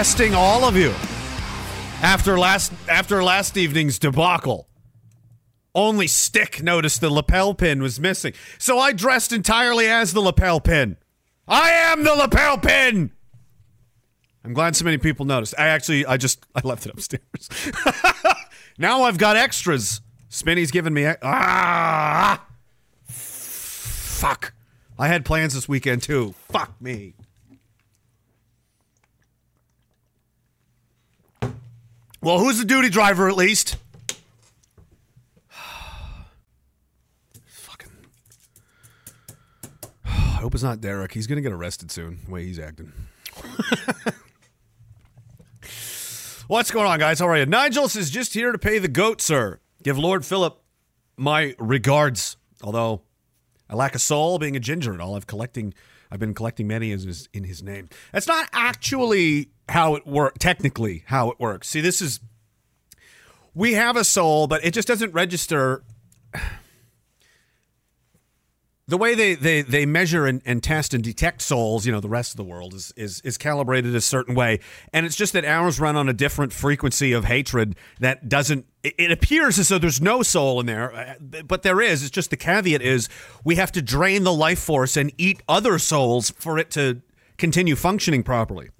testing all of you. After last after last evening's debacle. Only Stick noticed the lapel pin was missing. So I dressed entirely as the lapel pin. I am the lapel pin. I'm glad so many people noticed. I actually I just I left it upstairs. now I've got extras. Spinny's giving me ah fuck. I had plans this weekend too. Fuck me. Well, who's the duty driver at least? Fucking. I hope it's not Derek. He's gonna get arrested soon. The way he's acting. What's going on, guys? How are you? Nigel says just here to pay the goat, sir. Give Lord Philip my regards. Although I lack a soul, being a ginger and all, I've collecting. I've been collecting many as his, in his name. That's not actually how it works. Technically, how it works. See, this is we have a soul, but it just doesn't register. The way they, they, they measure and, and test and detect souls, you know, the rest of the world is, is is calibrated a certain way, and it's just that ours run on a different frequency of hatred that doesn't. It, appears as though there's no soul in there, uh, but there is. It's just the caveat is we have to drain the life force and eat other souls for it to continue functioning properly.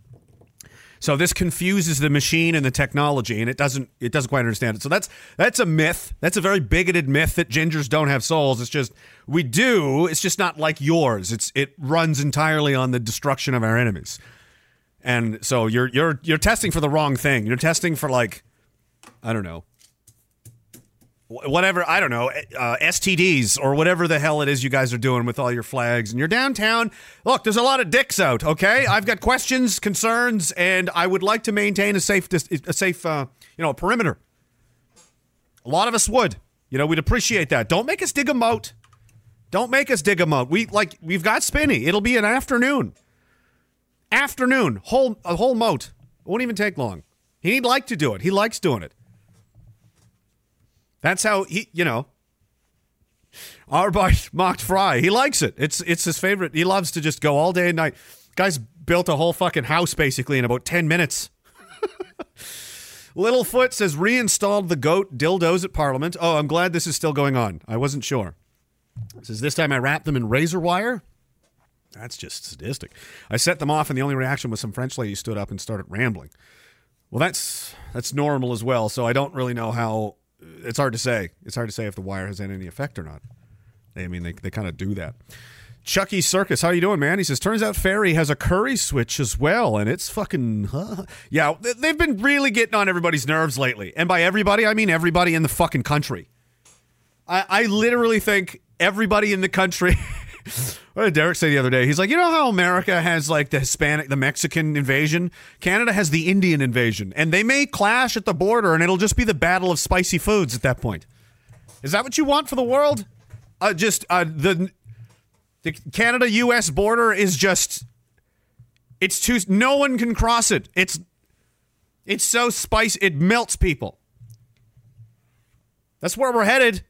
So this confuses the machine and the technology, and it doesn't it doesn't quite understand it. So that's that's a myth. That's a very bigoted myth that gingers don't have souls. It's just we do. It's just not like yours. It's it runs entirely on the destruction of our enemies. And so you're you're you're testing for the wrong thing. You're testing for like I don't know whatever I don't know uh, STDs or whatever the hell it is you guys are doing with all your flags and you're downtown. Look, there's a lot of dicks out. Okay, I've got questions, concerns, and I would like to maintain a safe a safe uh, you know perimeter. A lot of us would. You know, we'd appreciate that. Don't make us dig a moat. Don't make us dig a moat. We like we've got Spinny. It'll be an afternoon. Afternoon, whole a whole moat. It won't even take long. He'd like to do it. He likes doing it. That's how he, you know. Arbeit macht frei. He likes it. It's it's his favorite. He loves to just go all day and night. Guy's built a whole fucking house basically in about 10 minutes. Littlefoot says reinstalled the goat dildos at Parliament. Oh, I'm glad this is still going on. I wasn't sure. Says this time I wrapped them in razor wire. That's just sadistic. I set them off, and the only reaction was some French lady stood up and started rambling. Well, that's that's normal as well. So I don't really know how. It's hard to say. It's hard to say if the wire has had any effect or not. I mean, they they kind of do that. Chucky Circus, how you doing, man? He says, turns out Fairy has a curry switch as well, and it's fucking huh. yeah. They've been really getting on everybody's nerves lately, and by everybody, I mean everybody in the fucking country. I, I literally think everybody in the country. what did Derek say the other day? He's like, you know how America has like the Hispanic, the Mexican invasion? Canada has the Indian invasion, and they may clash at the border, and it'll just be the battle of spicy foods at that point. Is that what you want for the world? Uh, just uh, the the Canada U.S. border is just it's too no one can cross it. It's it's so spicy it melts people. That's where we're headed.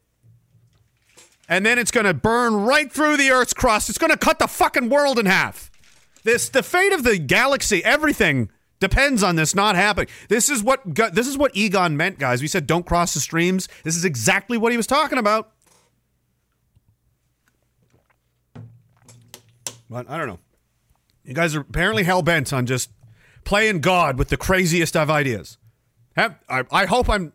And then it's going to burn right through the Earth's crust. It's going to cut the fucking world in half. This the fate of the galaxy, everything depends on this not happening. This is what this is what Egon meant, guys. We said don't cross the streams. This is exactly what he was talking about. But I don't know. You guys are apparently hell bent on just playing God with the craziest of ideas. Have, I, I hope I'm.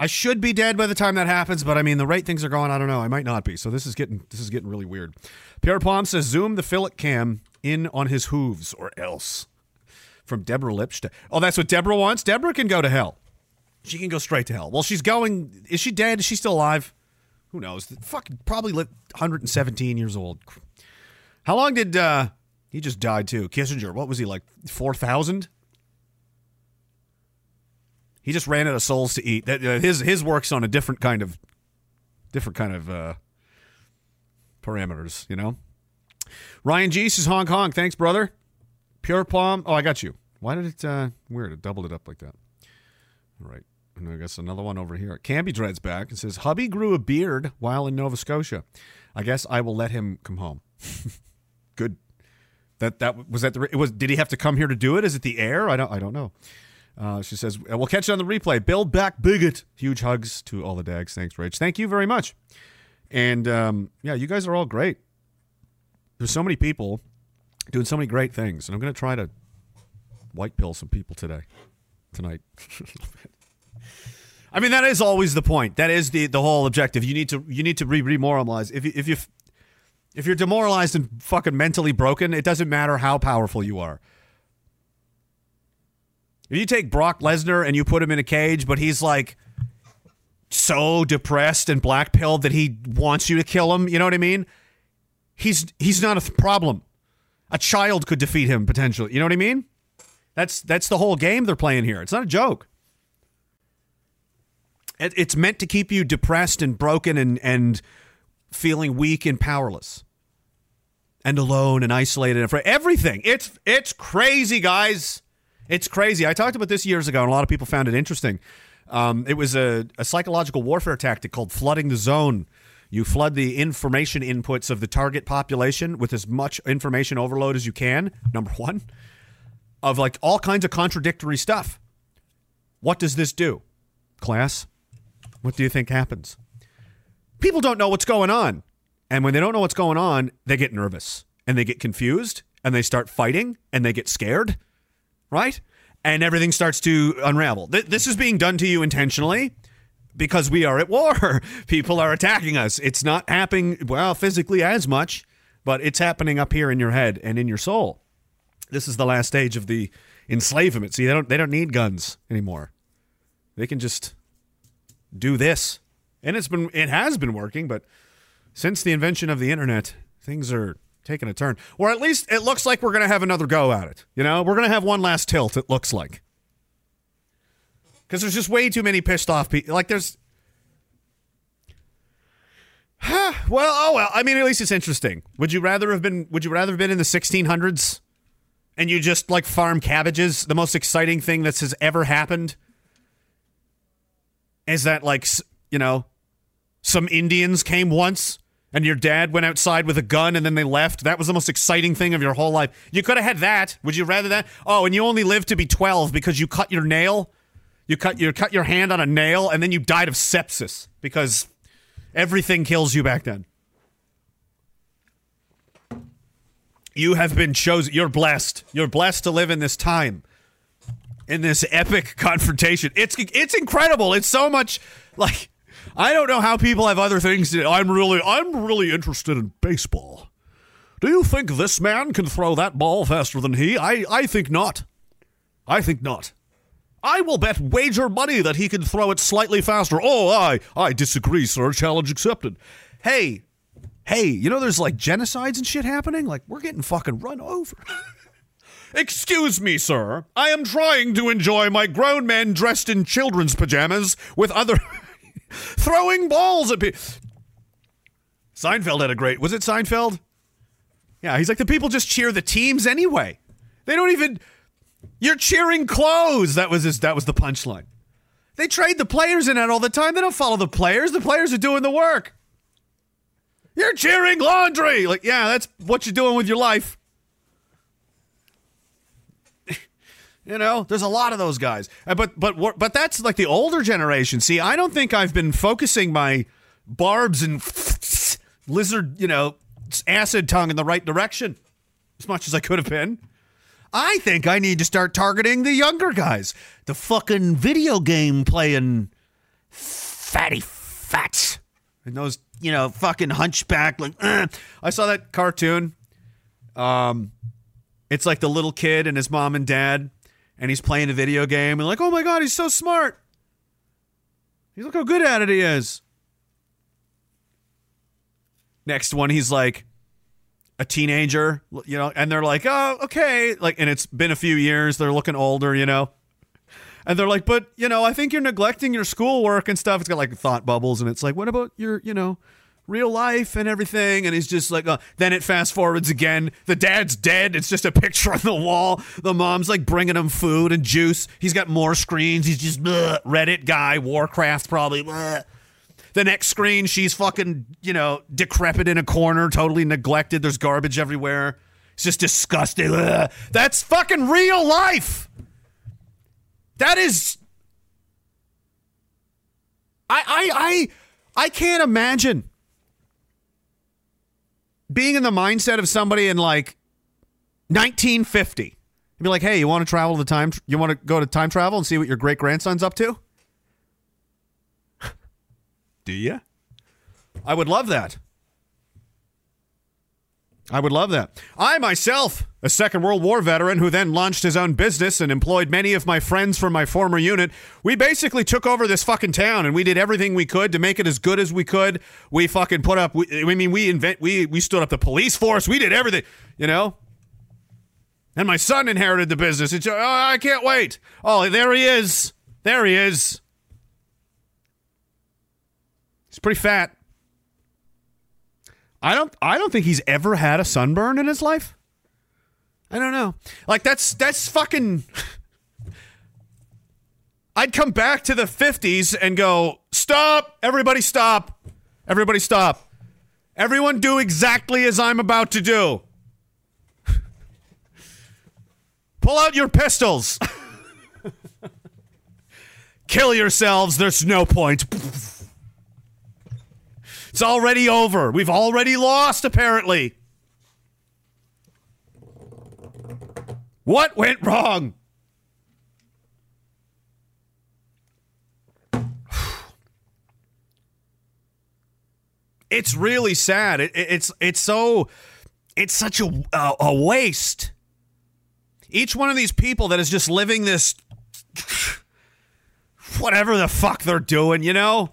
I should be dead by the time that happens, but I mean the right things are going. I don't know. I might not be. So this is getting this is getting really weird. Pierre Palm says zoom the fillet cam in on his hooves or else. From Deborah Lipstadt. Oh, that's what Deborah wants. Deborah can go to hell. She can go straight to hell. Well, she's going. Is she dead? Is she still alive? Who knows? Fucking probably lived 117 years old. How long did uh he just died too? Kissinger. What was he like? 4,000? He just ran out of souls to eat. That uh, his his works on a different kind of different kind of uh parameters, you know. Ryan G says Hong Kong. Thanks, brother. Pure Palm. Oh, I got you. Why did it uh weird? It doubled it up like that. All right. And I guess another one over here. Canby Dread's back and says, Hubby grew a beard while in Nova Scotia. I guess I will let him come home. Good. That that was that the it was did he have to come here to do it? Is it the air? I don't I don't know. Uh, she says, We'll catch you on the replay. Build back bigot. Huge hugs to all the dags. Thanks, Rach. Thank you very much. And um, yeah, you guys are all great. There's so many people doing so many great things. And I'm gonna try to white pill some people today. Tonight. I mean, that is always the point. That is the the whole objective. You need to you need to re remoralize. If you, if you if you're demoralized and fucking mentally broken, it doesn't matter how powerful you are. If you take Brock Lesnar and you put him in a cage, but he's like so depressed and black pilled that he wants you to kill him, you know what I mean? He's he's not a th- problem. A child could defeat him potentially. You know what I mean? That's that's the whole game they're playing here. It's not a joke. It, it's meant to keep you depressed and broken and and feeling weak and powerless and alone and isolated and for everything. It's it's crazy, guys. It's crazy. I talked about this years ago, and a lot of people found it interesting. Um, it was a, a psychological warfare tactic called flooding the zone. You flood the information inputs of the target population with as much information overload as you can. Number one, of like all kinds of contradictory stuff. What does this do, class? What do you think happens? People don't know what's going on. And when they don't know what's going on, they get nervous and they get confused and they start fighting and they get scared, right? And everything starts to unravel. Th- this is being done to you intentionally because we are at war. People are attacking us. It's not happening, well, physically as much, but it's happening up here in your head and in your soul. This is the last stage of the enslavement. See, they don't they don't need guns anymore. They can just do this. And it's been it has been working, but since the invention of the internet, things are taking a turn. Or at least it looks like we're going to have another go at it. You know, we're going to have one last tilt it looks like. Cuz there's just way too many pissed off people. Like there's well, oh well. I mean, at least it's interesting. Would you rather have been would you rather have been in the 1600s and you just like farm cabbages, the most exciting thing that has ever happened? is that like you know some indians came once and your dad went outside with a gun and then they left? That was the most exciting thing of your whole life. You could have had that. Would you rather that? Oh and you only lived to be 12 because you cut your nail? You cut you cut your hand on a nail and then you died of sepsis because everything kills you back then. You have been chosen you're blessed. You're blessed to live in this time in this epic confrontation. It's it's incredible. It's so much like I don't know how people have other things to I'm really I'm really interested in baseball. Do you think this man can throw that ball faster than he? I I think not. I think not. I will bet wager money that he can throw it slightly faster. Oh, I I disagree, sir. Challenge accepted. Hey, hey, you know there's like genocides and shit happening? Like we're getting fucking run over. Excuse me, sir. I am trying to enjoy my grown men dressed in children's pajamas with other throwing balls at people. Seinfeld had a great. Was it Seinfeld? Yeah, he's like the people just cheer the teams anyway. They don't even. You're cheering clothes. That was his. That was the punchline. They trade the players in that all the time. They don't follow the players. The players are doing the work. You're cheering laundry. Like, yeah, that's what you're doing with your life. You know, there's a lot of those guys. Uh, But but but that's like the older generation. See, I don't think I've been focusing my barbs and lizard, you know, acid tongue in the right direction as much as I could have been. I think I need to start targeting the younger guys, the fucking video game playing fatty fats, and those you know fucking hunchback like. "Uh." I saw that cartoon. Um, it's like the little kid and his mom and dad, and he's playing a video game, and like, oh my god, he's so smart. He's look how good at it he is. Next one, he's like a teenager, you know, and they're like, oh, okay. Like, and it's been a few years. They're looking older, you know. And they're like, but, you know, I think you're neglecting your schoolwork and stuff. It's got like thought bubbles. And it's like, what about your, you know, real life and everything? And he's just like, uh, then it fast forwards again. The dad's dead. It's just a picture on the wall. The mom's like bringing him food and juice. He's got more screens. He's just bleh, Reddit guy, Warcraft probably. bleh. The next screen, she's fucking, you know, decrepit in a corner, totally neglected. There's garbage everywhere. It's just disgusting. Ugh. That's fucking real life. That is. I I I I can't imagine being in the mindset of somebody in like 1950. You'd be like, hey, you want to travel the time? You want to go to time travel and see what your great grandson's up to? Do you? I would love that. I would love that. I myself, a Second World War veteran who then launched his own business and employed many of my friends from my former unit, we basically took over this fucking town and we did everything we could to make it as good as we could. We fucking put up. We, I mean, we invent. We we stood up the police force. We did everything. You know. And my son inherited the business. It's, oh, I can't wait. Oh, there he is. There he is. He's pretty fat. I don't I don't think he's ever had a sunburn in his life. I don't know. Like that's that's fucking I'd come back to the 50s and go, "Stop! Everybody stop. Everybody stop. Everyone do exactly as I'm about to do. Pull out your pistols. Kill yourselves. There's no point." It's already over. We've already lost, apparently. What went wrong? It's really sad. It, it- it's it's so it's such a, a a waste. Each one of these people that is just living this whatever the fuck they're doing, you know?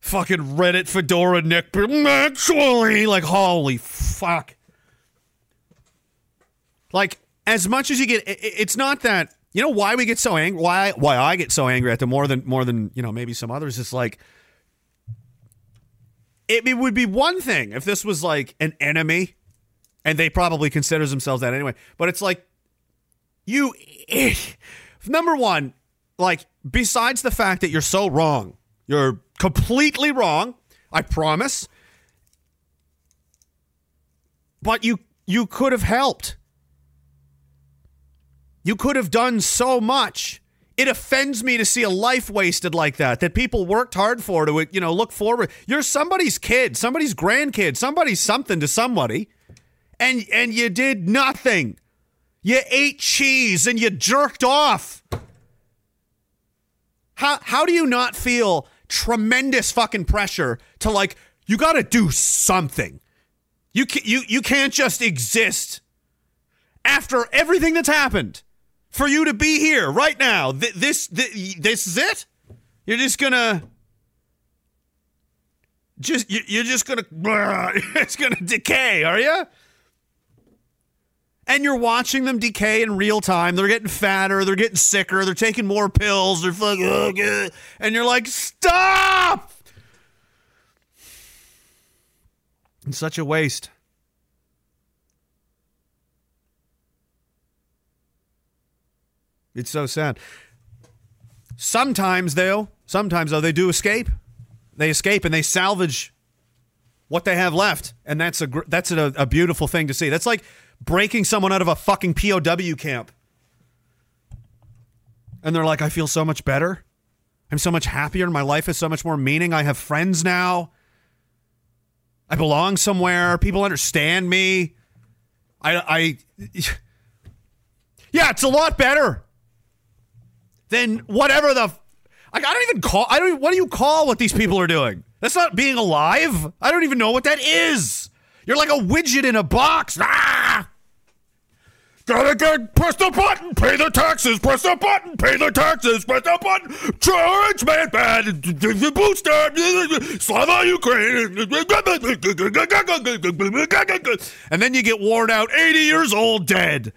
fucking Reddit Fedora Nick actually like holy fuck. Like as much as you get it's not that you know why we get so angry why why I get so angry at them more than more than you know maybe some others it's like it, it would be one thing if this was like an enemy and they probably considers themselves that anyway but it's like you number one like besides the fact that you're so wrong you're completely wrong i promise but you you could have helped you could have done so much. It offends me to see a life wasted like that that people worked hard for to you know look forward. You're somebody's kid somebody's grandkid somebody's something to somebody and and you did nothing. You ate cheese and you jerked off. How how do you not feel tremendous fucking pressure to like you got to do something? You ca- you you can't just exist after everything that's happened for you to be here right now th- this th- this is it you're just gonna just you- you're just gonna it's gonna decay are you and you're watching them decay in real time. They're getting fatter, they're getting sicker, they're taking more pills, they're fucking, and you're like, stop! It's such a waste. It's so sad. Sometimes, though, sometimes though, they do escape. They escape and they salvage what they have left, and that's a that's a, a beautiful thing to see. That's like breaking someone out of a fucking POW camp, and they're like, "I feel so much better. I'm so much happier. My life has so much more meaning. I have friends now. I belong somewhere. People understand me." I, I, yeah, it's a lot better than whatever the. Like, I don't even call. I don't. Even, what do you call what these people are doing? That's not being alive. I don't even know what that is. You're like a widget in a box. Ah! Gotta get, press the button, pay the taxes, press the button, pay the taxes, press the button, charge man, bad, booster, Slava Ukraine, and then you get worn out, 80 years old, dead.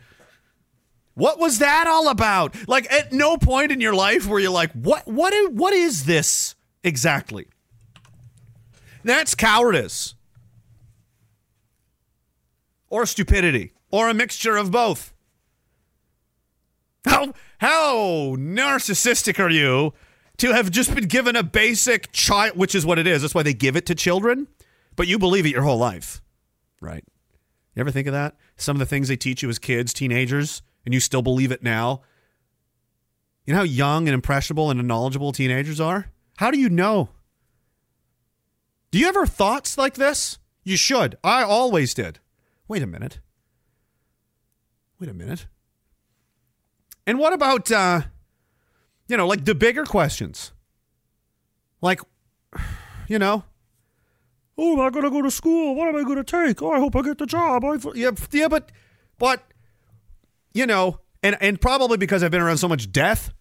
What was that all about? Like, at no point in your life were you like, what, what, is, what is this exactly? That's cowardice or stupidity or a mixture of both. How how narcissistic are you to have just been given a basic child, which is what it is. That's why they give it to children, but you believe it your whole life, right? You ever think of that? Some of the things they teach you as kids, teenagers, and you still believe it now. You know how young and impressionable and knowledgeable teenagers are? How do you know? Do you ever have thoughts like this? You should. I always did. Wait a minute. Wait a minute. And what about uh you know, like the bigger questions? Like you know, oh, am I going to go to school? What am I going to take? Oh, I hope I get the job. I, yeah, yeah, but but you know, and and probably because I've been around so much death,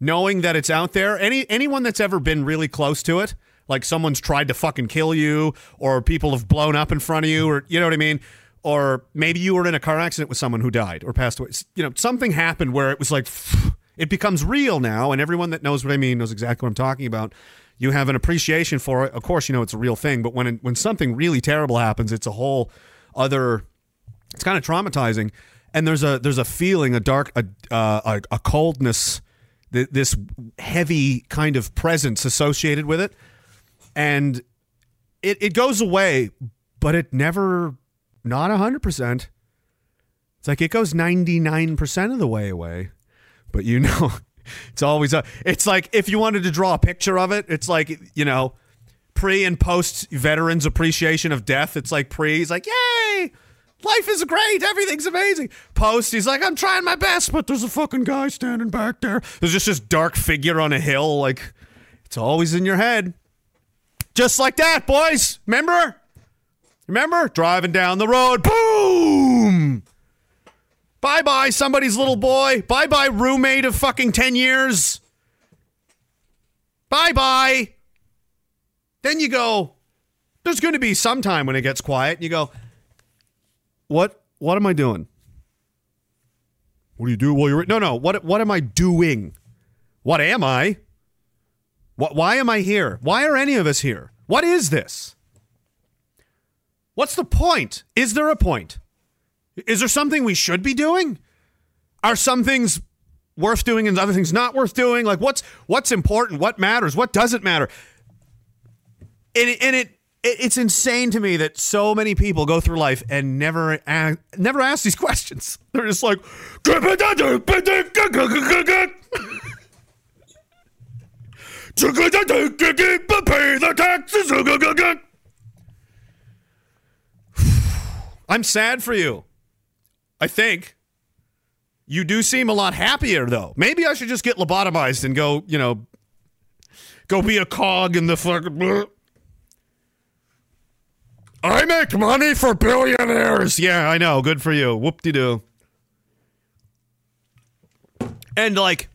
knowing that it's out there. Any anyone that's ever been really close to it, like someone's tried to fucking kill you, or people have blown up in front of you, or you know what I mean. Or maybe you were in a car accident with someone who died or passed away. You know, something happened where it was like it becomes real now, and everyone that knows what I mean knows exactly what I'm talking about. You have an appreciation for it. Of course, you know it's a real thing, but when when something really terrible happens, it's a whole other. It's kind of traumatizing, and there's a there's a feeling, a dark, a uh, a, a coldness, th- this heavy kind of presence associated with it, and it it goes away, but it never, not hundred percent. It's like it goes ninety nine percent of the way away, but you know, it's always a. It's like if you wanted to draw a picture of it, it's like you know, pre and post veterans appreciation of death. It's like pre, he's like, yay, life is great, everything's amazing. Post, he's like, I'm trying my best, but there's a fucking guy standing back there. There's just this dark figure on a hill. Like, it's always in your head. Just like that, boys. Remember? Remember? Driving down the road. Boom! Bye bye, somebody's little boy. Bye bye, roommate of fucking 10 years. Bye bye. Then you go, there's going to be some time when it gets quiet. And you go, what, what am I doing? What do you do while you're, no, no, what, what am I doing? What am I? What, why am I here? Why are any of us here? What is this? What's the point? Is there a point? Is there something we should be doing? Are some things worth doing and other things not worth doing? Like what's what's important? What matters? What doesn't matter? And it, and it, it it's insane to me that so many people go through life and never a- never ask these questions. They're just like pay the taxes. I'm sad for you. I think. You do seem a lot happier though. Maybe I should just get lobotomized and go, you know, go be a cog in the fucking. I make money for billionaires. Yeah, I know. Good for you. Whoop de doo. And like,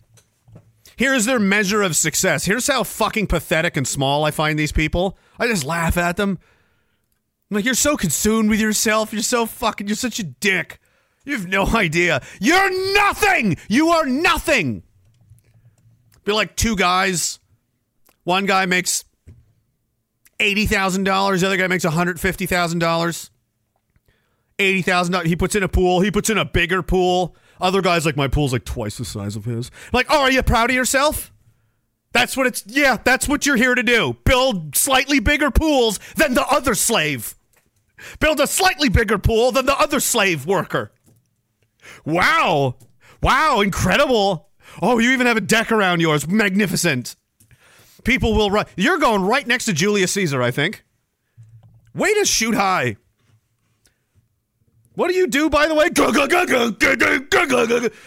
here's their measure of success. Here's how fucking pathetic and small I find these people. I just laugh at them. I'm like, you're so consumed with yourself. You're so fucking, you're such a dick. You have no idea. You're nothing. You are nothing. Be like two guys. One guy makes $80,000. The other guy makes $150,000. $80,000. He puts in a pool. He puts in a bigger pool. Other guys like my pool's like twice the size of his. Like, oh, are you proud of yourself? That's what it's, yeah, that's what you're here to do. Build slightly bigger pools than the other slave. Build a slightly bigger pool than the other slave worker. Wow. Wow, incredible. Oh, you even have a deck around yours. Magnificent. People will run. You're going right next to Julius Caesar, I think. Way to shoot high. What do you do, by the way?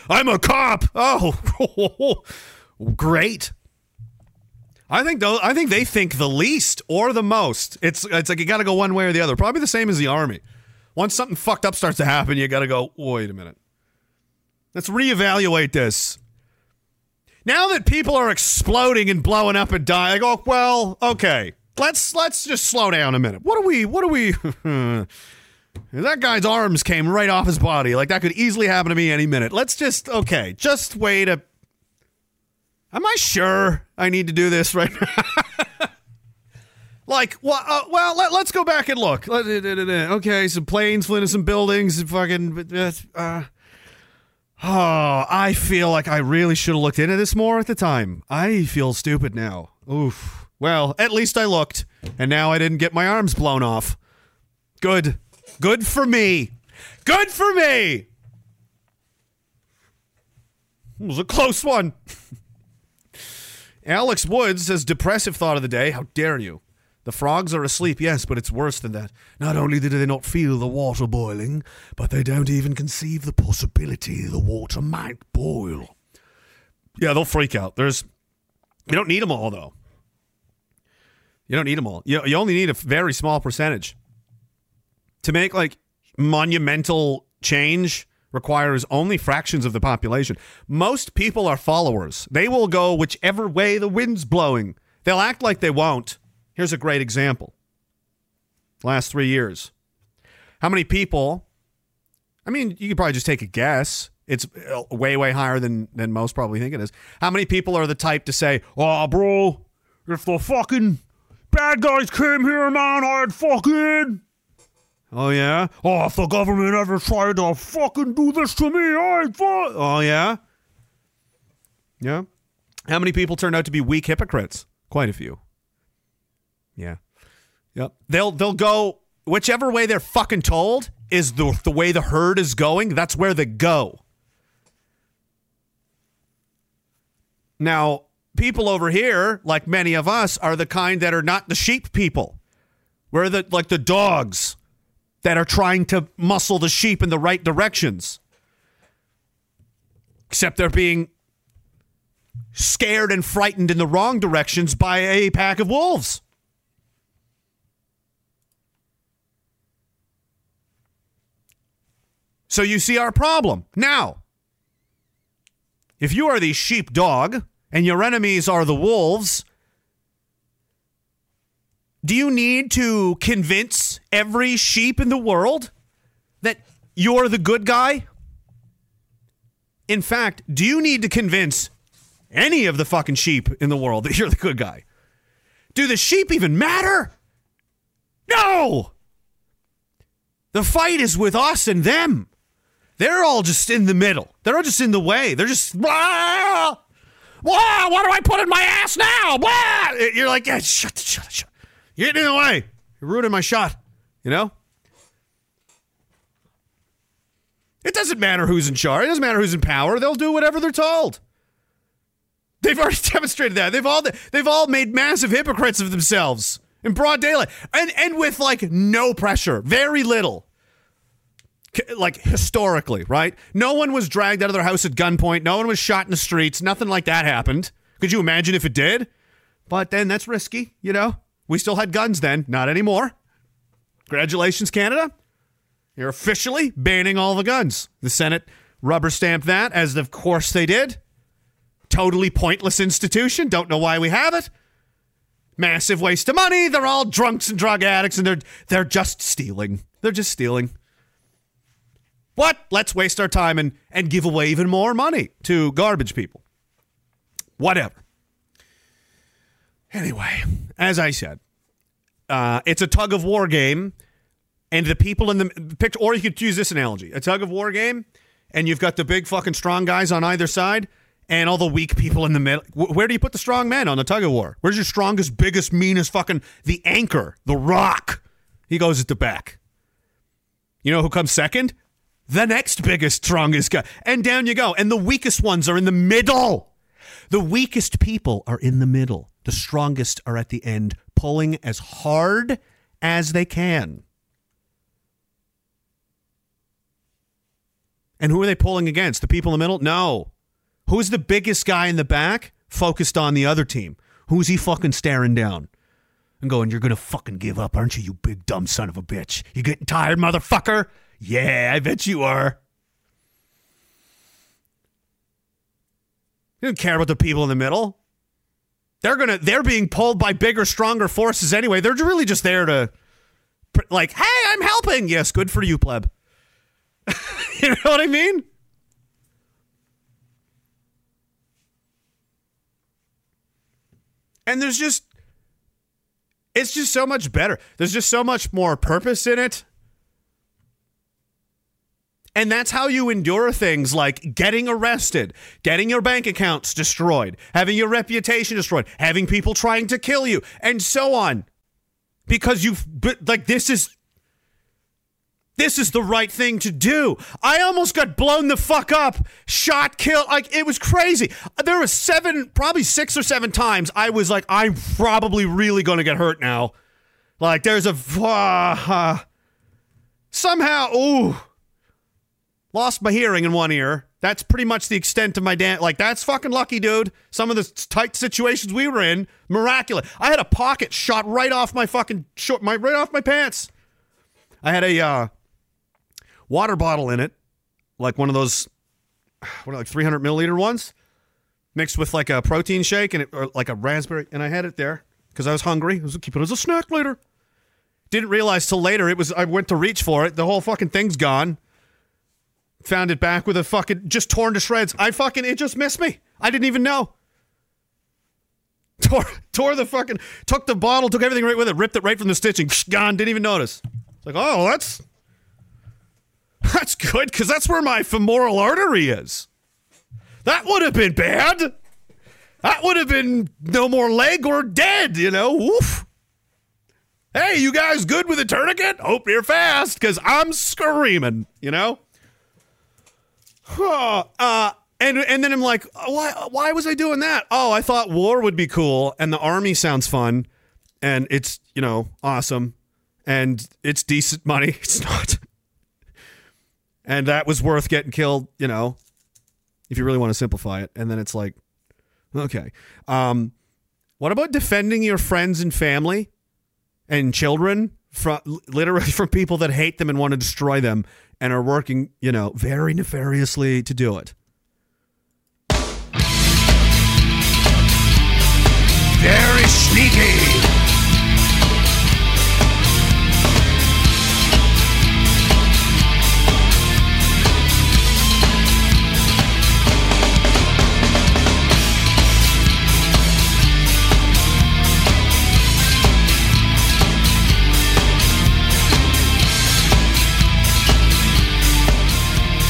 I'm a cop. Oh, great. I think though. I think they think the least or the most. It's it's like you got to go one way or the other. Probably the same as the army. Once something fucked up starts to happen, you got to go. Wait a minute. Let's reevaluate this. Now that people are exploding and blowing up and dying, I go, well, okay. Let's let's just slow down a minute. What are we? What are we? that guy's arms came right off his body. Like that could easily happen to me any minute. Let's just okay. Just wait a. Am I sure I need to do this right now? like, well, uh, well, let, us go back and look. Okay, some planes flew into some buildings. And fucking. Uh, Oh, I feel like I really should have looked into this more at the time. I feel stupid now. Oof. Well, at least I looked, and now I didn't get my arms blown off. Good. Good for me. Good for me. It was a close one. Alex Woods says depressive thought of the day. How dare you? The frogs are asleep, yes, but it's worse than that. Not only do they not feel the water boiling, but they don't even conceive the possibility the water might boil. Yeah, they'll freak out. There's, you don't need them all though. You don't need them all. You, you only need a very small percentage. To make like monumental change requires only fractions of the population. Most people are followers. They will go whichever way the wind's blowing. They'll act like they won't. Here's a great example. Last three years. How many people? I mean, you could probably just take a guess. It's uh, way, way higher than, than most probably think it is. How many people are the type to say, oh, bro, if the fucking bad guys came here, man, I'd fucking. Oh, yeah? Oh, if the government ever tried to fucking do this to me, I'd fuck. Oh, yeah? Yeah? How many people turned out to be weak hypocrites? Quite a few. Yeah. Yep. They'll they'll go whichever way they're fucking told is the the way the herd is going. That's where they go. Now, people over here, like many of us, are the kind that are not the sheep people. We're the like the dogs that are trying to muscle the sheep in the right directions. Except they're being scared and frightened in the wrong directions by a pack of wolves. So you see our problem. Now, if you are the sheepdog and your enemies are the wolves, do you need to convince every sheep in the world that you're the good guy? In fact, do you need to convince any of the fucking sheep in the world that you're the good guy? Do the sheep even matter? No! The fight is with us and them. They're all just in the middle. They're all just in the way. They're just blah, what do I put in my ass now? Blah. You're like, yeah, shut, shut, shut. You're getting in the way. You're ruining my shot. You know? It doesn't matter who's in charge. It doesn't matter who's in power. They'll do whatever they're told. They've already demonstrated that. They've all they've all made massive hypocrites of themselves in broad daylight, and and with like no pressure, very little. Like historically, right? No one was dragged out of their house at gunpoint. No one was shot in the streets. Nothing like that happened. Could you imagine if it did? But then that's risky, you know. We still had guns then, not anymore. Congratulations, Canada. You're officially banning all the guns. The Senate rubber stamped that, as of course they did. Totally pointless institution. Don't know why we have it. Massive waste of money. They're all drunks and drug addicts, and they're they're just stealing. They're just stealing. What? Let's waste our time and and give away even more money to garbage people. Whatever. Anyway, as I said, uh, it's a tug of war game, and the people in the picture, or you could use this analogy: a tug of war game, and you've got the big fucking strong guys on either side, and all the weak people in the middle. Where do you put the strong men on the tug of war? Where's your strongest, biggest, meanest fucking the anchor, the rock? He goes at the back. You know who comes second? The next biggest, strongest guy. And down you go. And the weakest ones are in the middle. The weakest people are in the middle. The strongest are at the end, pulling as hard as they can. And who are they pulling against? The people in the middle? No. Who's the biggest guy in the back? Focused on the other team. Who's he fucking staring down? And going, You're gonna fucking give up, aren't you, you big dumb son of a bitch? You getting tired, motherfucker? Yeah, I bet you are. You don't care about the people in the middle. They're gonna they're being pulled by bigger, stronger forces anyway. They're really just there to like, hey, I'm helping. Yes, good for you, pleb. you know what I mean? And there's just it's just so much better. There's just so much more purpose in it. And that's how you endure things like getting arrested, getting your bank accounts destroyed, having your reputation destroyed, having people trying to kill you, and so on. Because you've, like, this is. This is the right thing to do. I almost got blown the fuck up, shot, killed. Like, it was crazy. There was seven, probably six or seven times I was like, I'm probably really going to get hurt now. Like, there's a. Uh, somehow, ooh lost my hearing in one ear. That's pretty much the extent of my damn. Like that's fucking lucky, dude. Some of the tight situations we were in, miraculous. I had a pocket shot right off my fucking short, my right off my pants. I had a uh, water bottle in it, like one of those, what are like 300 milliliter ones, mixed with like a protein shake and it, or like a raspberry, and I had it there because I was hungry. I was gonna keep it as a snack later. Didn't realize till later it was. I went to reach for it. The whole fucking thing's gone found it back with a fucking just torn to shreds. I fucking it just missed me. I didn't even know. Tore tore the fucking took the bottle, took everything right with it, ripped it right from the stitching, gone. Didn't even notice. It's like, oh, that's that's good because that's where my femoral artery is. That would have been bad. That would have been no more leg or dead. You know, woof. Hey, you guys good with a tourniquet? Hope you're fast because I'm screaming. You know. Huh, uh, and and then I'm like, why why was I doing that? Oh, I thought war would be cool, and the army sounds fun, and it's you know awesome, and it's decent money. It's not, and that was worth getting killed. You know, if you really want to simplify it, and then it's like, okay, um, what about defending your friends and family and children from literally from people that hate them and want to destroy them and are working, you know, very nefariously to do it. Very sneaky.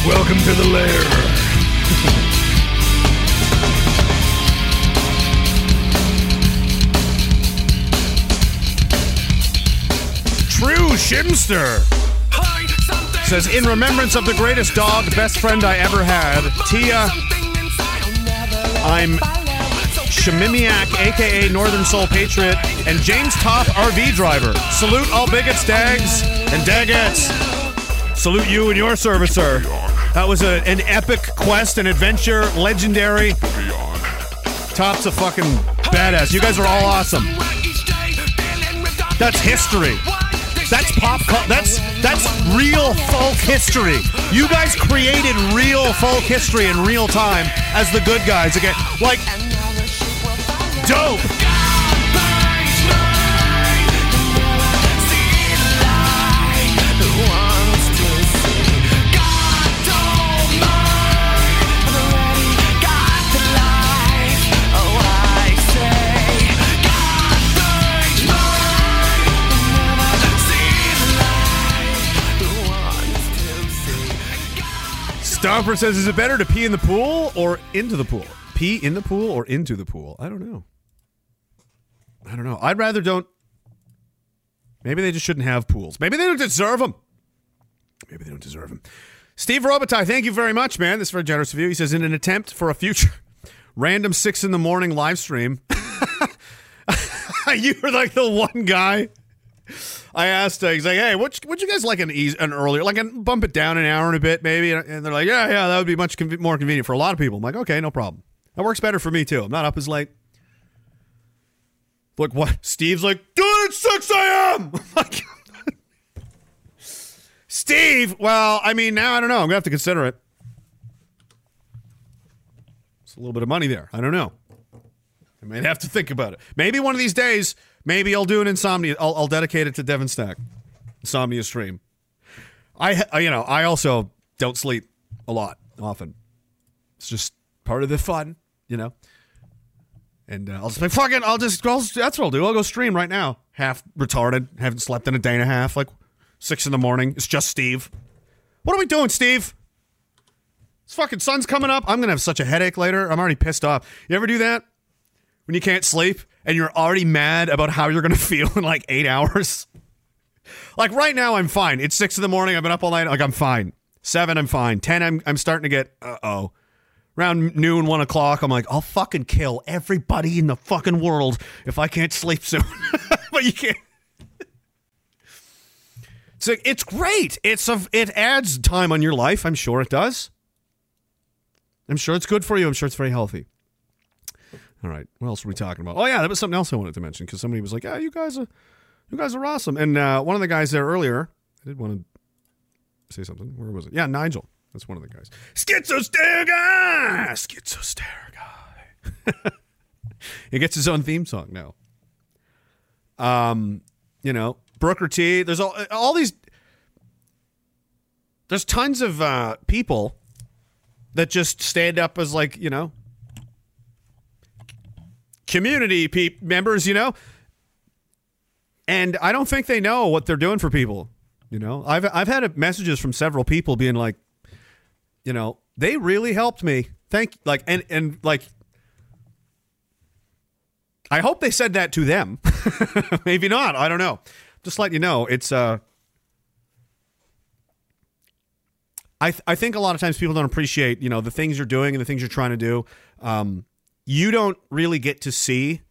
Welcome to the lair. True Shimster says, in remembrance of the greatest dog, best friend I ever had, Tia, I'm Shemimiak, aka Northern Soul Patriot, and James Top RV driver. Salute all bigots, dags, and dagettes. Salute you and your service, sir. That was a, an epic quest an adventure, legendary. Top's a fucking badass. You guys are all awesome. That's history. That's pop. That's that's real folk history. You guys created real folk history in real time as the good guys again. Like dope. Stomper says, "Is it better to pee in the pool or into the pool? Pee in the pool or into the pool? I don't know. I don't know. I'd rather don't. Maybe they just shouldn't have pools. Maybe they don't deserve them. Maybe they don't deserve them. Steve Robitaille, thank you very much, man. This is very generous of you. He says, in an attempt for a future random six in the morning live stream, you were like the one guy I asked, uh, he's like, hey, would you, would you guys like an easy, an earlier, like, an, bump it down an hour and a bit, maybe? And they're like, yeah, yeah, that would be much more convenient for a lot of people. I'm like, okay, no problem. That works better for me, too. I'm not up as late. Look, what? Steve's like, do it at 6 a.m. Steve, well, I mean, now I don't know. I'm to have to consider it. It's a little bit of money there. I don't know. I might have to think about it. Maybe one of these days, maybe I'll do an insomnia. I'll, I'll dedicate it to Devon Stack, insomnia stream. I, I, you know, I also don't sleep a lot often. It's just part of the fun, you know. And uh, I'll just be fucking. I'll just. I'll, that's what I'll do. I'll go stream right now. Half retarded. Haven't slept in a day and a half. Like six in the morning. It's just Steve. What are we doing, Steve? This fucking sun's coming up. I'm gonna have such a headache later. I'm already pissed off. You ever do that? When you can't sleep and you're already mad about how you're gonna feel in like eight hours? Like right now, I'm fine. It's six in the morning. I've been up all night. Like I'm fine. Seven, I'm fine. Ten, I'm I'm starting to get uh oh. Around noon, one o'clock, I'm like, I'll fucking kill everybody in the fucking world if I can't sleep soon. but you can't. Like, it's great. It's a, it adds time on your life. I'm sure it does. I'm sure it's good for you. I'm sure it's very healthy. All right, what else were we talking about? Oh yeah, that was something else I wanted to mention because somebody was like, "Yeah, you guys are, you guys are awesome." And uh, one of the guys there earlier, I did want to say something. Where was it? Yeah, Nigel. That's one of the guys. Schizostare guy. Schizostare guy. he gets his own theme song now. Um, you know, Brooker T. There's all all these. There's tons of uh, people that just stand up as like you know community pe- members, you know. And I don't think they know what they're doing for people. You know, I've I've had messages from several people being like, you know, they really helped me. Thank like and and like I hope they said that to them. Maybe not. I don't know. Just let you know, it's uh I th- I think a lot of times people don't appreciate, you know, the things you're doing and the things you're trying to do. Um you don't really get to see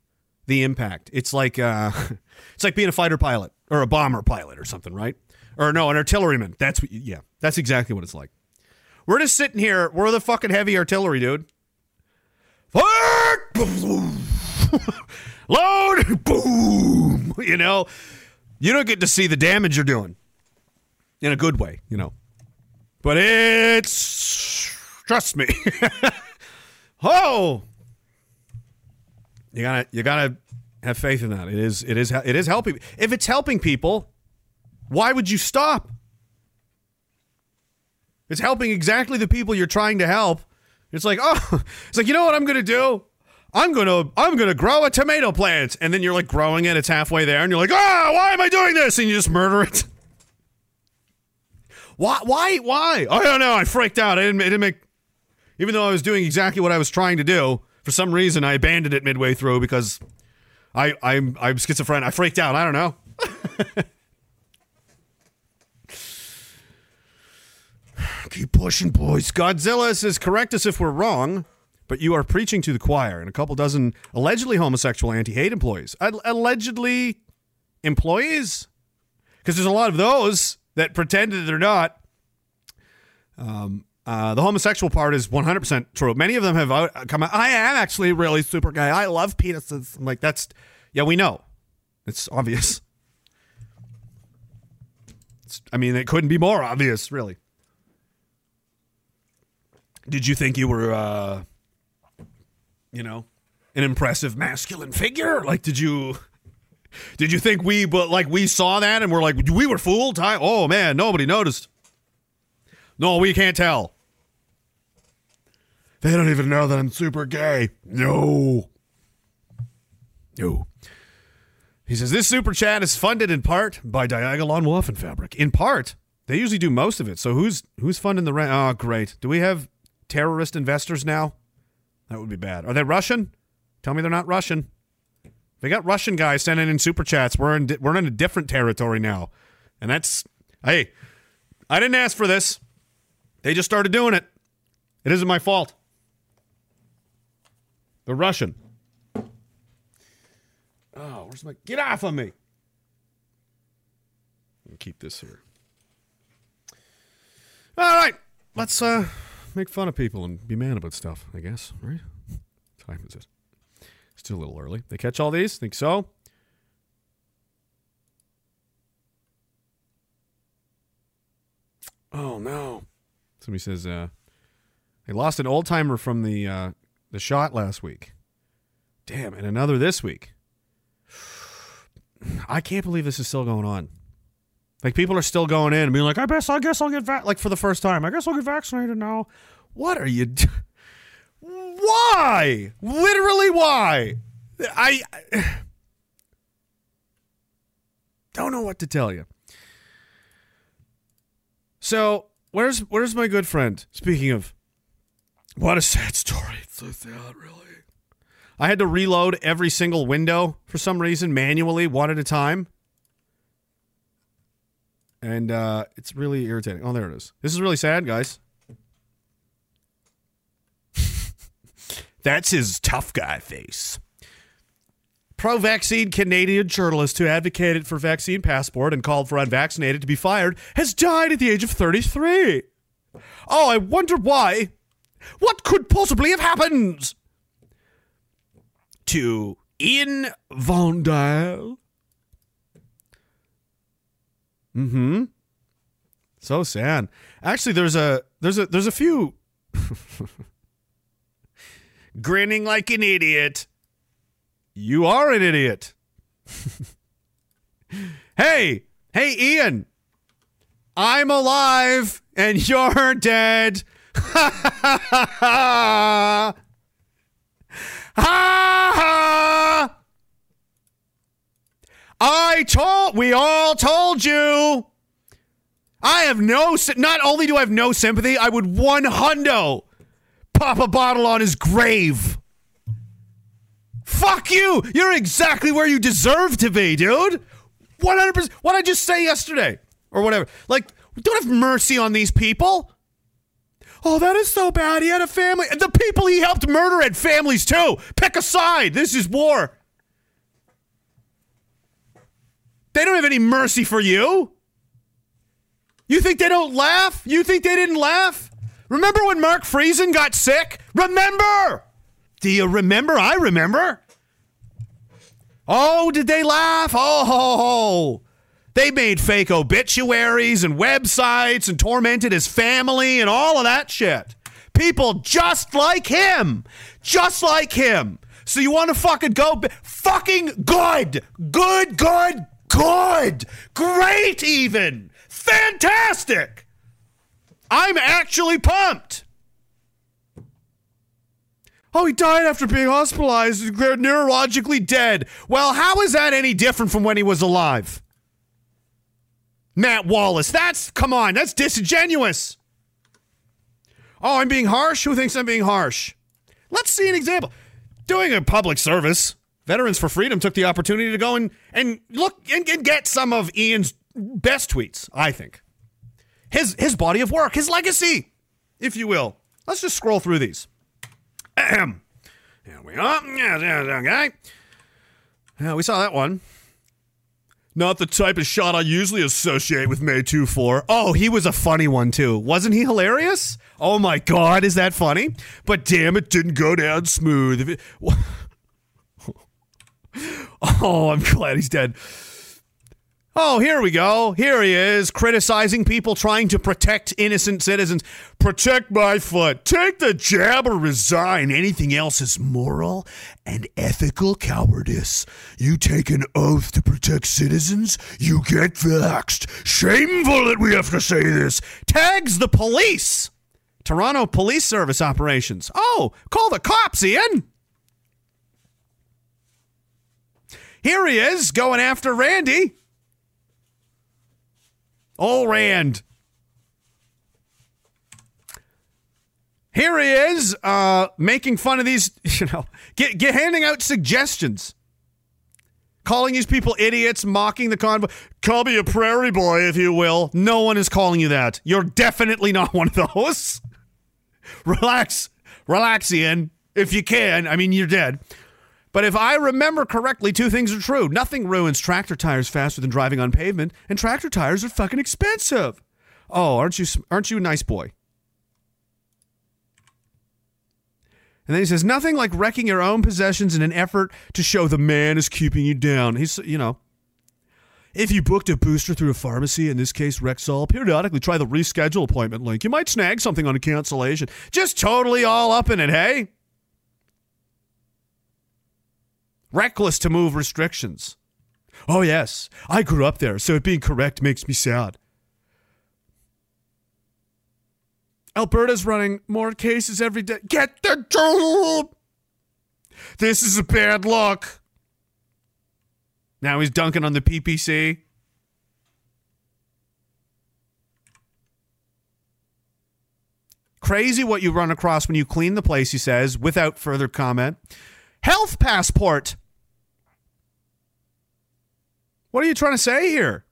the impact. It's like uh it's like being a fighter pilot or a bomber pilot or something, right? Or no, an artilleryman. That's what, yeah, that's exactly what it's like. We're just sitting here. We're the fucking heavy artillery, dude. Load! Boom! You know, you don't get to see the damage you're doing in a good way, you know. But it's trust me. oh, you gotta you gotta have faith in that. It is it is it is helping. If it's helping people, why would you stop? It's helping exactly the people you're trying to help. It's like, oh, it's like, you know what I'm gonna do? I'm gonna I'm gonna grow a tomato plant. And then you're like growing it, it's halfway there, and you're like, ah, why am I doing this? And you just murder it. Why why why? I don't know. I freaked out. I didn't, it didn't make even though I was doing exactly what I was trying to do, for some reason I abandoned it midway through because I I'm I'm schizophrenic. I freaked out. I don't know. Keep pushing, boys. Godzilla says, correct us if we're wrong, but you are preaching to the choir. And a couple dozen allegedly homosexual anti hate employees. Al- allegedly employees? Because there's a lot of those that pretend that they're not. Um, uh, the homosexual part is 100% true. Many of them have come out. I am actually really super gay. I love penises. I'm like, that's, yeah, we know. It's obvious. It's, I mean, it couldn't be more obvious, really. Did you think you were, uh, you know, an impressive masculine figure? Like, did you, did you think we, but like we saw that and we're like, we were fooled? Time? Oh man, nobody noticed. No, we can't tell. They don't even know that I'm super gay. No. No. He says this super chat is funded in part by Diagolon Waffen Fabric. In part, they usually do most of it. So who's who's funding the rent? Oh, great. Do we have terrorist investors now? That would be bad. Are they Russian? Tell me they're not Russian. They got Russian guys sending in super chats. We're in we're in a different territory now, and that's hey, I didn't ask for this. They just started doing it. It isn't my fault. They're Russian. Oh, where's my get off of me? Keep this here. All right, let's uh, make fun of people and be mad about stuff. I guess. Right? What time is it? Still a little early. They catch all these? Think so? Oh no! Somebody says uh, they lost an old timer from the uh, the shot last week. Damn, and another this week. I can't believe this is still going on. Like people are still going in and being like, I guess I guess I'll get vac like for the first time. I guess I'll get vaccinated now. What are you? Do- why? Literally, why? I, I don't know what to tell you. So where's where's my good friend? Speaking of, what a sad story. It's so sad, really. I had to reload every single window for some reason manually, one at a time. And uh, it's really irritating. Oh, there it is. This is really sad, guys. That's his tough guy face. Pro vaccine Canadian journalist who advocated for vaccine passport and called for unvaccinated to be fired has died at the age of 33. Oh, I wonder why. What could possibly have happened? To Ian Vandaelle. Mm-hmm. So sad. Actually, there's a there's a there's a few grinning like an idiot. You are an idiot. hey, hey, Ian. I'm alive and you're dead. Ha ha ha ha. I told, we all told you. I have no, not only do I have no sympathy, I would one hundo pop a bottle on his grave. Fuck you! You're exactly where you deserve to be, dude. 100%. What I just say yesterday? Or whatever. Like, don't have mercy on these people. Oh, that is so bad. He had a family. And the people he helped murder had families too. Pick a side. This is war. They don't have any mercy for you. You think they don't laugh? You think they didn't laugh? Remember when Mark Friesen got sick? Remember? Do you remember? I remember. Oh, did they laugh? Oh, they made fake obituaries and websites and tormented his family and all of that shit. People just like him. Just like him. So you want to fucking go? Fucking good. Good, good, good. Great, even. Fantastic. I'm actually pumped. Oh, he died after being hospitalized and declared neurologically dead. Well, how is that any different from when he was alive? Matt Wallace, that's, come on, that's disingenuous. Oh, I'm being harsh? Who thinks I'm being harsh? Let's see an example. Doing a public service, Veterans for Freedom took the opportunity to go and, and look and, and get some of Ian's best tweets, I think. His, his body of work, his legacy, if you will. Let's just scroll through these. Ahem. Here we are. Yes, yes, okay. Yeah, we saw that one. Not the type of shot I usually associate with May 2 4. Oh, he was a funny one too. Wasn't he hilarious? Oh my god, is that funny? But damn, it didn't go down smooth. Oh, I'm glad he's dead. Oh, here we go. Here he is, criticizing people trying to protect innocent citizens. Protect my foot. Take the jab or resign. Anything else is moral and ethical cowardice. You take an oath to protect citizens, you get vaxxed. Shameful that we have to say this. Tags the police. Toronto Police Service operations. Oh, call the cops, Ian. Here he is going after Randy. Oh, Rand. Here he is, uh, making fun of these, you know, get, get handing out suggestions, calling these people idiots, mocking the convo. Call me a prairie boy, if you will. No one is calling you that. You're definitely not one of those. relax, relax, Ian, if you can. I mean, you're dead. But if I remember correctly, two things are true. Nothing ruins tractor tires faster than driving on pavement, and tractor tires are fucking expensive. Oh, aren't you aren't you a nice boy? And then he says, nothing like wrecking your own possessions in an effort to show the man is keeping you down. He's, you know, if you booked a booster through a pharmacy, in this case Rexall, periodically try the reschedule appointment link. You might snag something on a cancellation. Just totally all up in it, hey? Reckless to move restrictions. Oh, yes, I grew up there, so it being correct makes me sad. Alberta's running more cases every day. Get the job! This is a bad look. Now he's dunking on the PPC. Crazy what you run across when you clean the place, he says, without further comment. Health passport. What are you trying to say here?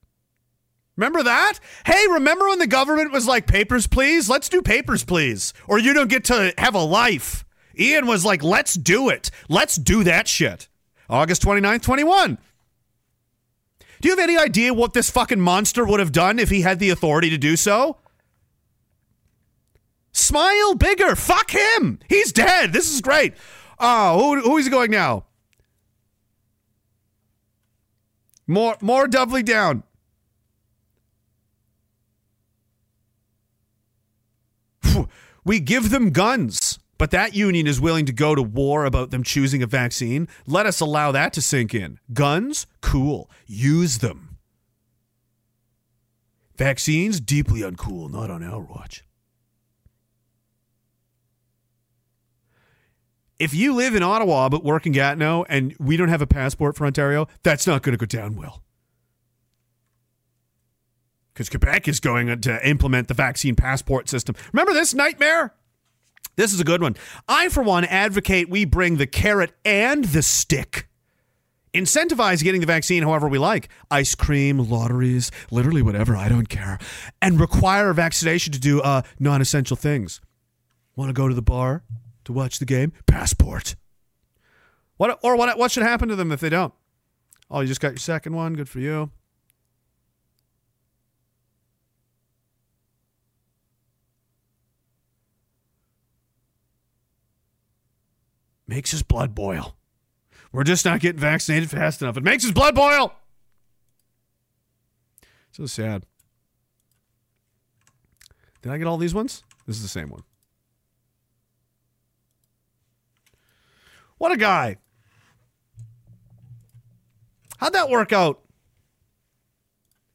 Remember that? Hey, remember when the government was like, papers, please? Let's do papers, please. Or you don't get to have a life. Ian was like, let's do it. Let's do that shit. August 29th, 21. Do you have any idea what this fucking monster would have done if he had the authority to do so? Smile bigger. Fuck him. He's dead. This is great. Oh, who, who is going now? More, more doubly down. We give them guns, but that union is willing to go to war about them choosing a vaccine. Let us allow that to sink in. Guns, cool. Use them. Vaccines, deeply uncool, not on our watch. If you live in Ottawa but work in Gatineau and we don't have a passport for Ontario, that's not going to go down well because Quebec is going to implement the vaccine passport system. Remember this nightmare? This is a good one. I, for one, advocate we bring the carrot and the stick. Incentivize getting the vaccine however we like ice cream, lotteries, literally whatever, I don't care. And require vaccination to do uh, non essential things. Want to go to the bar to watch the game? Passport. What, or what, what should happen to them if they don't? Oh, you just got your second one. Good for you. makes his blood boil. We're just not getting vaccinated fast enough. It makes his blood boil. So sad. Did I get all these ones? This is the same one. What a guy. How'd that work out?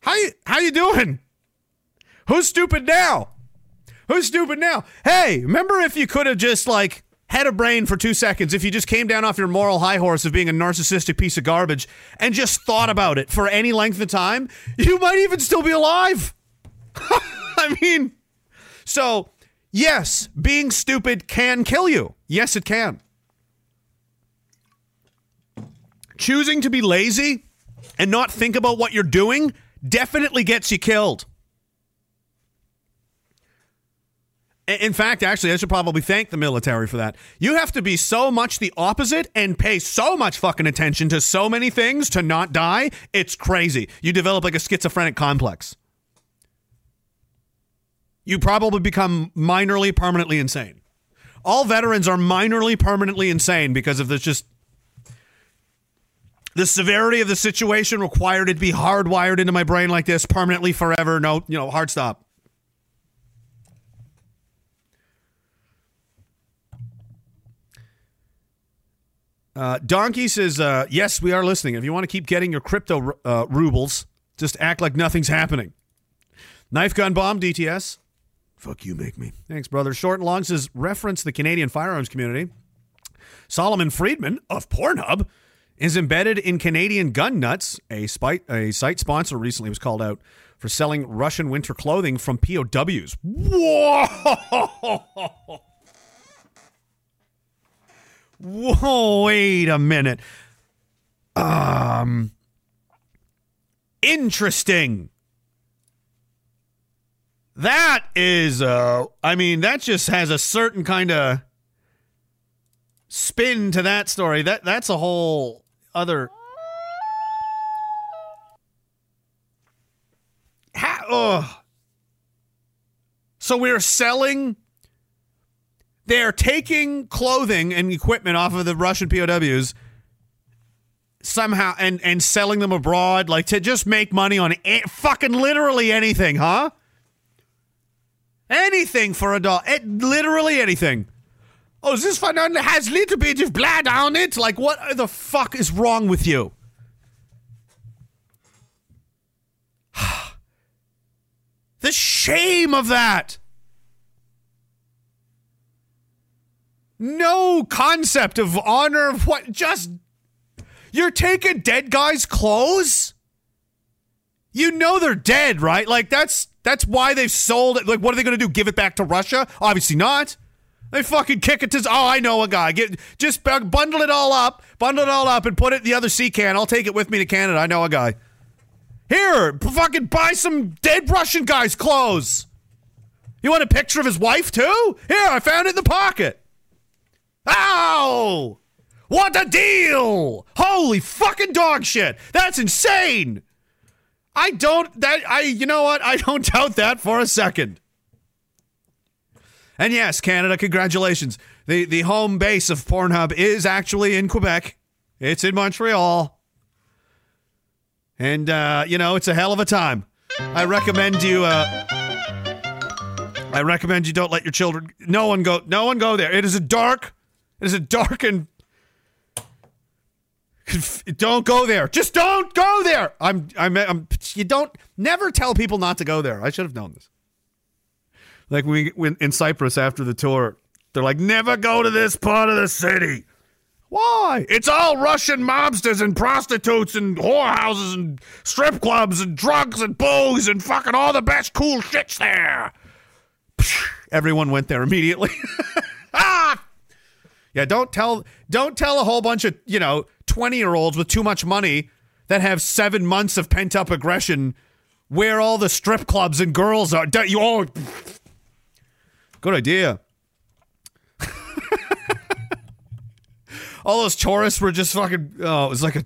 How you how you doing? Who's stupid now? Who's stupid now? Hey, remember if you could have just like had a brain for two seconds, if you just came down off your moral high horse of being a narcissistic piece of garbage and just thought about it for any length of time, you might even still be alive. I mean, so yes, being stupid can kill you. Yes, it can. Choosing to be lazy and not think about what you're doing definitely gets you killed. In fact, actually, I should probably thank the military for that. You have to be so much the opposite and pay so much fucking attention to so many things to not die. It's crazy. You develop like a schizophrenic complex. You probably become minorly permanently insane. All veterans are minorly permanently insane because of this just the severity of the situation required it to be hardwired into my brain like this permanently forever. No, you know, hard stop. Uh, Donkey says, uh, yes, we are listening. If you want to keep getting your crypto uh, rubles, just act like nothing's happening. Knife Gun Bomb, DTS. Fuck you, make me. Thanks, brother. Short and Long says, reference the Canadian firearms community. Solomon Friedman of Pornhub is embedded in Canadian Gun Nuts, a, a site sponsor recently was called out for selling Russian winter clothing from POWs. Whoa! Whoa, wait a minute. Um, interesting. That is, uh, I mean, that just has a certain kind of spin to that story. That that's a whole other. Ha- ugh. So we're selling. They're taking clothing and equipment off of the Russian POWs somehow and and selling them abroad, like to just make money on a- fucking literally anything, huh? Anything for a dollar, it, literally anything. Oh, this banana has little bit of blood on it. Like, what the fuck is wrong with you? the shame of that. No concept of honor of what just you're taking dead guys' clothes? You know they're dead, right? Like that's that's why they've sold it. Like, what are they gonna do? Give it back to Russia? Obviously not. They fucking kick it to. Oh, I know a guy. Get just bundle it all up, bundle it all up, and put it in the other sea can. I'll take it with me to Canada. I know a guy. Here, fucking buy some dead Russian guy's clothes. You want a picture of his wife too? Here, I found it in the pocket. Ow! What a deal! Holy fucking dog shit! That's insane! I don't that I you know what? I don't doubt that for a second. And yes, Canada, congratulations. The the home base of Pornhub is actually in Quebec. It's in Montreal. And uh, you know, it's a hell of a time. I recommend you uh I recommend you don't let your children no one go no one go there. It is a dark it is a dark and don't go there. Just don't go there. I'm, I'm, I'm, you don't, never tell people not to go there. I should have known this. Like we, when in Cyprus after the tour, they're like, never go to this part of the city. Why? It's all Russian mobsters and prostitutes and whorehouses and strip clubs and drugs and booze and fucking all the best cool shits there. Everyone went there immediately. ah! Yeah, don't tell don't tell a whole bunch of, you know, 20-year-olds with too much money that have 7 months of pent-up aggression where all the strip clubs and girls are. You all Good idea. all those tourists were just fucking oh, it was like a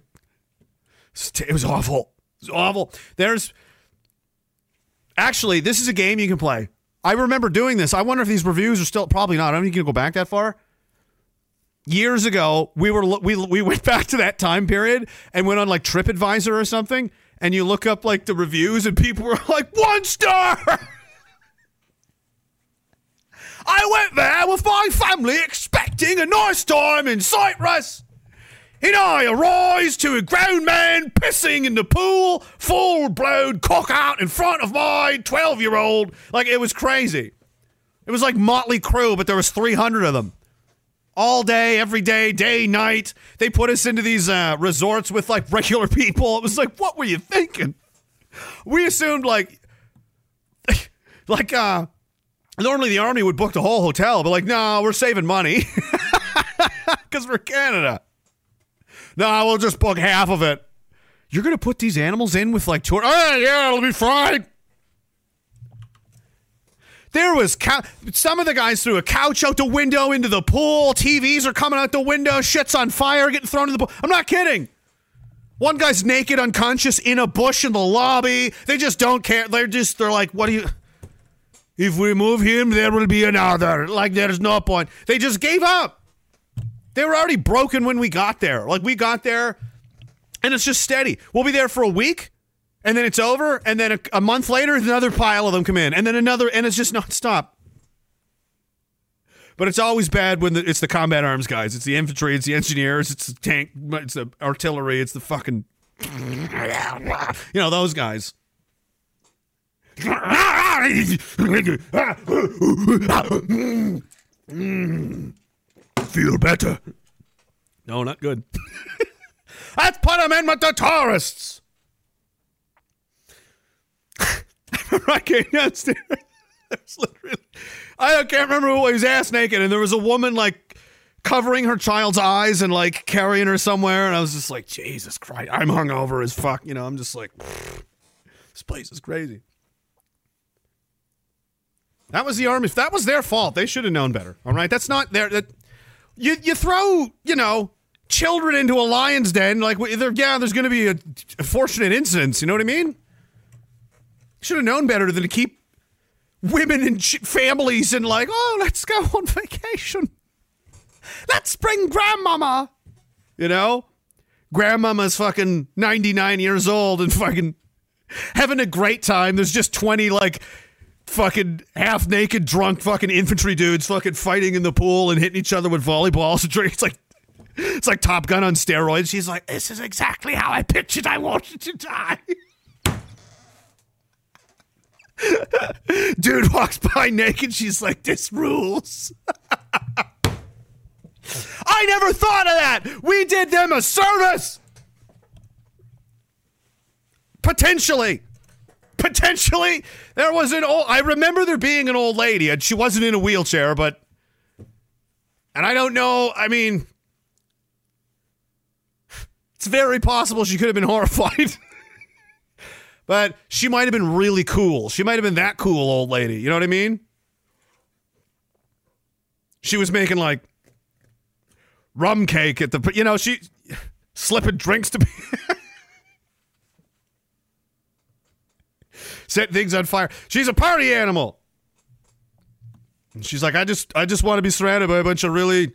it was awful. It was awful. There's Actually, this is a game you can play. I remember doing this. I wonder if these reviews are still probably not. I don't think you can go back that far years ago we were we we went back to that time period and went on like TripAdvisor or something and you look up like the reviews and people were like one star. I went there with my family expecting a nice time in Cyprus. And I arise to a grown man pissing in the pool, full blown cock out in front of my 12 year old. Like it was crazy. It was like Motley Crue, but there was 300 of them all day, every day, day, night. They put us into these uh, resorts with like regular people. It was like, what were you thinking? We assumed like, like, uh, normally the army would book the whole hotel, but like, no, we're saving money because we're Canada. No, we'll just book half of it. You're gonna put these animals in with like tour? Oh yeah, it'll be fine. There was cou- some of the guys threw a couch out the window into the pool. TVs are coming out the window. Shit's on fire, getting thrown in the pool. I'm not kidding. One guy's naked, unconscious in a bush in the lobby. They just don't care. They're just they're like, what do you? If we move him, there will be another. Like there's no point. They just gave up. They were already broken when we got there. Like we got there, and it's just steady. We'll be there for a week and then it's over, and then a, a month later, another pile of them come in, and then another, and it's just nonstop. But it's always bad when the, it's the combat arms guys. It's the infantry, it's the engineers, it's the tank, it's the artillery, it's the fucking, you know, those guys. Feel better. No, not good. Let's put them in with the tourists. I came downstairs. There's literally, I can't remember who was ass naked, and there was a woman like covering her child's eyes and like carrying her somewhere, and I was just like, Jesus Christ, I'm hungover as fuck. You know, I'm just like, this place is crazy. That was the army. If that was their fault, they should have known better. All right, that's not their. That you you throw you know children into a lion's den like yeah there's going to be a, a fortunate incidents you know what i mean should have known better than to keep women and ch- families and like oh let's go on vacation let's bring grandmama you know grandmama's fucking 99 years old and fucking having a great time there's just 20 like fucking half naked drunk fucking infantry dudes fucking fighting in the pool and hitting each other with volleyballs. It's like it's like Top Gun on steroids. She's like, this is exactly how I pictured I wanted to die. Dude walks by naked. She's like, this rules. I never thought of that. We did them a service. Potentially. Potentially. There was an old, I remember there being an old lady, and she wasn't in a wheelchair, but, and I don't know, I mean, it's very possible she could have been horrified. but she might have been really cool. She might have been that cool old lady. You know what I mean? She was making like rum cake at the, you know, she slipping drinks to set things on fire. She's a party animal. And she's like, I just, I just want to be surrounded by a bunch of really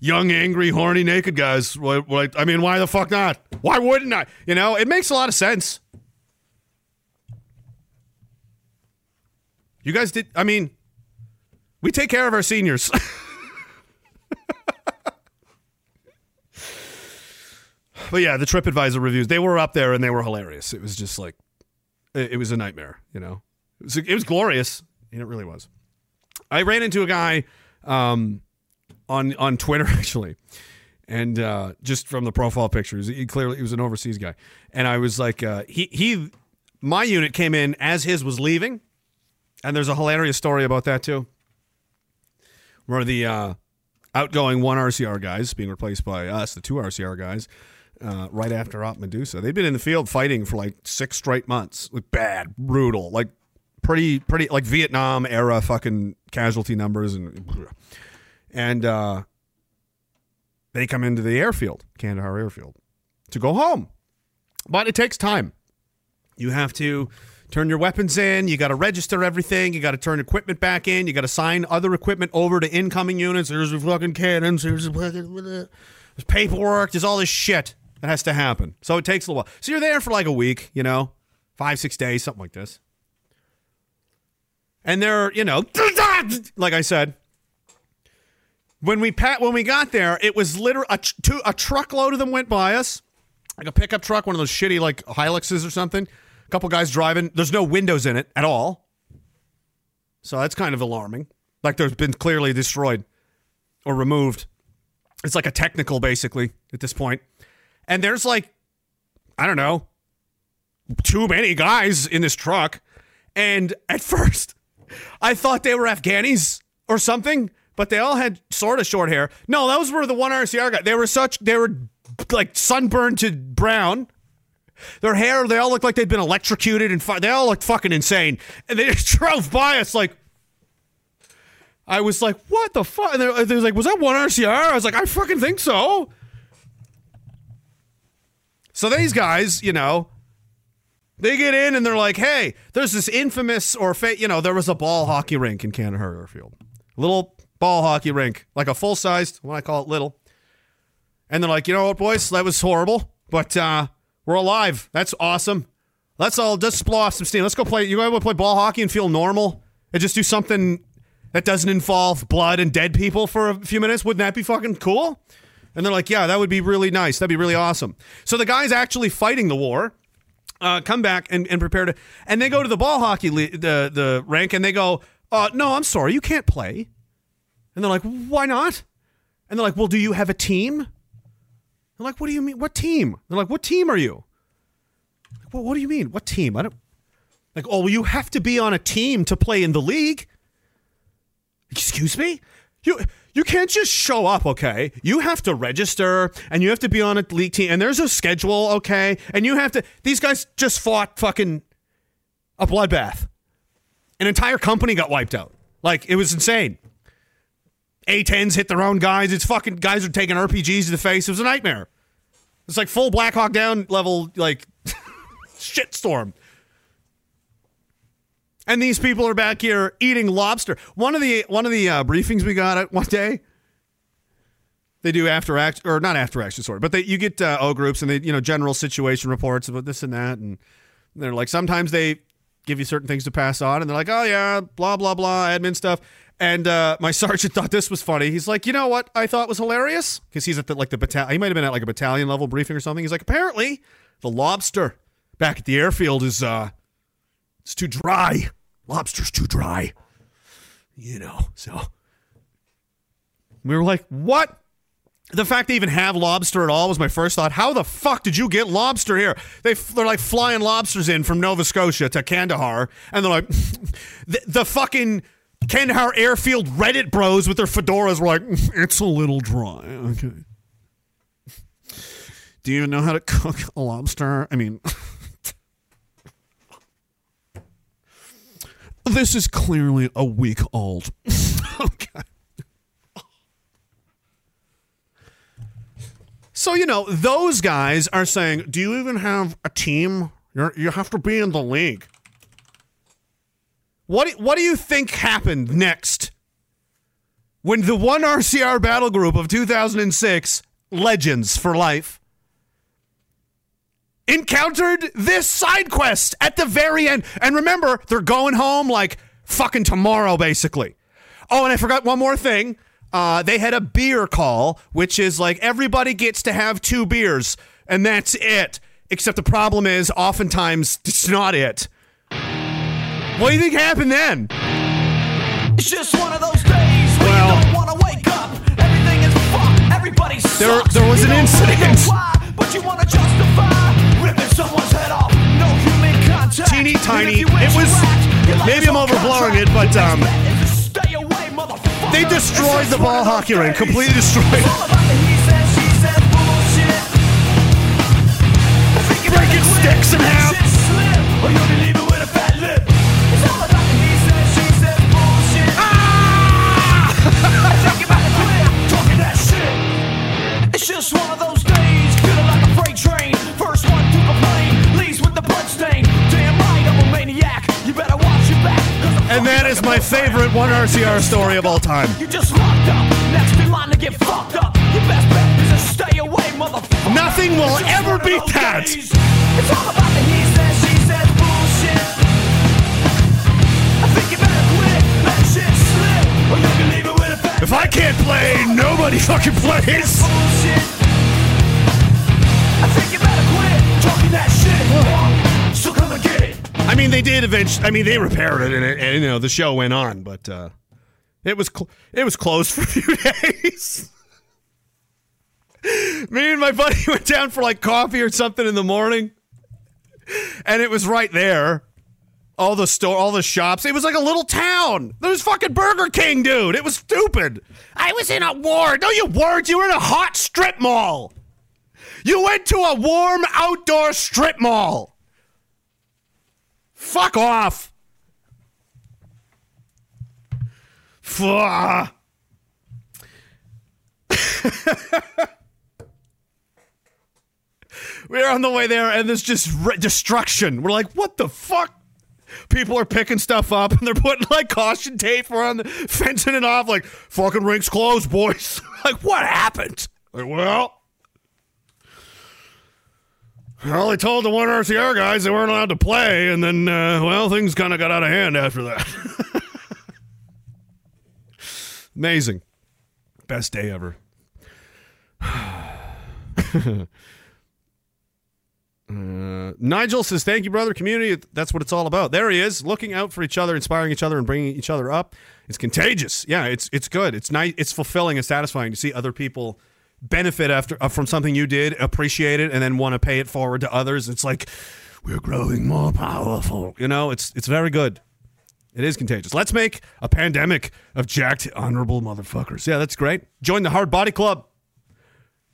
young, angry, horny, naked guys. What, I mean, why the fuck not? Why wouldn't I? You know, it makes a lot of sense. You guys did. I mean, we take care of our seniors. but yeah, the TripAdvisor reviews, they were up there and they were hilarious. It was just like, it, it was a nightmare, you know? It was, it was glorious. And it really was. I ran into a guy um, on on Twitter, actually. And uh, just from the profile pictures, he clearly he was an overseas guy. And I was like, uh, he he, my unit came in as his was leaving, and there's a hilarious story about that too, where the uh, outgoing one RCR guys being replaced by us, the two RCR guys, uh, right after Op Medusa. They've been in the field fighting for like six straight months, like bad, brutal, like pretty, pretty, like Vietnam era fucking casualty numbers, and and uh, they come into the airfield, Kandahar airfield, to go home, but it takes time. You have to turn your weapons in. You got to register everything. You got to turn equipment back in. You got to sign other equipment over to incoming units. There's the fucking cannons. There's the fucking there's paperwork. There's all this shit that has to happen. So it takes a little while. So you're there for like a week, you know, five, six days, something like this. And they're, you know, like I said, when we pat when we got there, it was literally a, a truckload of them went by us, like a pickup truck, one of those shitty like Hiluxes or something. A couple guys driving. There's no windows in it at all, so that's kind of alarming. Like there's been clearly destroyed or removed. It's like a technical, basically, at this point. And there's like, I don't know, too many guys in this truck. And at first, I thought they were Afghanis or something, but they all had sort of short hair. No, those were the one RCR guy. They were such, they were like sunburned to brown. Their hair, they all looked like they'd been electrocuted and they all looked fucking insane. And they just drove by us like, I was like, what the fuck? And they they was like, was that one RCR? I was like, I fucking think so. So these guys, you know, they get in and they're like, hey, there's this infamous or, fa- you know, there was a ball hockey rink in Kandahar Airfield. Little ball hockey rink, like a full sized, when I call it little. And they're like, you know what, boys, that was horrible, but uh, we're alive. That's awesome. Let's all just blow off some steam. Let's go play. You want to play ball hockey and feel normal and just do something that doesn't involve blood and dead people for a few minutes? Wouldn't that be fucking cool? And they're like, yeah, that would be really nice. That'd be really awesome. So the guys actually fighting the war uh, come back and, and prepare to, and they go to the ball hockey le- the the rank and they go, uh, no, I'm sorry, you can't play. And they're like, why not? And they're like, well, do you have a team? They're like, what do you mean? What team? They're like, what team are you? Like, well, what do you mean? What team? I don't. Like, oh, well, you have to be on a team to play in the league. Excuse me? You you can't just show up, okay? You have to register and you have to be on a league team and there's a schedule, okay? And you have to these guys just fought fucking a bloodbath. An entire company got wiped out. Like it was insane. A10s hit their own guys. It's fucking guys are taking RPGs to the face. It was a nightmare. It's like full Black Hawk Down level, like shitstorm. And these people are back here eating lobster. One of the one of the uh, briefings we got at one day, they do after act or not after action, sorry, but they you get uh, O groups and they you know general situation reports about this and that, and they're like sometimes they give you certain things to pass on, and they're like, oh yeah, blah blah blah, admin stuff. And uh, my sergeant thought this was funny. He's like, you know what I thought was hilarious because he's at the like the battalion. He might have been at like a battalion level briefing or something. He's like, apparently the lobster back at the airfield is uh, it's too dry. Lobster's too dry. You know, so we were like, what? The fact they even have lobster at all was my first thought. How the fuck did you get lobster here? They, they're like flying lobsters in from Nova Scotia to Kandahar, and they're like, the, the fucking Kandahar airfield Reddit bros with their fedoras were like, it's a little dry. Okay. Do you even know how to cook a lobster? I mean, this is clearly a week old. okay. So you know those guys are saying, "Do you even have a team? You're, you have to be in the league." What what do you think happened next when the one RCR battle group of 2006 legends for life encountered this side quest at the very end? And remember, they're going home like fucking tomorrow, basically. Oh, and I forgot one more thing. Uh, they had a beer call, which is like everybody gets to have two beers, and that's it. Except the problem is, oftentimes, it's not it. What do you think happened then? It's just one of those days Well- you don't wanna wake up. Everything is fucked. Everybody There- sucks. there was You an don't really know incident. why, but you wanna justify Teeny tiny. It was- you act, your life maybe I'm overblowing it, but, um, best bet is to stay away, motherfucker. They destroyed the ball hockey rink, days. completely destroyed. It's it. all about the he said, she And that is my favorite one RCR story of all time. You just locked up, next in line to get fucked up. Your best bet is to stay away, motherfucker. Nothing will ever beat that. It's all about the he said, she said bullshit. I think you better quit, let shit slip, or you'll be leaving with a fat If I can't play, nobody fucking plays. bullshit. I mean, they did eventually. I mean, they repaired it, and, it, and you know the show went on, but uh, it was cl- it was closed for a few days. Me and my buddy went down for like coffee or something in the morning, and it was right there. All the store, all the shops. It was like a little town. There was fucking Burger King, dude. It was stupid. I was in a ward. No, you weren't. You were in a hot strip mall. You went to a warm outdoor strip mall. Fuck off. Fuck. We're on the way there, and there's just re- destruction. We're like, what the fuck? People are picking stuff up, and they're putting like caution tape around, the, fencing it off. Like, fucking rinks closed, boys. like, what happened? Like, well, well, they told the one RCR guys they weren't allowed to play, and then, uh, well, things kind of got out of hand after that. Amazing. Best day ever. Uh, Nigel says, "Thank you, brother. Community. That's what it's all about. There he is, looking out for each other, inspiring each other, and bringing each other up. It's contagious. Yeah, it's it's good. It's nice. It's fulfilling and satisfying to see other people benefit after uh, from something you did, appreciate it, and then want to pay it forward to others. It's like we're growing more powerful. You know, it's it's very good. It is contagious. Let's make a pandemic of jacked, honorable motherfuckers. Yeah, that's great. Join the Hard Body Club.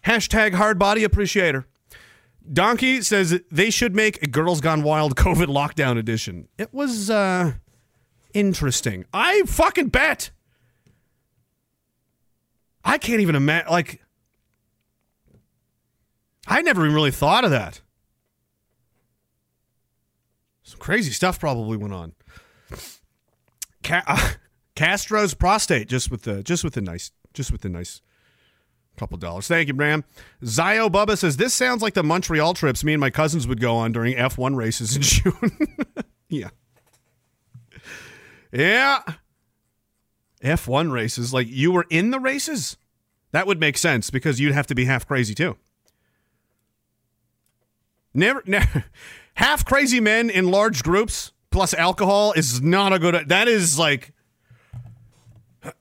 Hashtag Hard Body Appreciator. Donkey says they should make a Girls Gone Wild COVID lockdown edition. It was uh interesting. I fucking bet. I can't even imagine. Like, I never even really thought of that. Some crazy stuff probably went on. Ca- uh, Castro's prostate, just with the just with the nice, just with the nice couple dollars. Thank you, Bram. Zio Bubba says this sounds like the Montreal trips me and my cousins would go on during F1 races in June. yeah, yeah. F1 races, like you were in the races. That would make sense because you'd have to be half crazy too. Never, never half crazy men in large groups plus alcohol is not a good. That is like.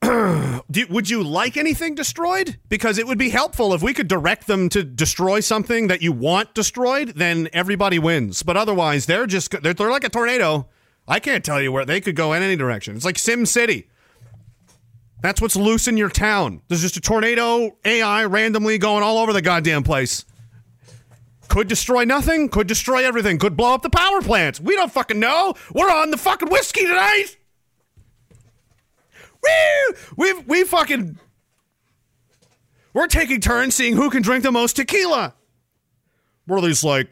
Do, would you like anything destroyed? Because it would be helpful if we could direct them to destroy something that you want destroyed. Then everybody wins. But otherwise, they're just they're, they're like a tornado. I can't tell you where they could go in any direction. It's like Sim City. That's what's loose in your town. There's just a tornado AI randomly going all over the goddamn place. Could destroy nothing, could destroy everything, could blow up the power plants. We don't fucking know. We're on the fucking whiskey tonight. Woo! We've we fucking We're taking turns seeing who can drink the most tequila. Are these like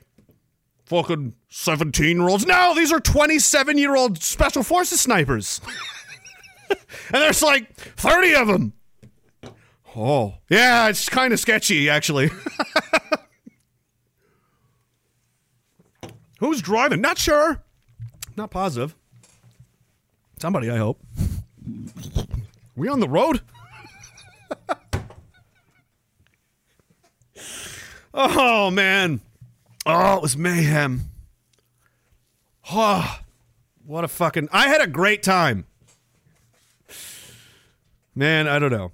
fucking 17 year olds? No, these are 27 year old special forces snipers. and there's like 30 of them. Oh, yeah, it's kind of sketchy, actually. Who's driving? Not sure. Not positive. Somebody, I hope. We on the road? oh, man. Oh, it was mayhem. Oh, what a fucking. I had a great time. Man, I don't know.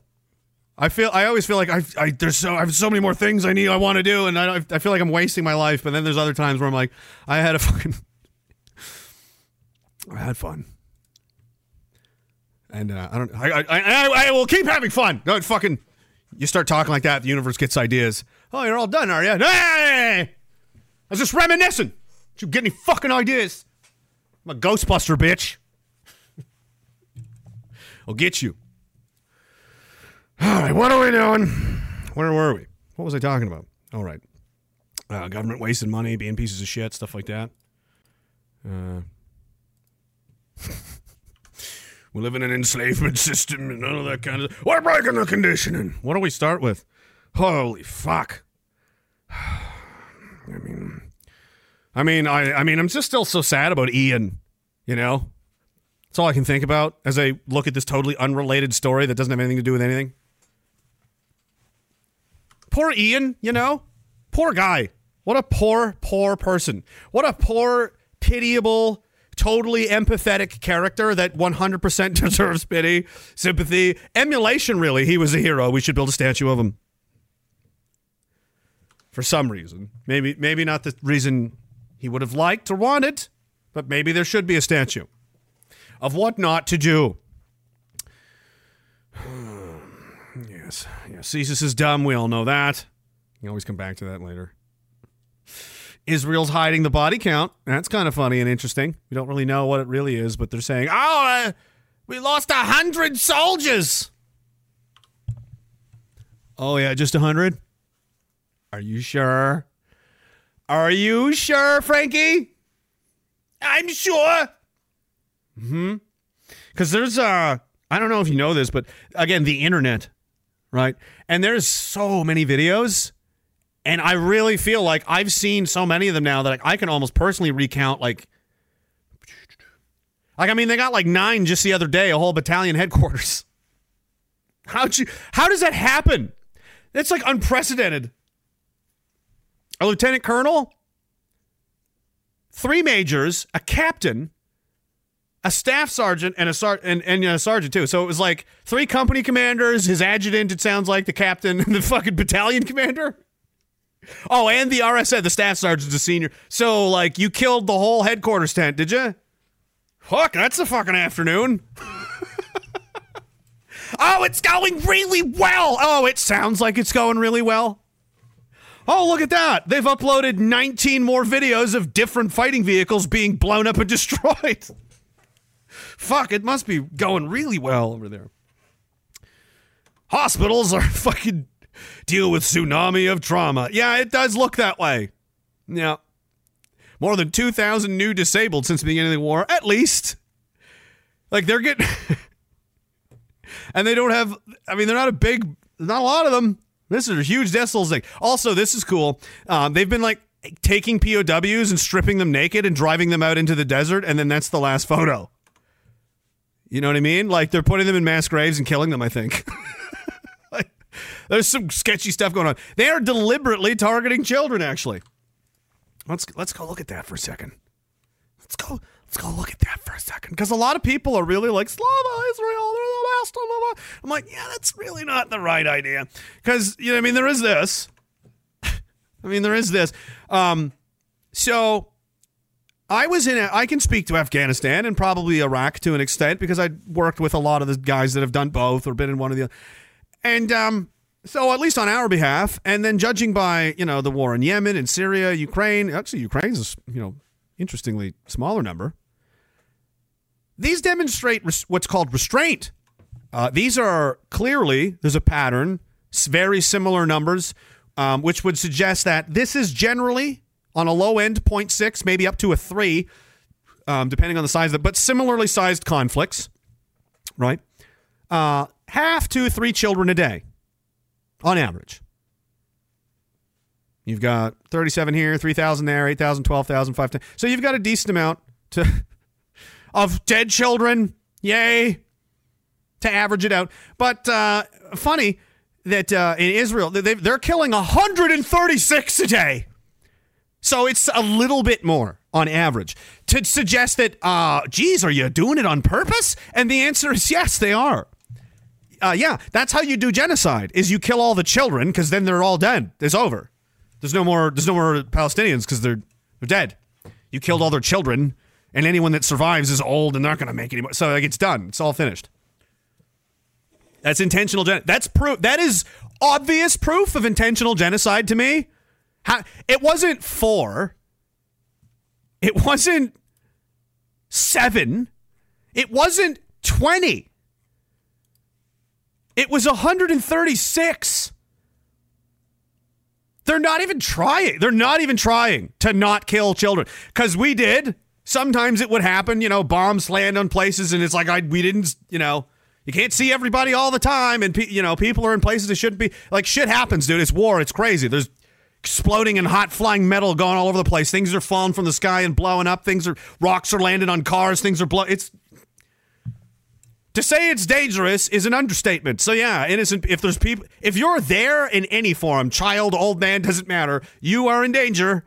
I feel I always feel like I, I there's so I have so many more things I need I want to do and I I feel like I'm wasting my life but then there's other times where I'm like I had a fucking I had fun. And uh, I don't I, I I I will keep having fun. Don't fucking you start talking like that the universe gets ideas. Oh you're all done are you hey! I was just reminiscing. Did you get any fucking ideas? I'm a Ghostbuster bitch. I'll get you all right, what are we doing? Where were we? What was I talking about? All right. Uh, government wasting money, being pieces of shit, stuff like that. Uh, we live in an enslavement system and all that kind of. We're breaking the conditioning. What do we start with? Holy fuck! I mean, I mean, I, I mean, I'm just still so sad about Ian. You know, that's all I can think about as I look at this totally unrelated story that doesn't have anything to do with anything. Poor Ian, you know? Poor guy. What a poor, poor person. What a poor, pitiable, totally empathetic character that 100% deserves pity, sympathy, emulation, really. He was a hero. We should build a statue of him. For some reason. Maybe maybe not the reason he would have liked or wanted, but maybe there should be a statue of what not to do. yes, Cesus is dumb. We all know that. You always come back to that later. Israel's hiding the body count. That's kind of funny and interesting. We don't really know what it really is, but they're saying, "Oh, uh, we lost a hundred soldiers." Oh yeah, just a hundred. Are you sure? Are you sure, Frankie? I'm sure. Hmm. Because there's uh, I don't know if you know this, but again, the internet, right? And there's so many videos, and I really feel like I've seen so many of them now that I can almost personally recount like. Like I mean, they got like nine just the other day, a whole battalion headquarters. How'd you? How does that happen? It's like unprecedented. A lieutenant colonel, three majors, a captain, a staff sergeant, and a sar- and, and a sergeant too. So it was like three company commanders, his adjutant. It sounds like the captain and the fucking battalion commander. Oh, and the RSA, the staff sergeant's a senior. So like you killed the whole headquarters tent, did you? Fuck, that's a fucking afternoon. oh, it's going really well. Oh, it sounds like it's going really well. Oh, look at that. They've uploaded 19 more videos of different fighting vehicles being blown up and destroyed. Fuck, it must be going really well over there. hospitals are fucking deal with tsunami of trauma. Yeah, it does look that way. Yeah. More than 2,000 new disabled since the beginning of the war, at least. Like they're getting. and they don't have, I mean, they're not a big, not a lot of them. This is a huge decibels thing. Also, this is cool. Um, they've been like taking POWs and stripping them naked and driving them out into the desert, and then that's the last photo. You know what I mean? Like they're putting them in mass graves and killing them, I think. like, there's some sketchy stuff going on. They are deliberately targeting children, actually. Let's let's go look at that for a second. Let's go let's go look at that for a second. Because a lot of people are really like, Slava, Israel, they're the blah." I'm like, yeah, that's really not the right idea. Because, you know, what I mean, there is this. I mean, there is this. Um, so I was in. A, I can speak to Afghanistan and probably Iraq to an extent because I worked with a lot of the guys that have done both or been in one of the. And um, so at least on our behalf, and then judging by you know the war in Yemen and Syria, Ukraine. Actually, Ukraine's you know interestingly smaller number. These demonstrate res- what's called restraint. Uh, these are clearly there's a pattern, very similar numbers, um, which would suggest that this is generally on a low end 0.6, maybe up to a three, um, depending on the size of it, but similarly sized conflicts, right? Uh, half to three children a day, on average. You've got 37 here, 3,000 there, 8,000, 12,000, 5,000. So you've got a decent amount to of dead children. Yay. To average it out. But uh, funny that uh, in Israel, they, they're killing 136 a day. So it's a little bit more on average. To suggest that, uh, geez, are you doing it on purpose? And the answer is yes, they are. Uh, yeah, that's how you do genocide: is you kill all the children because then they're all dead. It's over. There's no more. There's no more Palestinians because they're they're dead. You killed all their children, and anyone that survives is old and they're not going to make any more. So like, it's done. It's all finished. That's intentional gen. That's proof. That is obvious proof of intentional genocide to me. How, it wasn't four. It wasn't seven. It wasn't twenty. It was 136. They're not even trying. They're not even trying to not kill children because we did. Sometimes it would happen, you know, bombs land on places and it's like I we didn't, you know, you can't see everybody all the time and pe- you know, people are in places they shouldn't be. Like shit happens, dude. It's war. It's crazy. There's exploding and hot flying metal going all over the place. Things are falling from the sky and blowing up. Things are rocks are landing on cars. Things are blow. It's to say it's dangerous is an understatement. So yeah, innocent. If there's people, if you're there in any form, child, old man, doesn't matter. You are in danger.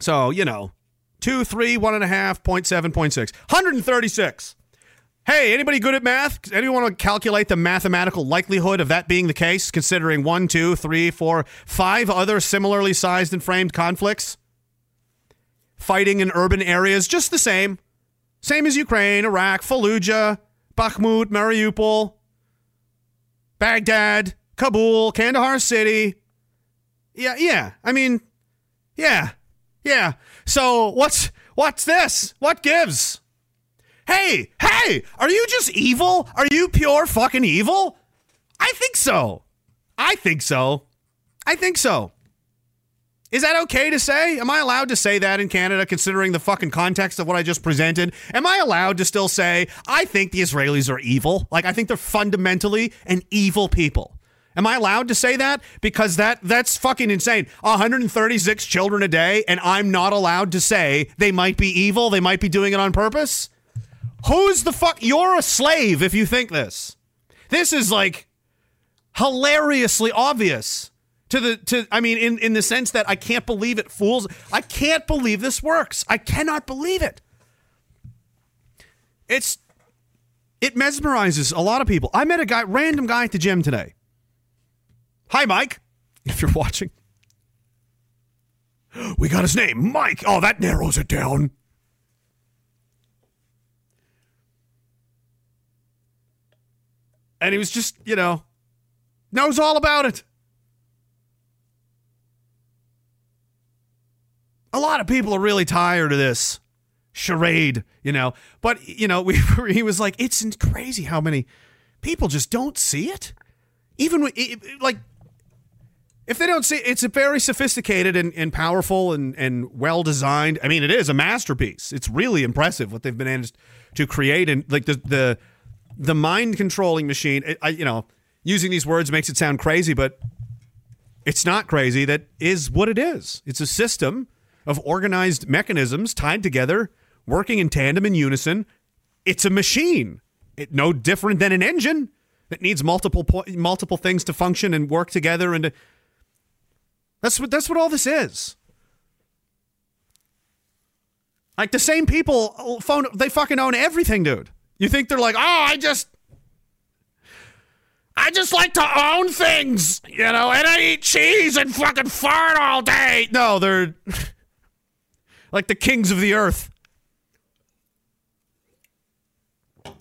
So you know, two, three, one and a half, point seven, point six, 136. Hey, anybody good at math? Anyone want to calculate the mathematical likelihood of that being the case, considering one, two, three, four, five other similarly sized and framed conflicts? Fighting in urban areas, just the same. Same as Ukraine, Iraq, Fallujah, Bakhmut, Mariupol, Baghdad, Kabul, Kandahar City. Yeah, yeah. I mean, yeah. Yeah. So what's what's this? What gives? Hey, hey, are you just evil? Are you pure fucking evil? I think so. I think so. I think so. Is that okay to say? Am I allowed to say that in Canada, considering the fucking context of what I just presented? Am I allowed to still say, I think the Israelis are evil? Like, I think they're fundamentally an evil people. Am I allowed to say that? Because that that's fucking insane. 136 children a day, and I'm not allowed to say they might be evil, they might be doing it on purpose? Who's the fuck? You're a slave if you think this. This is like hilariously obvious to the to I mean in in the sense that I can't believe it fools I can't believe this works. I cannot believe it. It's it mesmerizes a lot of people. I met a guy random guy at the gym today. Hi Mike, if you're watching. We got his name, Mike. Oh, that narrows it down. And he was just, you know, knows all about it. a lot of people are really tired of this charade, you know. But you know, we he was like, it's crazy how many people just don't see it. Even it- it- like, if they don't see it's a very sophisticated and, and powerful and, and well designed. I mean, it is a masterpiece. It's really impressive what they've been able to create and like the the the mind controlling machine. I you know using these words makes it sound crazy, but it's not crazy. That is what it is. It's a system of organized mechanisms tied together, working in tandem in unison. It's a machine. It no different than an engine that needs multiple po- multiple things to function and work together and to, that's what that's what all this is. Like the same people uh, phone they fucking own everything, dude. You think they're like, "Oh, I just I just like to own things, you know, and I eat cheese and fucking fart all day." No, they're like the kings of the earth.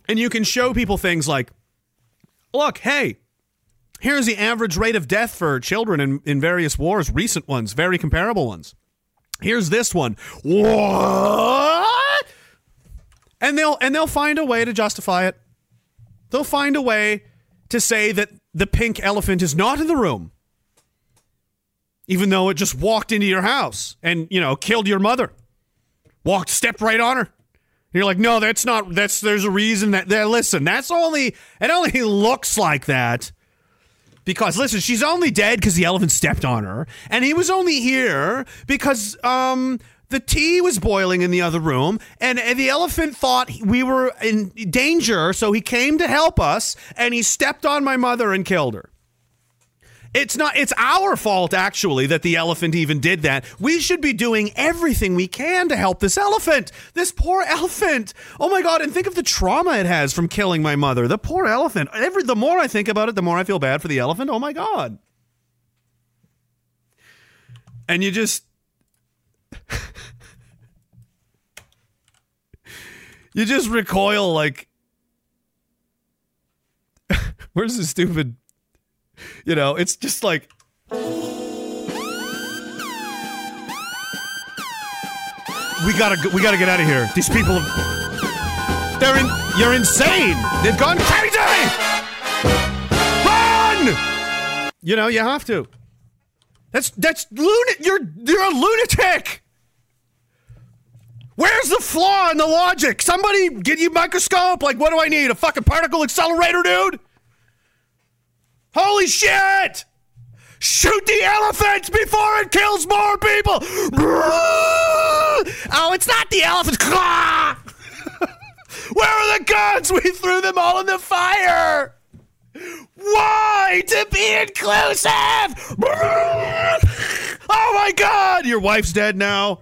And you can show people things like, "Look, hey, Here's the average rate of death for children in, in various wars, recent ones, very comparable ones. Here's this one. What? And they'll and they'll find a way to justify it. They'll find a way to say that the pink elephant is not in the room. Even though it just walked into your house and, you know, killed your mother. Walked, stepped right on her. You're like, no, that's not. That's there's a reason that. There, listen, that's only. It only looks like that because listen, she's only dead because the elephant stepped on her, and he was only here because um the tea was boiling in the other room, and, and the elephant thought we were in danger, so he came to help us, and he stepped on my mother and killed her. It's not it's our fault actually that the elephant even did that. We should be doing everything we can to help this elephant. This poor elephant. Oh my god, and think of the trauma it has from killing my mother. The poor elephant. Every the more I think about it, the more I feel bad for the elephant. Oh my god. And you just You just recoil like Where's the stupid you know, it's just like we gotta go- we gotta get out of here. These people, they're in. You're insane. They've gone crazy. Run! You know you have to. That's that's lunatic. You're you're a lunatic. Where's the flaw in the logic? Somebody get you microscope. Like, what do I need? A fucking particle accelerator, dude? Holy shit! Shoot the elephant before it kills more people! Oh, it's not the elephant. Where are the guns? We threw them all in the fire! Why? To be inclusive! Oh my god! Your wife's dead now.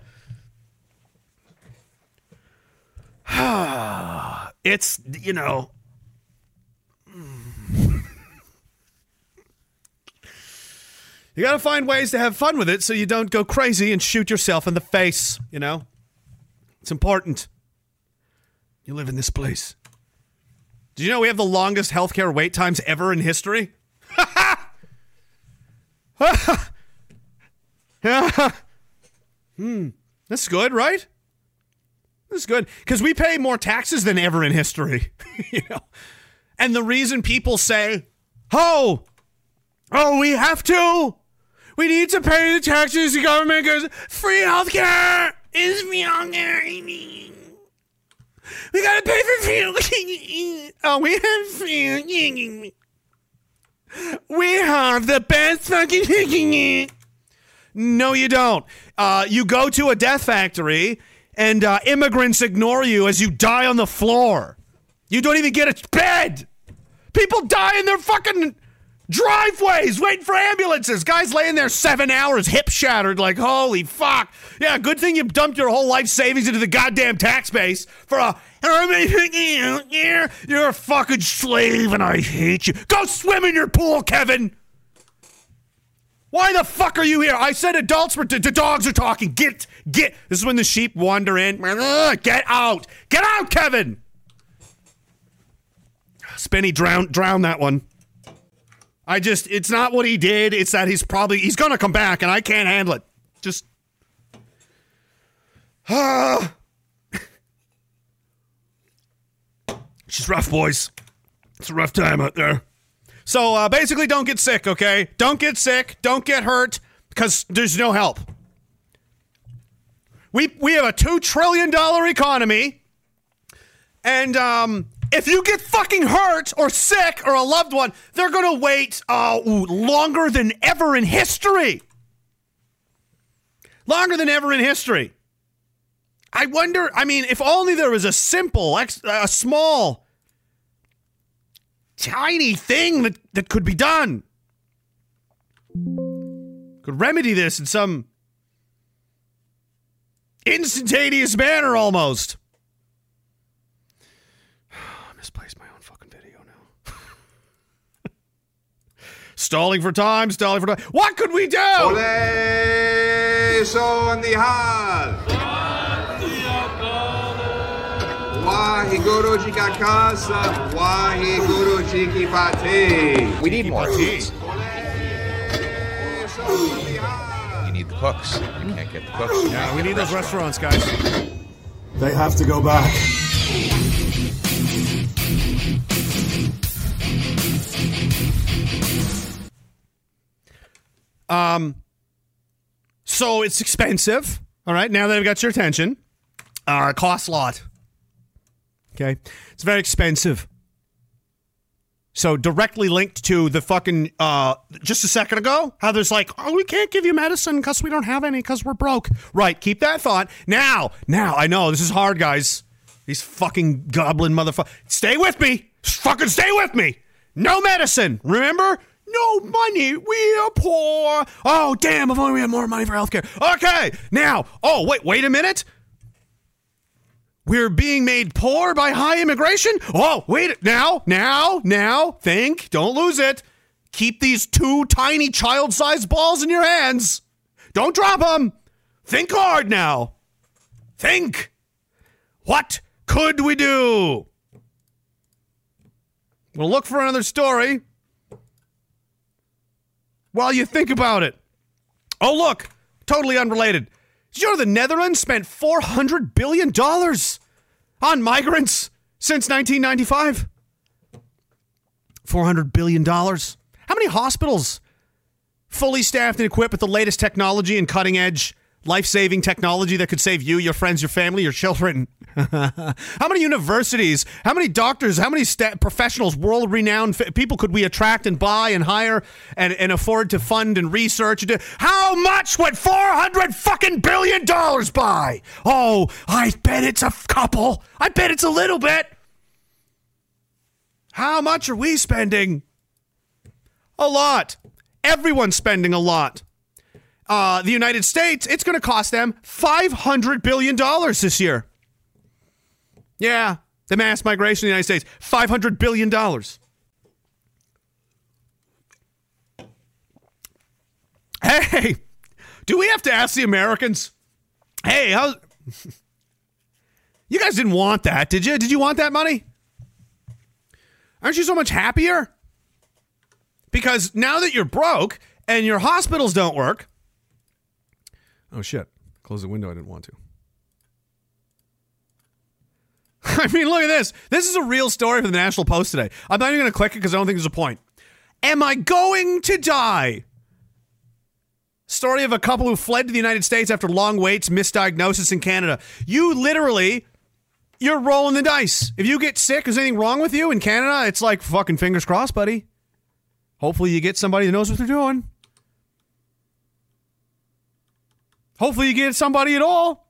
it's, you know. You got to find ways to have fun with it so you don't go crazy and shoot yourself in the face, you know? It's important. You live in this place. Did you know we have the longest healthcare wait times ever in history? hmm. That's good, right? That's good because we pay more taxes than ever in history, you know. And the reason people say, "Oh, oh, we have to. We need to pay the taxes. The government goes free healthcare is free healthcare. We gotta pay for free. oh, we have free. We have the best fucking. No, you don't. Uh, you go to a death factory and uh, immigrants ignore you as you die on the floor. You don't even get a bed. People die in their fucking driveways waiting for ambulances. Guys laying there seven hours, hip shattered, like, holy fuck. Yeah, good thing you dumped your whole life savings into the goddamn tax base for a. You're a fucking slave and I hate you. Go swim in your pool, Kevin. Why the fuck are you here? I said adults were. The dogs are talking. Get, get. This is when the sheep wander in. Get out. Get out, Kevin. Spinny, drown, drown that one. I just, it's not what he did. It's that he's probably, he's gonna come back, and I can't handle it. Just, ah. She's rough, boys. It's a rough time out there. So uh, basically, don't get sick, okay? Don't get sick. Don't get hurt because there's no help. We we have a two trillion dollar economy, and um, if you get fucking hurt or sick or a loved one, they're gonna wait uh, longer than ever in history. Longer than ever in history. I wonder. I mean, if only there was a simple, a small, tiny thing that that could be done. Could remedy this in some instantaneous manner almost. I misplaced my own fucking video now. stalling for time, stalling for time. What could we do? Ole son the hal. Wahiguru casa, wahiguru chiki pate. We need more cooks. You can't get the cooks. You Yeah, we need those restaurants, guys. They have to go back. Um, So it's expensive. All right, now that I've got your attention, uh, it costs a lot. Okay, it's very expensive. So directly linked to the fucking uh, just a second ago, how there's like, oh, we can't give you medicine because we don't have any because we're broke. Right, keep that thought. Now, now I know this is hard, guys. These fucking goblin motherfuckers. Stay with me. Fucking stay with me. No medicine. Remember? No money. We are poor. Oh, damn. If only we had more money for healthcare. Okay. Now, oh, wait, wait a minute. We're being made poor by high immigration? Oh, wait. Now, now, now. Think. Don't lose it. Keep these two tiny child sized balls in your hands. Don't drop them. Think hard now. Think. What could we do? We'll look for another story while you think about it. Oh, look, totally unrelated. Did you know the Netherlands spent $400 billion on migrants since 1995? $400 billion. How many hospitals fully staffed and equipped with the latest technology and cutting edge life saving technology that could save you, your friends, your family, your children? how many universities, how many doctors, how many professionals, world renowned f- people could we attract and buy and hire and, and afford to fund and research? How much would 400 fucking billion dollars buy? Oh, I bet it's a couple. I bet it's a little bit. How much are we spending? A lot. Everyone's spending a lot. Uh, the United States, it's going to cost them $500 billion this year. Yeah, the mass migration in the United States, $500 billion. Hey, do we have to ask the Americans? Hey, how? you guys didn't want that, did you? Did you want that money? Aren't you so much happier? Because now that you're broke and your hospitals don't work. Oh, shit. Close the window. I didn't want to. I mean, look at this. This is a real story from the National Post today. I'm not even going to click it because I don't think there's a point. Am I going to die? Story of a couple who fled to the United States after long waits, misdiagnosis in Canada. You literally, you're rolling the dice. If you get sick, is anything wrong with you in Canada? It's like fucking fingers crossed, buddy. Hopefully, you get somebody that knows what they're doing. Hopefully, you get somebody at all.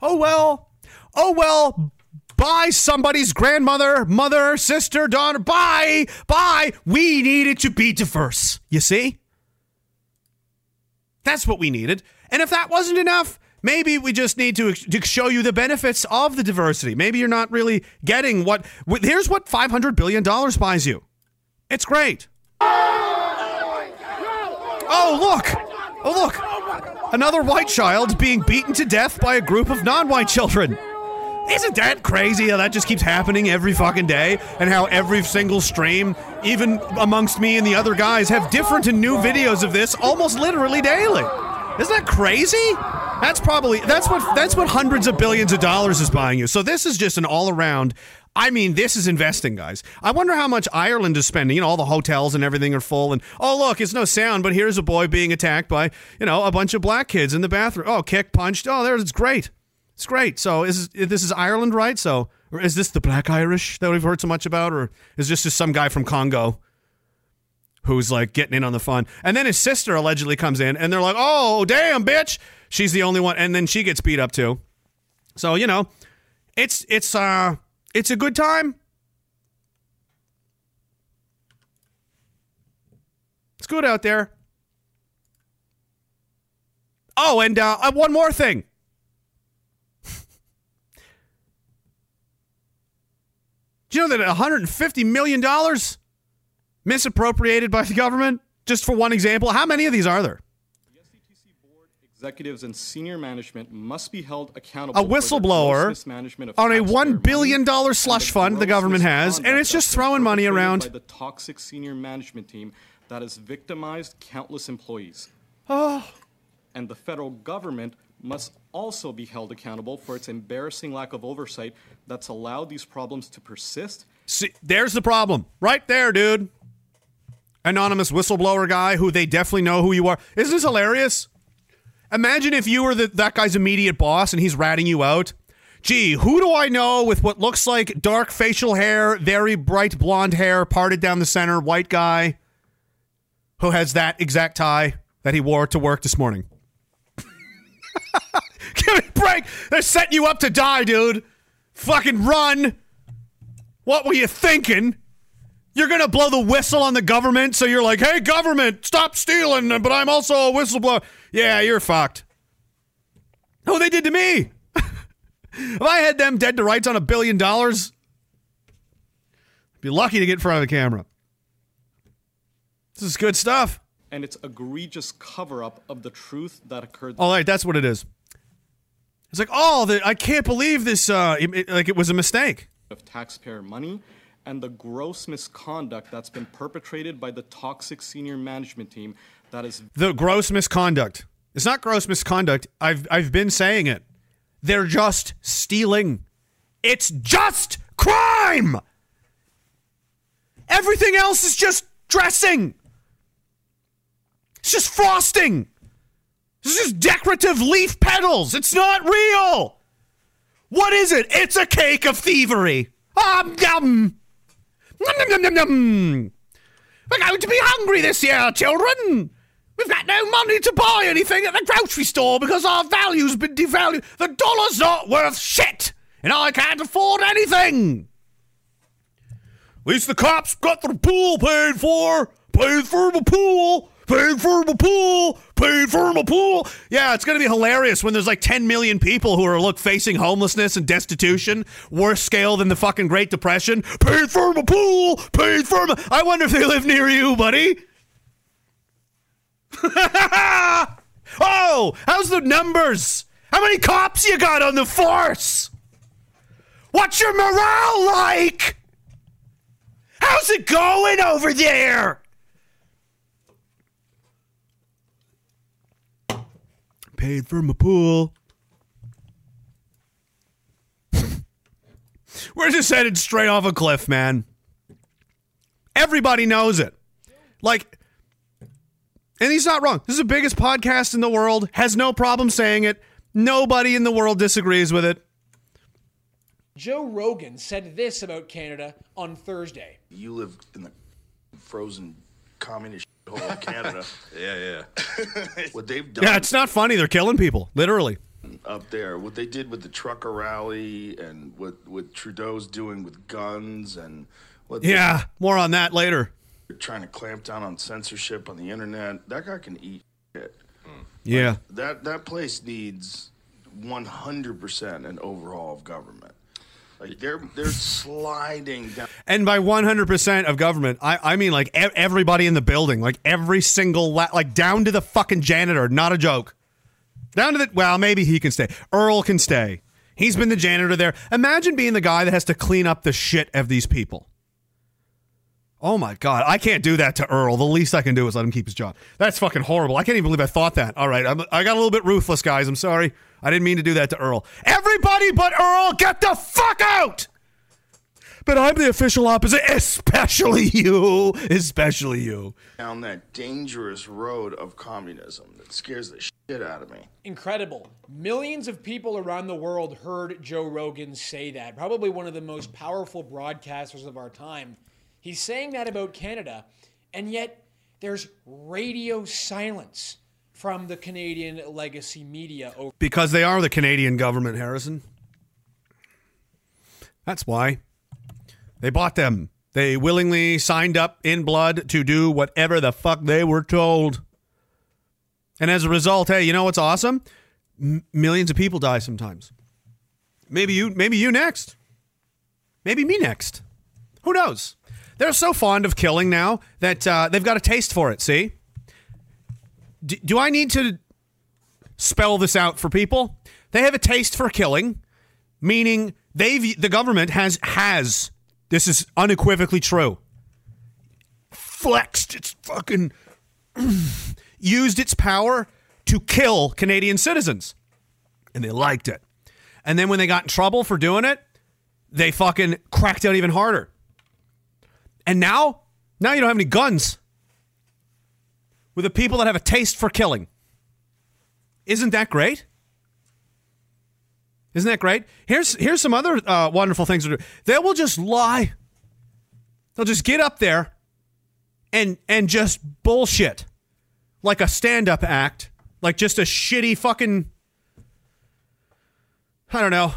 Oh well. Oh well. Bye, somebody's grandmother, mother, sister, daughter. Bye. Bye. We needed to be diverse. You see? That's what we needed. And if that wasn't enough, maybe we just need to, to show you the benefits of the diversity. Maybe you're not really getting what. Here's what $500 billion buys you it's great. Oh, look. Oh, look. Another white child being beaten to death by a group of non white children. Isn't that crazy how that just keeps happening every fucking day? And how every single stream, even amongst me and the other guys, have different and new videos of this almost literally daily. Isn't that crazy? That's probably that's what that's what hundreds of billions of dollars is buying you. So this is just an all around I mean, this is investing, guys. I wonder how much Ireland is spending. You know, all the hotels and everything are full. And oh, look, it's no sound, but here's a boy being attacked by you know a bunch of black kids in the bathroom. Oh, kick, punched. Oh, there, it's great. It's great. So is this is Ireland, right? So or is this the Black Irish that we've heard so much about, or is this just some guy from Congo who's like getting in on the fun? And then his sister allegedly comes in, and they're like, "Oh, damn, bitch!" She's the only one, and then she gets beat up too. So you know, it's it's uh it's a good time. It's good out there. Oh, and uh, uh, one more thing. Do you know that 150 million dollars misappropriated by the government? Just for one example, how many of these are there? Executives and senior management must be held accountable. A whistleblower gross mismanagement of on a one billion dollar slush fund the government has, and it's just throwing money around. By the toxic senior management team that has victimized countless employees. Oh. And the federal government must also be held accountable for its embarrassing lack of oversight that's allowed these problems to persist See, there's the problem. Right there, dude. Anonymous whistleblower guy who they definitely know who you are. Isn't this hilarious? Imagine if you were the, that guy's immediate boss and he's ratting you out. Gee, who do I know with what looks like dark facial hair, very bright blonde hair, parted down the center, white guy, who has that exact tie that he wore to work this morning? Give me a break. They're setting you up to die, dude. Fucking run. What were you thinking? You're going to blow the whistle on the government, so you're like, hey, government, stop stealing, but I'm also a whistleblower. Yeah, you're fucked. Oh, they did to me. if I had them dead to rights on a billion dollars, I'd be lucky to get in front of the camera. This is good stuff. and its egregious cover up of the truth that occurred. All right, that's what it is. It's like, oh, the, I can't believe this. Uh, it- it- like it was a mistake. of taxpayer money and the gross misconduct that's been perpetrated by the toxic senior management team that is The gross misconduct. It's not gross misconduct. I've I've been saying it. They're just stealing. It's just crime. Everything else is just dressing. It's just frosting. It's just decorative leaf petals. It's not real. What is it? It's a cake of thievery. Um, yum. We're going to be hungry this year, children. We've got no money to buy anything at the grocery store because our value's been devalued. The dollar's not worth shit, and I can't afford anything. At least the cops got the pool paid for. Paid for the pool. Paid for my pool. Paid for my pool. Yeah, it's going to be hilarious when there's like 10 million people who are look facing homelessness and destitution, worse scale than the fucking Great Depression. Paid for my pool. Paid for my. I wonder if they live near you, buddy. oh, how's the numbers? How many cops you got on the force? What's your morale like? How's it going over there? Paid for my pool. We're just headed straight off a cliff, man. Everybody knows it. Like, and he's not wrong. This is the biggest podcast in the world, has no problem saying it. Nobody in the world disagrees with it. Joe Rogan said this about Canada on Thursday. You live in the frozen communist hole of Canada. Yeah, yeah. what they've done Yeah, it's not funny. They're killing people, literally. up there, what they did with the trucker rally, and what what Trudeau's doing with guns, and what Yeah, more on that later. they're trying to clamp down on censorship on the internet. That guy can eat shit. Yeah. That that place needs 100% an overhaul of government. Like they're they're sliding down. And by 100% of government, I, I mean like everybody in the building, like every single, la- like down to the fucking janitor, not a joke. Down to the, well, maybe he can stay. Earl can stay. He's been the janitor there. Imagine being the guy that has to clean up the shit of these people. Oh my God. I can't do that to Earl. The least I can do is let him keep his job. That's fucking horrible. I can't even believe I thought that. All right. I got a little bit ruthless, guys. I'm sorry. I didn't mean to do that to Earl. Everybody but Earl, get the fuck out! but I'm the official opposite, especially you, especially you. down that dangerous road of communism that scares the shit out of me. Incredible. Millions of people around the world heard Joe Rogan say that. Probably one of the most powerful broadcasters of our time. He's saying that about Canada, and yet there's radio silence from the Canadian legacy media over Because they are the Canadian government, Harrison. That's why. They bought them. They willingly signed up in blood to do whatever the fuck they were told. And as a result, hey, you know what's awesome? M- millions of people die sometimes. Maybe you maybe you next. Maybe me next. Who knows? They're so fond of killing now that uh, they've got a taste for it, see? D- do I need to spell this out for people. They have a taste for killing, meaning they've the government has has this is unequivocally true. Flexed its fucking used its power to kill Canadian citizens. And they liked it. And then when they got in trouble for doing it, they fucking cracked out even harder. And now, now you don't have any guns. With the people that have a taste for killing. Isn't that great? Isn't that great? Here's here's some other uh, wonderful things to do. They will just lie. They'll just get up there and and just bullshit like a stand-up act, like just a shitty fucking I don't know,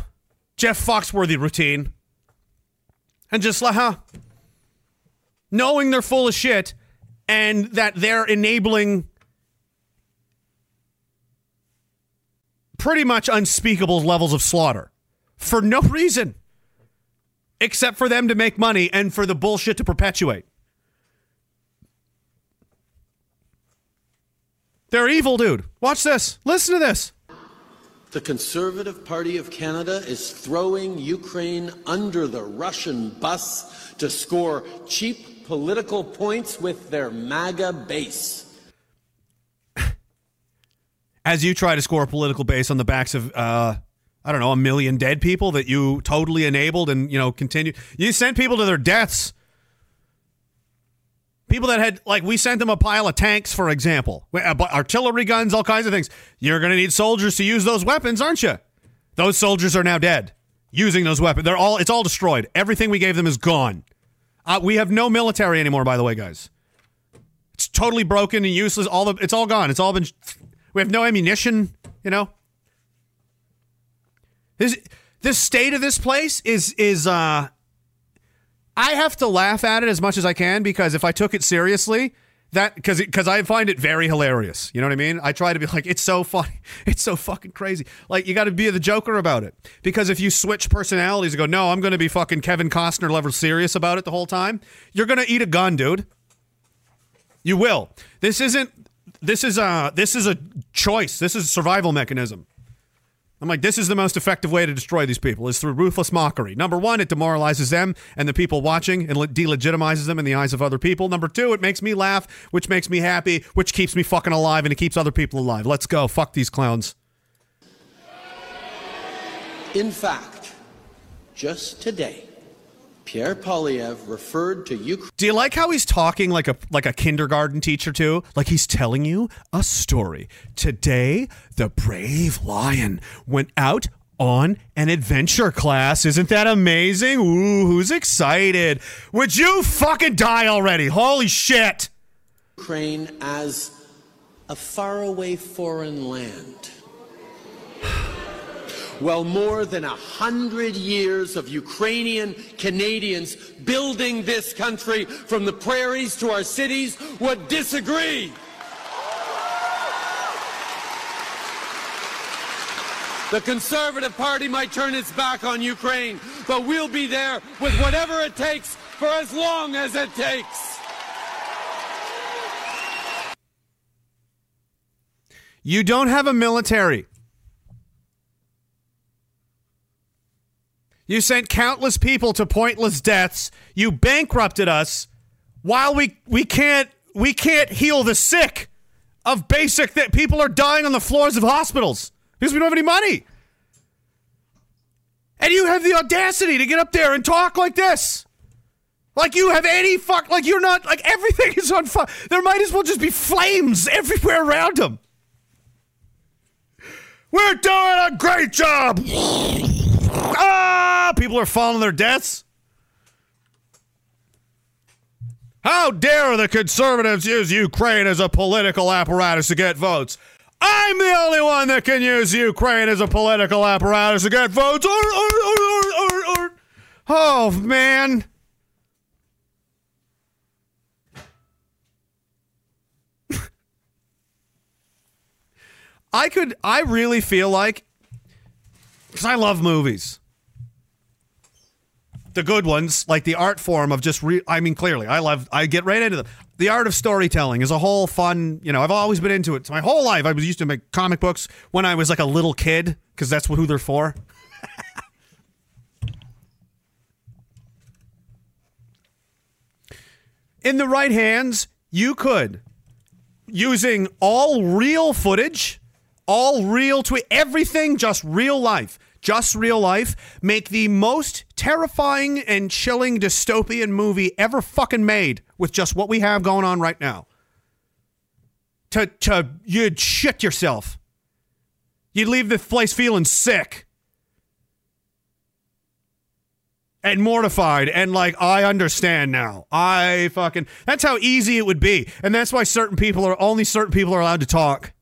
Jeff Foxworthy routine. And just like, huh? Knowing they're full of shit and that they're enabling pretty much unspeakable levels of slaughter for no reason except for them to make money and for the bullshit to perpetuate. They're evil, dude. Watch this. Listen to this. The Conservative Party of Canada is throwing Ukraine under the Russian bus to score cheap political points with their MAGA base. As you try to score a political base on the backs of, uh, I don't know, a million dead people that you totally enabled and, you know, continue. You sent people to their deaths. People that had, like, we sent them a pile of tanks, for example, Uh, artillery guns, all kinds of things. You're going to need soldiers to use those weapons, aren't you? Those soldiers are now dead using those weapons. They're all, it's all destroyed. Everything we gave them is gone. Uh, we have no military anymore, by the way, guys. It's totally broken and useless. All the, it's all gone. It's all been, we have no ammunition, you know? This, this state of this place is, is, uh, I have to laugh at it as much as I can because if I took it seriously, that because because I find it very hilarious. You know what I mean? I try to be like, it's so funny, it's so fucking crazy. Like you got to be the Joker about it because if you switch personalities and go, no, I'm going to be fucking Kevin Costner level serious about it the whole time, you're going to eat a gun, dude. You will. This isn't. This is a. This is a choice. This is a survival mechanism. I'm like, this is the most effective way to destroy these people is through ruthless mockery. Number one, it demoralizes them and the people watching and le- delegitimizes them in the eyes of other people. Number two, it makes me laugh, which makes me happy, which keeps me fucking alive and it keeps other people alive. Let's go. Fuck these clowns. In fact, just today, Pierre Poilievre referred to Ukraine. Do you like how he's talking like a like a kindergarten teacher too? Like he's telling you a story. Today, the brave lion went out on an adventure class. Isn't that amazing? Ooh, who's excited? Would you fucking die already? Holy shit. Ukraine as a faraway foreign land. Well, more than a hundred years of Ukrainian Canadians building this country from the prairies to our cities would disagree. The Conservative Party might turn its back on Ukraine, but we'll be there with whatever it takes for as long as it takes. You don't have a military. You sent countless people to pointless deaths. You bankrupted us while we we can't we can't heal the sick of basic that people are dying on the floors of hospitals because we don't have any money. And you have the audacity to get up there and talk like this. Like you have any fuck, like you're not, like everything is on fire. There might as well just be flames everywhere around him. We're doing a great job. Ah, people are falling their deaths. How dare the conservatives use Ukraine as a political apparatus to get votes? I'm the only one that can use Ukraine as a political apparatus to get votes. Or, or, or, or, or, or. Oh, man. I could, I really feel like, because I love movies. The good ones, like the art form of just, re- I mean, clearly, I love, I get right into them. The art of storytelling is a whole fun, you know, I've always been into it. My whole life, I was used to make comic books when I was like a little kid, because that's who they're for. In the right hands, you could, using all real footage, all real tweet, everything just real life, just real life, make the most terrifying and chilling dystopian movie ever fucking made with just what we have going on right now. To, to, you'd shit yourself. You'd leave the place feeling sick and mortified and like I understand now. I fucking that's how easy it would be. And that's why certain people are only certain people are allowed to talk.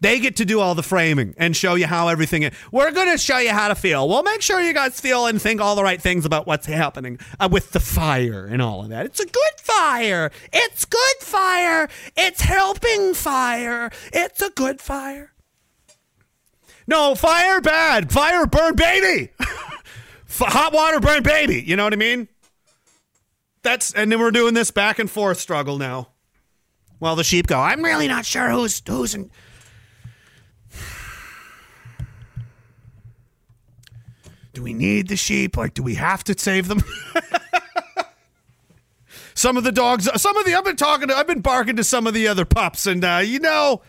They get to do all the framing and show you how everything is. We're going to show you how to feel. We'll make sure you guys feel and think all the right things about what's happening uh, with the fire and all of that. It's a good fire. It's good fire. It's helping fire. It's a good fire. No, fire bad. Fire burn baby. Hot water burn baby. You know what I mean? That's and then we're doing this back and forth struggle now. While the sheep go, I'm really not sure who's who's in. Do we need the sheep? Like, do we have to save them? some of the dogs, some of the I've been talking to, I've been barking to some of the other pups, and uh, you know,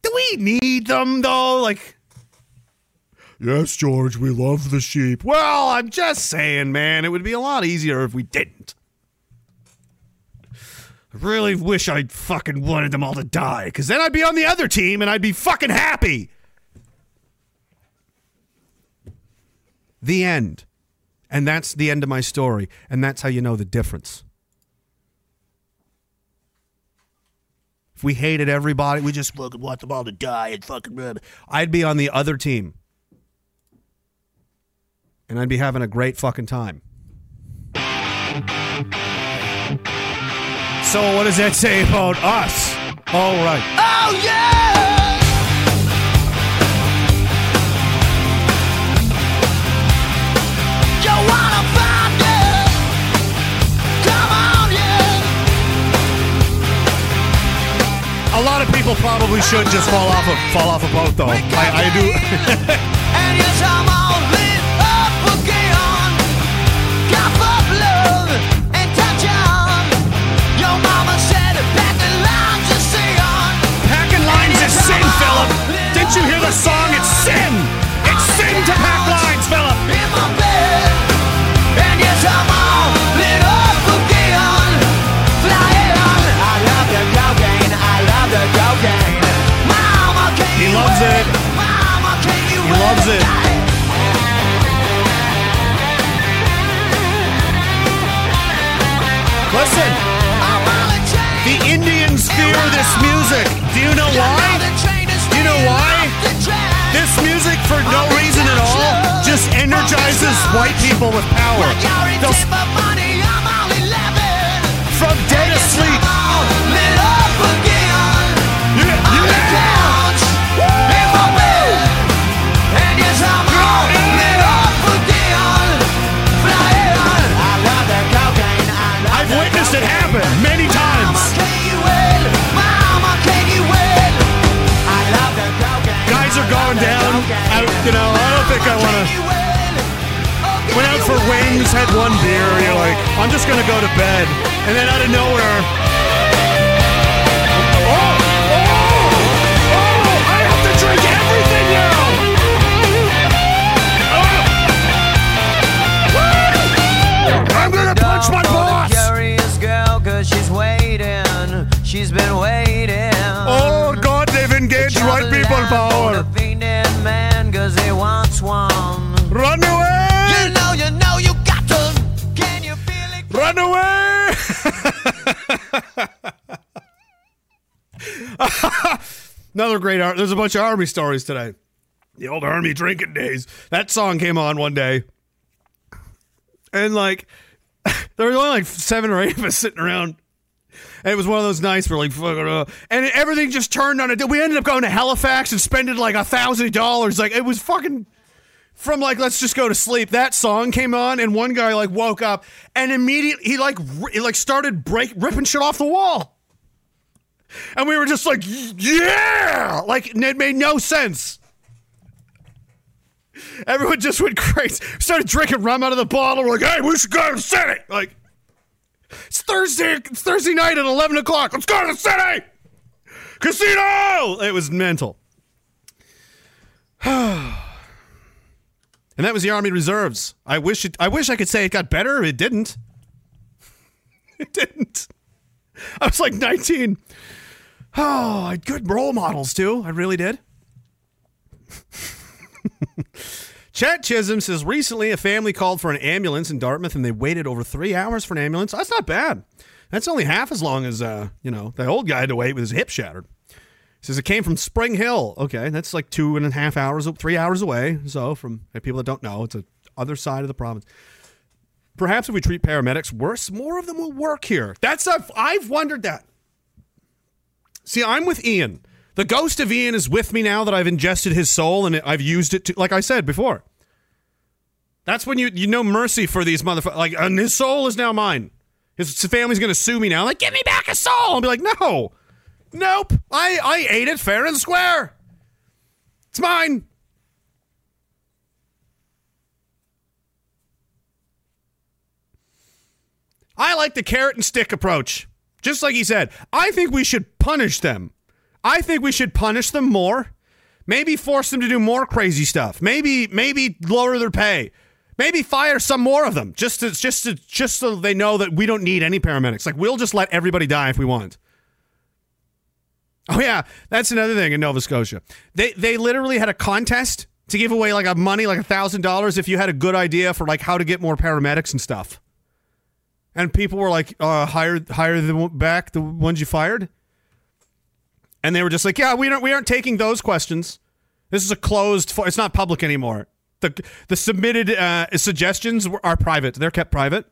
do we need them though? Like, Yes, George, we love the sheep. Well, I'm just saying, man, it would be a lot easier if we didn't. I really wish I fucking wanted them all to die, because then I'd be on the other team and I'd be fucking happy. The end. And that's the end of my story. And that's how you know the difference. If we hated everybody, we just fucking want them all to die and fucking. I'd be on the other team and I'd be having a great fucking time. So, what does that say about us? All right. Oh yeah! A lot of people probably should just fall off a fall off a boat, though. I, I do. And yes, I'm all lit up again. Cup of love and touch on. Your mama said pack the lines to sing on. Packing lines is sin, Philip. Didn't you hear the song? It's sin. It's sin to pack loves it. Listen, the Indians fear this music. Do you know why? Do you know why? This music, for no reason at all, just energizes white people with power. They'll from you know, I don't think I want to. Went out for wings, had one beer. You're like, I'm just gonna go to bed, and then out of nowhere. Art. There's a bunch of army stories today. The old army drinking days. That song came on one day, and like there were only like seven or eight of us sitting around. And it was one of those nights where like, fuck it and everything just turned on it. We ended up going to Halifax and spending like a thousand dollars. Like it was fucking from like let's just go to sleep. That song came on, and one guy like woke up and immediately he like he like started break ripping shit off the wall, and we were just like, yeah, like it made no sense. Everyone just went crazy. Started drinking rum out of the bottle. We're like, hey, we should go to the city. Like, it's Thursday. It's Thursday night at eleven o'clock. Let's go to the city. Casino. It was mental. And that was the Army Reserves. I wish it, I wish I could say it got better. It didn't. It didn't. I was like 19. Oh, I had good role models too. I really did. Chet Chisholm says recently a family called for an ambulance in Dartmouth and they waited over three hours for an ambulance. That's not bad. That's only half as long as uh, you know, the old guy had to wait with his hip shattered. Says it came from Springhill. Okay, that's like two and a half hours, three hours away. So, from people that don't know, it's the other side of the province. Perhaps if we treat paramedics worse, more of them will work here. That's a. I've wondered that. See, I'm with Ian. The ghost of Ian is with me now that I've ingested his soul and I've used it to, like I said before. That's when you you know mercy for these motherfuckers. Like, and his soul is now mine. His family's gonna sue me now. Like, give me back a soul. I'll be like, no. Nope. I, I ate it fair and square. It's mine. I like the carrot and stick approach. Just like he said, I think we should punish them. I think we should punish them more. Maybe force them to do more crazy stuff. Maybe maybe lower their pay. Maybe fire some more of them just to just to just so they know that we don't need any paramedics. Like we'll just let everybody die if we want. Oh yeah, that's another thing in Nova Scotia. They they literally had a contest to give away like a money like a thousand dollars if you had a good idea for like how to get more paramedics and stuff. And people were like, uh, hire hire them back the ones you fired. And they were just like, yeah, we don't we aren't taking those questions. This is a closed. It's not public anymore. The the submitted uh, suggestions are private. They're kept private.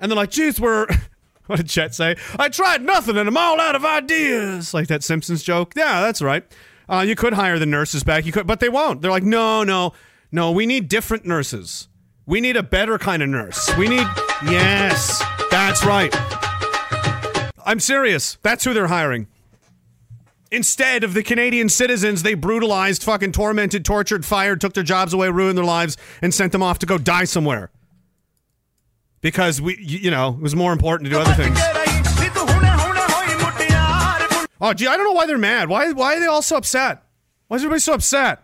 And they're like, geez, we're what did Chet say? I tried nothing and I'm all out of ideas. Like that Simpsons joke. Yeah, that's right. Uh, you could hire the nurses back. You could, but they won't. They're like, no, no, no. We need different nurses. We need a better kind of nurse. We need, yes, that's right. I'm serious. That's who they're hiring. Instead of the Canadian citizens, they brutalized, fucking tormented, tortured, fired, took their jobs away, ruined their lives, and sent them off to go die somewhere because we, you know, it was more important to do other things. Oh, gee, I don't know why they're mad. Why, why are they all so upset? Why is everybody so upset?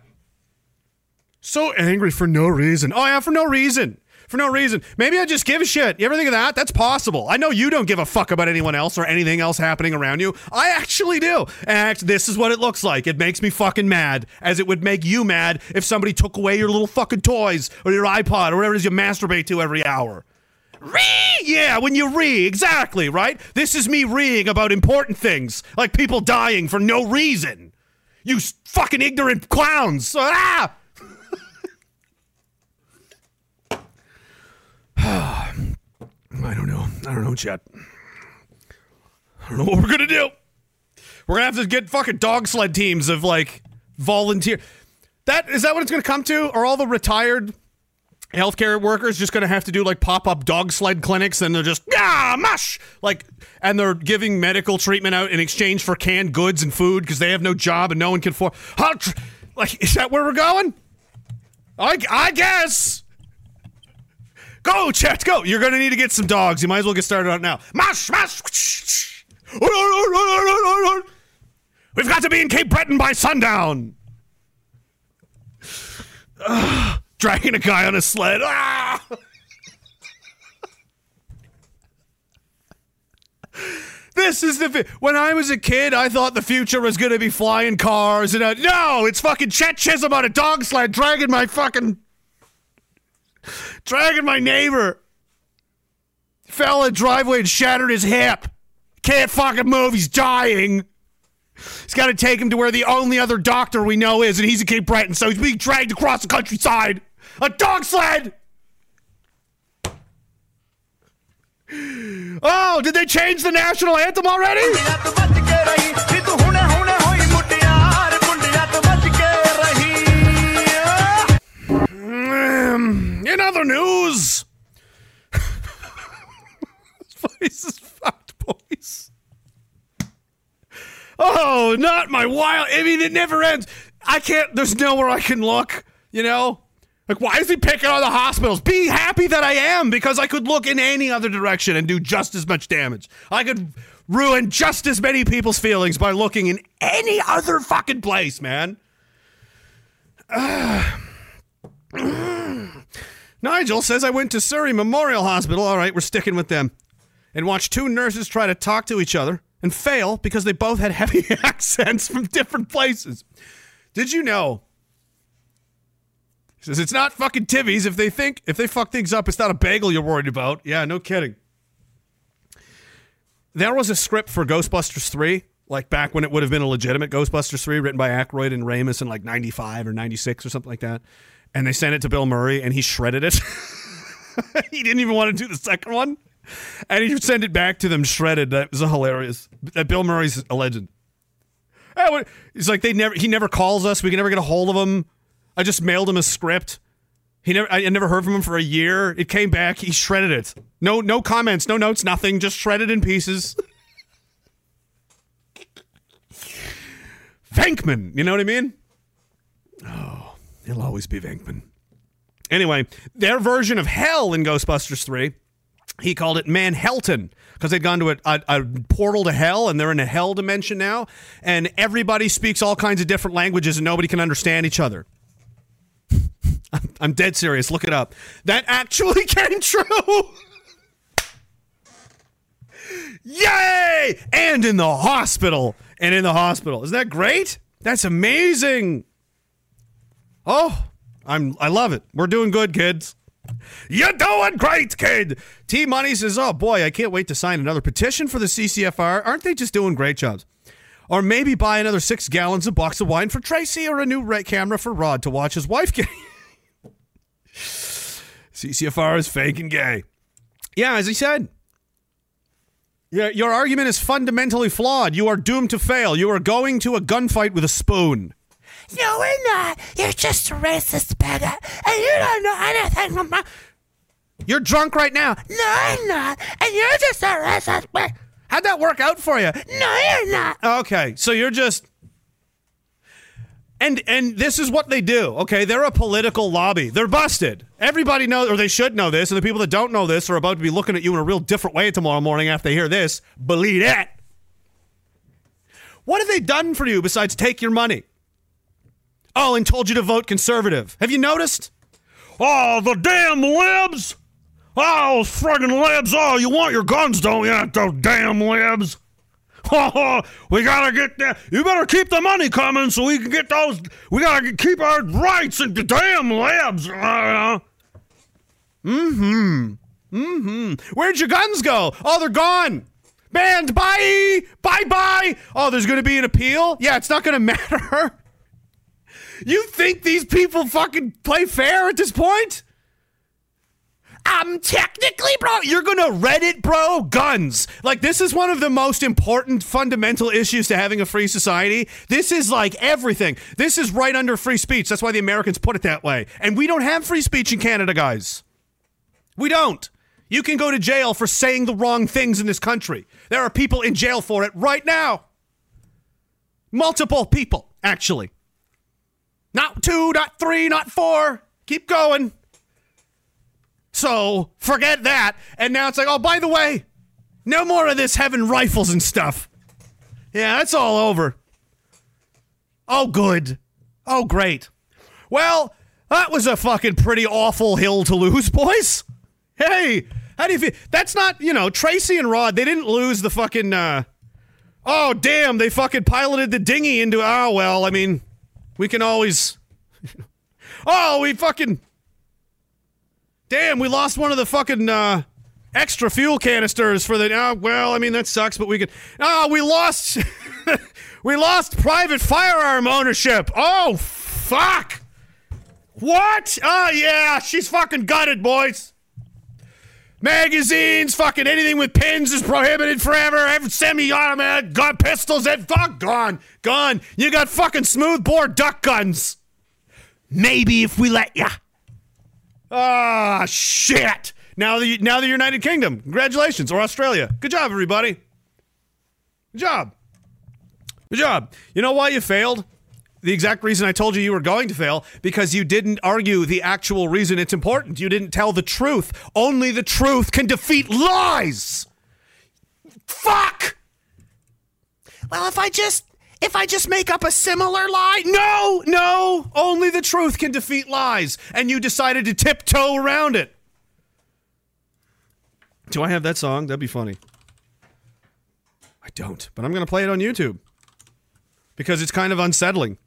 So angry for no reason. Oh yeah, for no reason. For no reason. Maybe I just give a shit. You ever think of that? That's possible. I know you don't give a fuck about anyone else or anything else happening around you. I actually do. And this is what it looks like. It makes me fucking mad, as it would make you mad if somebody took away your little fucking toys or your iPod or whatever it is you masturbate to every hour. Ree! Yeah, when you ree, exactly, right? This is me reeing about important things, like people dying for no reason. You fucking ignorant clowns! Ah! I don't know. I don't know, Chet. I don't know what we're gonna do. We're gonna have to get fucking dog sled teams of like volunteer. That is that what it's gonna come to? Are all the retired healthcare workers just to have to do like pop-up dog sled clinics and they're just ah mush like and they're giving medical treatment out in exchange for canned goods and food because they have no job and no one can afford like is that where we're going I, I guess go chet go. You're going to need to get some dogs. You might as well get started on now. Mush mush we've got to be in cape breton by sundown. Dragging a guy on a sled. Ah! this is the fi- when I was a kid, I thought the future was going to be flying cars and uh, no, it's fucking Chet Chisholm on a dog sled dragging my fucking dragging my neighbor. Fell in the driveway and shattered his hip. Can't fucking move. He's dying. He's got to take him to where the only other doctor we know is, and he's in Cape Breton, so he's being dragged across the countryside. A dog sled! Oh, did they change the national anthem already? In other news, this place is fucked, boys. Oh, not my wild. I mean, it never ends. I can't. There's nowhere I can look. You know, like why is he picking on the hospitals? Be happy that I am because I could look in any other direction and do just as much damage. I could ruin just as many people's feelings by looking in any other fucking place, man. Nigel says I went to Surrey Memorial Hospital. All right, we're sticking with them. And watched two nurses try to talk to each other and fail because they both had heavy accents from different places. Did you know? He says it's not fucking Tivvies. If they think if they fuck things up, it's not a bagel you're worried about. Yeah, no kidding. There was a script for Ghostbusters 3, like back when it would have been a legitimate Ghostbusters 3, written by Aykroyd and Ramis in like 95 or 96 or something like that. And they sent it to Bill Murray and he shredded it. he didn't even want to do the second one. And he sent it back to them shredded. That was hilarious. That Bill Murray's a legend. He's like they never. He never calls us. We can never get a hold of him. I just mailed him a script. He never. I I never heard from him for a year. It came back. He shredded it. No, no comments, no notes, nothing. Just shredded in pieces. Venkman. You know what I mean? Oh, he'll always be Venkman. Anyway, their version of hell in Ghostbusters 3, he called it Manhellton because they'd gone to a, a, a portal to hell and they're in a hell dimension now. And everybody speaks all kinds of different languages and nobody can understand each other. I'm, I'm dead serious. Look it up. That actually came true. Yay! And in the hospital. And in the hospital. Isn't that great? That's amazing. Oh, I'm I love it. We're doing good, kids. You're doing great, kid. T Money says, "Oh boy, I can't wait to sign another petition for the CCFR. Aren't they just doing great jobs? Or maybe buy another six gallons of box of wine for Tracy, or a new camera for Rod to watch his wife get." CCFR is fake and gay. Yeah, as he said. Your, your argument is fundamentally flawed. You are doomed to fail. You are going to a gunfight with a spoon. No, we're not. You're just a racist bigot, and you don't know anything about. You're drunk right now. No, I'm not, and you're just a racist bigot. How'd that work out for you? No, you're not. Okay, so you're just and and this is what they do. Okay, they're a political lobby. They're busted. Everybody knows, or they should know this, and the people that don't know this are about to be looking at you in a real different way tomorrow morning after they hear this. Believe it. What have they done for you besides take your money? Oh, and told you to vote conservative. Have you noticed? Oh, the damn libs! Oh, those friggin' libs! Oh, you want your guns, don't you? Those damn libs! Oh, we gotta get that. You better keep the money coming so we can get those. We gotta keep our rights and the damn libs. Uh, mm-hmm. Mm-hmm. Where'd your guns go? Oh, they're gone. Banned. Bye. Bye. Bye. Oh, there's gonna be an appeal. Yeah, it's not gonna matter. You think these people fucking play fair at this point? Um, technically, bro, you're gonna Reddit, bro, guns. Like, this is one of the most important fundamental issues to having a free society. This is like everything. This is right under free speech. That's why the Americans put it that way. And we don't have free speech in Canada, guys. We don't. You can go to jail for saying the wrong things in this country. There are people in jail for it right now. Multiple people, actually. Not two, not three, not four. Keep going. So forget that. And now it's like, oh, by the way, no more of this having rifles and stuff. Yeah, that's all over. Oh, good. Oh, great. Well, that was a fucking pretty awful hill to lose, boys. Hey, how do you feel? That's not, you know, Tracy and Rod, they didn't lose the fucking, uh, oh, damn, they fucking piloted the dinghy into, oh, well, I mean, we can always, oh, we fucking, Damn, we lost one of the fucking uh extra fuel canisters for the. Oh, well, I mean that sucks, but we could. Oh, we lost. we lost private firearm ownership. Oh, fuck. What? Oh yeah, she's fucking gutted, boys. Magazines, fucking anything with pins is prohibited forever. Every semi-automatic gun pistols, that fuck gone, gone. You got fucking smoothbore duck guns. Maybe if we let ya. Ah, shit. Now the now the United Kingdom. Congratulations, or Australia. Good job, everybody. Good job. Good job. You know why you failed? The exact reason I told you you were going to fail because you didn't argue the actual reason it's important. You didn't tell the truth. Only the truth can defeat lies. Fuck. Well, if I just if I just make up a similar lie, no, no, only the truth can defeat lies, and you decided to tiptoe around it. Do I have that song? That'd be funny. I don't, but I'm going to play it on YouTube because it's kind of unsettling.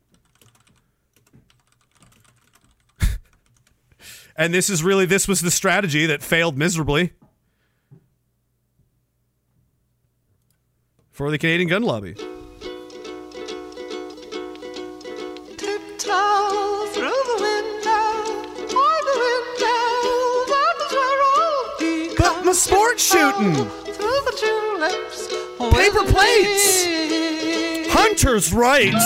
And this is really this was the strategy that failed miserably for the Canadian gun lobby. Tiptoe through the window, by the window, that is where I'll be. But my sports shooting, Through the tulips, paper plates, hunters' rights.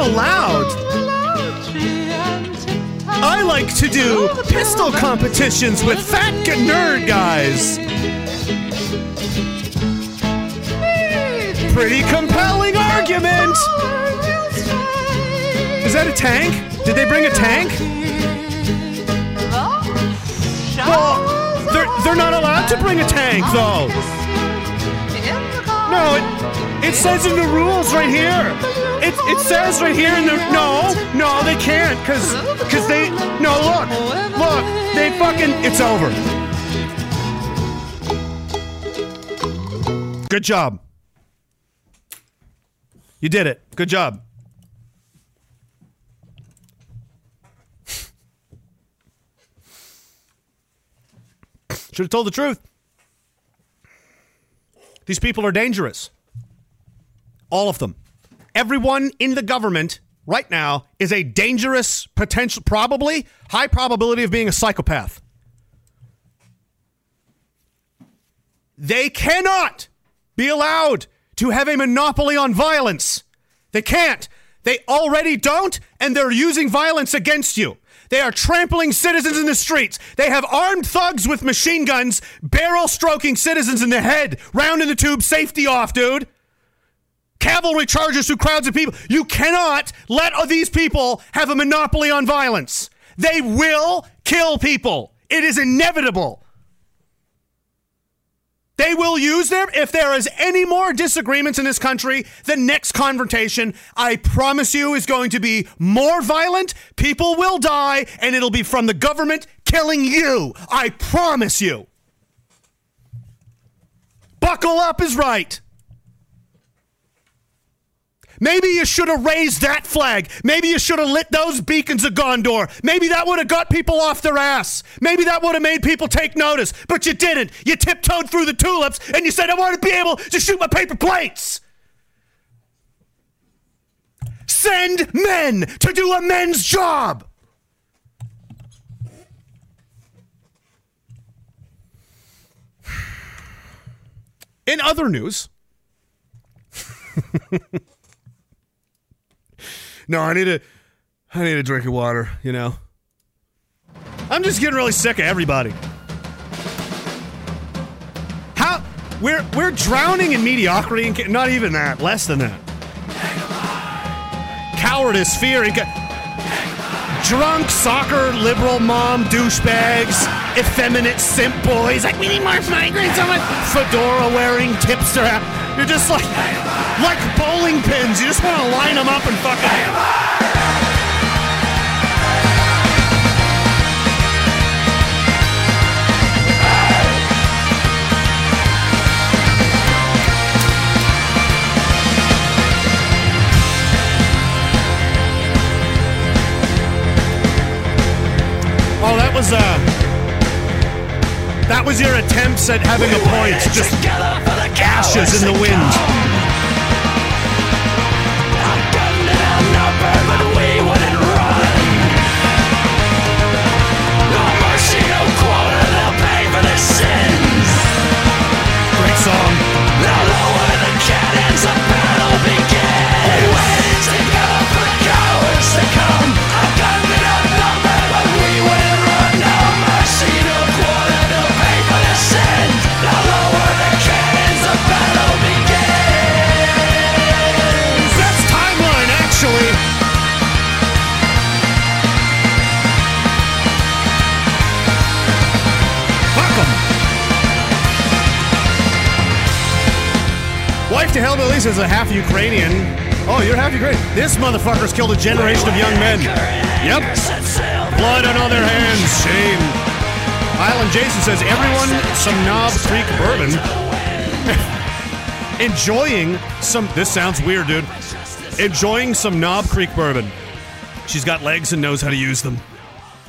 I'm allowed. I like to do pistol competitions with fat nerd guys. Pretty compelling argument. Is that a tank? Did they bring a tank? Well, they're, they're not allowed to bring a tank, though. No, it, it says in the rules right here. It, it says right here in the no, no, they can't, cause, cause they no look, look, they fucking it's over. Good job. You did it. Good job. Should have told the truth. These people are dangerous. All of them. Everyone in the government right now is a dangerous potential, probably high probability of being a psychopath. They cannot be allowed to have a monopoly on violence. They can't. They already don't, and they're using violence against you. They are trampling citizens in the streets. They have armed thugs with machine guns, barrel stroking citizens in the head, round in the tube, safety off, dude. Cavalry charges through crowds of people. You cannot let these people have a monopoly on violence. They will kill people. It is inevitable. They will use them. if there is any more disagreements in this country, the next confrontation, I promise you, is going to be more violent. People will die, and it'll be from the government killing you. I promise you. Buckle up is right. Maybe you should have raised that flag. Maybe you should have lit those beacons of Gondor. Maybe that would have got people off their ass. Maybe that would have made people take notice. But you didn't. You tiptoed through the tulips and you said, I want to be able to shoot my paper plates. Send men to do a men's job. In other news, No, I need a I need a drink of water, you know. I'm just getting really sick of everybody. How we're we're drowning in mediocrity and not even that, less than that. Cowardice, fear, and ca- drunk soccer liberal mom douchebags, effeminate simp boys like we need more migrants on fedora wearing tipster. You're just like like bowling pins. You just want to line them up and fucking. Was uh that was your attempts at having a point. Just ashes in the wind. Wife to Hellbillies is a half Ukrainian. Oh, you're half Ukrainian. This motherfucker's killed a generation of young men. Yep. Blood on all their hands. Shame. Island Jason says everyone some Knob Creek bourbon. Enjoying some. This sounds weird, dude. Enjoying some Knob Creek bourbon. She's got legs and knows how to use them.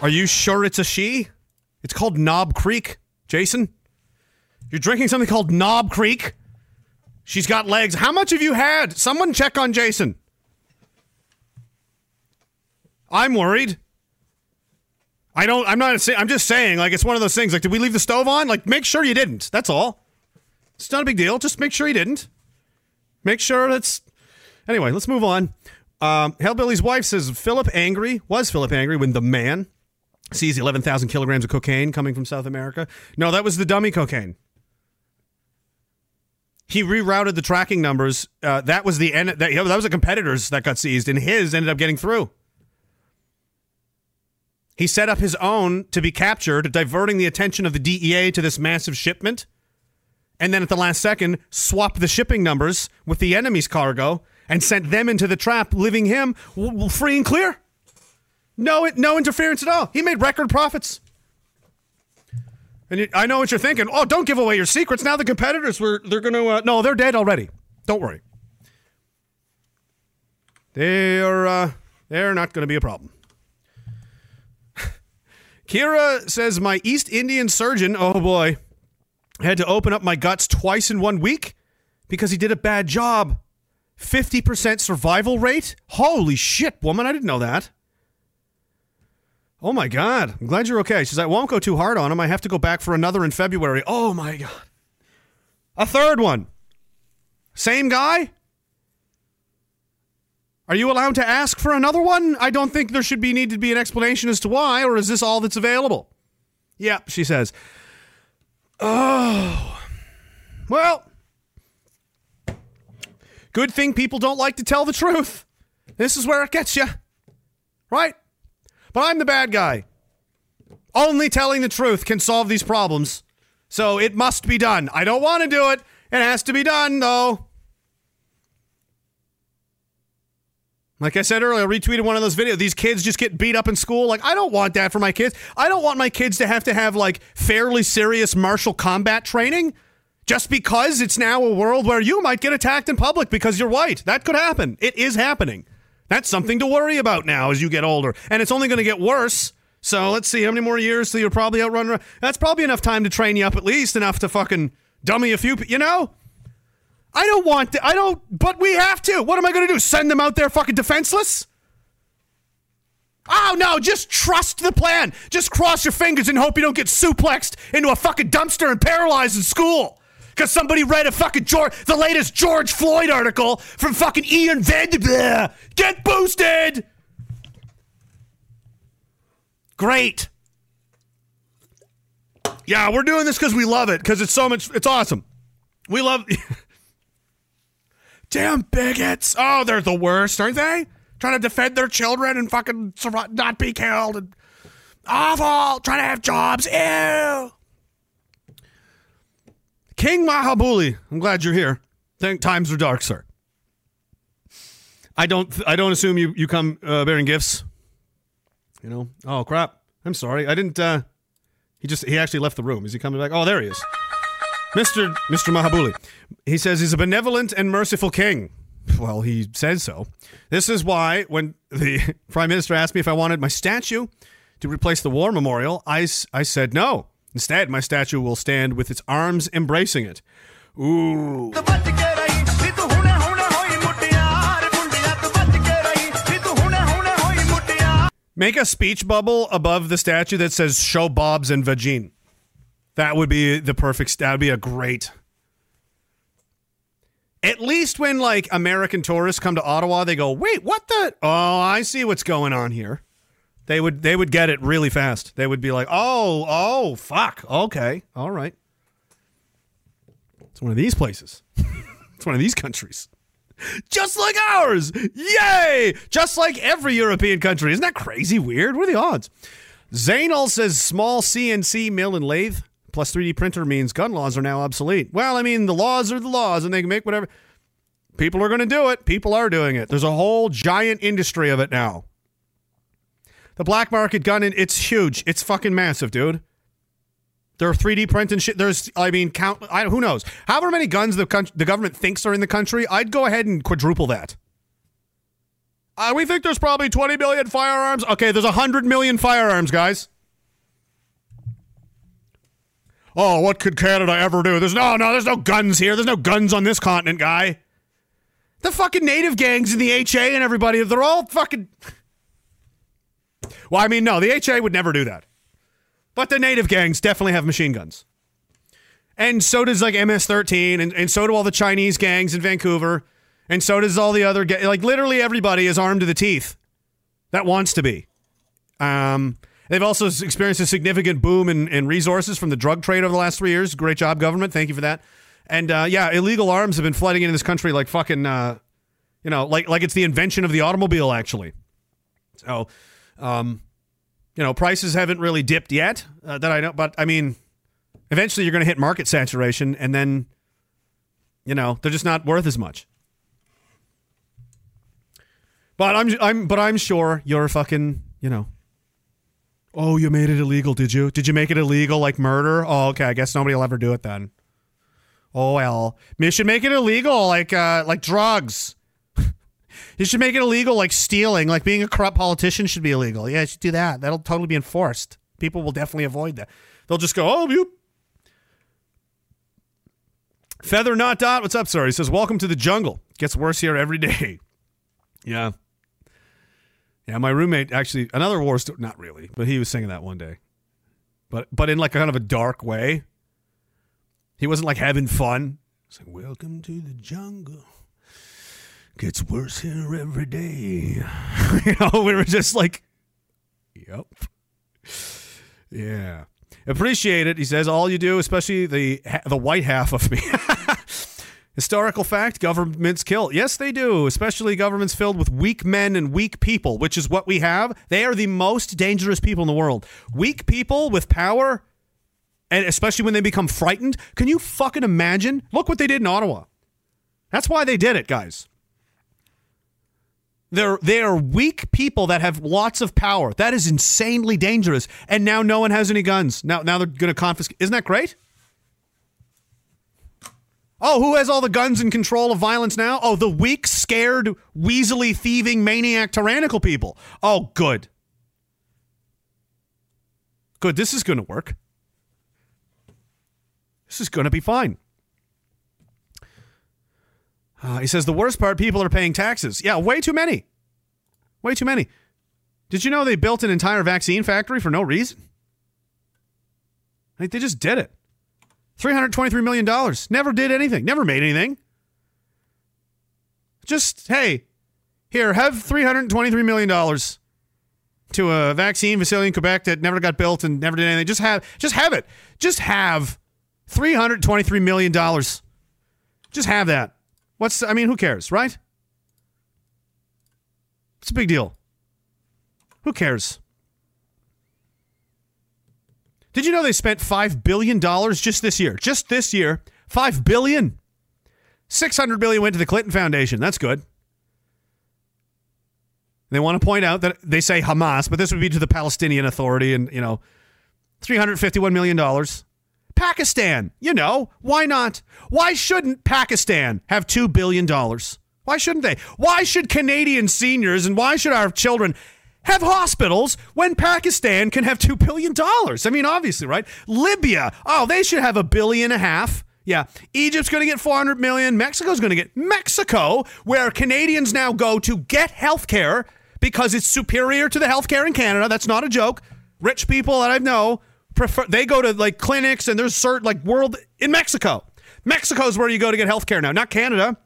Are you sure it's a she? It's called Knob Creek, Jason. You're drinking something called Knob Creek? She's got legs. How much have you had? Someone check on Jason. I'm worried. I don't. I'm not. I'm just saying. Like it's one of those things. Like, did we leave the stove on? Like, make sure you didn't. That's all. It's not a big deal. Just make sure you didn't. Make sure that's. Anyway, let's move on. Um, Hellbilly's wife says Philip angry was Philip angry when the man sees 11,000 kilograms of cocaine coming from South America. No, that was the dummy cocaine. He rerouted the tracking numbers. Uh, that was the end. That, that was a competitor's that got seized, and his ended up getting through. He set up his own to be captured, diverting the attention of the DEA to this massive shipment. And then at the last second, swapped the shipping numbers with the enemy's cargo and sent them into the trap, leaving him free and clear. No, no interference at all. He made record profits. And you, I know what you're thinking. Oh, don't give away your secrets. Now the competitors were they're going to uh, no, they're dead already. Don't worry. They are uh, they're not going to be a problem. Kira says my East Indian surgeon, oh boy, had to open up my guts twice in one week because he did a bad job. 50% survival rate? Holy shit, woman, I didn't know that. Oh my god. I'm glad you're okay. She says I won't go too hard on him. I have to go back for another in February. Oh my god. A third one. Same guy? Are you allowed to ask for another one? I don't think there should be need to be an explanation as to why, or is this all that's available? Yep, she says. Oh. Well, good thing people don't like to tell the truth. This is where it gets you. Right? But I'm the bad guy. Only telling the truth can solve these problems. So it must be done. I don't want to do it. It has to be done, though. Like I said earlier, I retweeted one of those videos. These kids just get beat up in school. Like, I don't want that for my kids. I don't want my kids to have to have, like, fairly serious martial combat training just because it's now a world where you might get attacked in public because you're white. That could happen. It is happening. That's something to worry about now as you get older. And it's only going to get worse. So let's see how many more years till you're probably outrun. That's probably enough time to train you up at least enough to fucking dummy a few. You know, I don't want. To, I don't. But we have to. What am I going to do? Send them out there fucking defenseless? Oh no! Just trust the plan. Just cross your fingers and hope you don't get suplexed into a fucking dumpster and paralyzed in school. Because somebody read a fucking George, the latest George Floyd article from fucking Ian Vanderbilt. Get boosted. Great. Yeah, we're doing this because we love it. Because it's so much. It's awesome. We love. Damn bigots. Oh, they're the worst, aren't they? Trying to defend their children and fucking not be killed. And awful. Trying to have jobs. Ew. King Mahabuli, I'm glad you're here. Think times are dark, sir. I don't. I don't assume you you come uh, bearing gifts. You know. Oh crap. I'm sorry. I didn't. uh He just. He actually left the room. Is he coming back? Oh, there he is. Mr. Mr. Mahabuli. He says he's a benevolent and merciful king. Well, he says so. This is why when the prime minister asked me if I wanted my statue to replace the war memorial, I I said no. Instead, my statue will stand with its arms embracing it. Ooh. Make a speech bubble above the statue that says "Show Bob's and Vagine." That would be the perfect. That would be a great. At least when like American tourists come to Ottawa, they go, "Wait, what the? Oh, I see what's going on here." They would they would get it really fast. They would be like, "Oh, oh, fuck. Okay, all right." It's one of these places. it's one of these countries. Just like ours. Yay! Just like every European country. Isn't that crazy weird? What are the odds? Zainal says small CNC mill and lathe plus 3D printer means gun laws are now obsolete. Well, I mean, the laws are the laws and they can make whatever. People are going to do it. People are doing it. There's a whole giant industry of it now. The black market gun, it's huge. It's fucking massive, dude. There are 3D printing shit. There's, I mean, count. I, who knows? However many guns the coun- the government thinks are in the country, I'd go ahead and quadruple that. Uh, we think there's probably 20 million firearms. Okay, there's 100 million firearms, guys. Oh, what could Canada ever do? There's no, no, there's no guns here. There's no guns on this continent, guy. The fucking native gangs in the HA and everybody, they're all fucking. Well, I mean, no, the HA would never do that. But the native gangs definitely have machine guns. And so does like MS-13, and, and so do all the Chinese gangs in Vancouver, and so does all the other ga- like literally everybody is armed to the teeth that wants to be. Um, they've also experienced a significant boom in, in resources from the drug trade over the last three years. Great job, government. Thank you for that. And uh, yeah, illegal arms have been flooding into this country like fucking, uh, you know, like like it's the invention of the automobile, actually. So, um, you know, prices haven't really dipped yet uh, that I know, but I mean, eventually you're going to hit market saturation, and then, you know, they're just not worth as much. But I'm, I'm, but I'm sure you're fucking, you know. Oh, you made it illegal, did you? Did you make it illegal like murder? Oh, okay. I guess nobody will ever do it then. Oh well, you should make it illegal like, uh, like drugs. You should make it illegal, like stealing, like being a corrupt politician should be illegal. Yeah, you should do that. That'll totally be enforced. People will definitely avoid that. They'll just go, oh, you. Feather Not Dot, what's up, sir? He says, welcome to the jungle. Gets worse here every day. yeah. Yeah, my roommate actually, another war story, not really, but he was singing that one day. But but in like a kind of a dark way. He wasn't like having fun. He's like, welcome to the jungle gets worse here every day. you know, we were just like, yep. Yeah. Appreciate it. He says, all you do, especially the the white half of me. Historical fact governments kill. Yes, they do, especially governments filled with weak men and weak people, which is what we have. They are the most dangerous people in the world. Weak people with power, and especially when they become frightened. Can you fucking imagine? Look what they did in Ottawa. That's why they did it, guys. They're they are weak people that have lots of power. That is insanely dangerous. And now no one has any guns. Now now they're going to confiscate. Isn't that great? Oh, who has all the guns and control of violence now? Oh, the weak, scared, weaselly, thieving, maniac, tyrannical people. Oh, good. Good. This is going to work. This is going to be fine. Uh, he says the worst part people are paying taxes. Yeah, way too many. Way too many. Did you know they built an entire vaccine factory for no reason? Like they just did it. $323 million. Never did anything. Never made anything. Just, hey, here, have $323 million to a vaccine facility in Quebec that never got built and never did anything. Just have just have it. Just have $323 million. Just have that. What's I mean, who cares, right? It's a big deal. Who cares? Did you know they spent $5 billion just this year? Just this year. 5 billion. 600 billion went to the Clinton Foundation. That's good. They want to point out that they say Hamas, but this would be to the Palestinian Authority and, you know, $351 million. Pakistan, you know, why not? Why shouldn't Pakistan have $2 billion? Why shouldn't they? Why should Canadian seniors and why should our children have hospitals when Pakistan can have $2 billion? I mean, obviously, right? Libya, oh, they should have a billion and a half. Yeah, Egypt's going to get 400 million. Mexico's going to get Mexico, where Canadians now go to get health care because it's superior to the health care in Canada. That's not a joke. Rich people that I know prefer they go to like clinics and there's certain like world in Mexico. Mexico's where you go to get health care now, not Canada.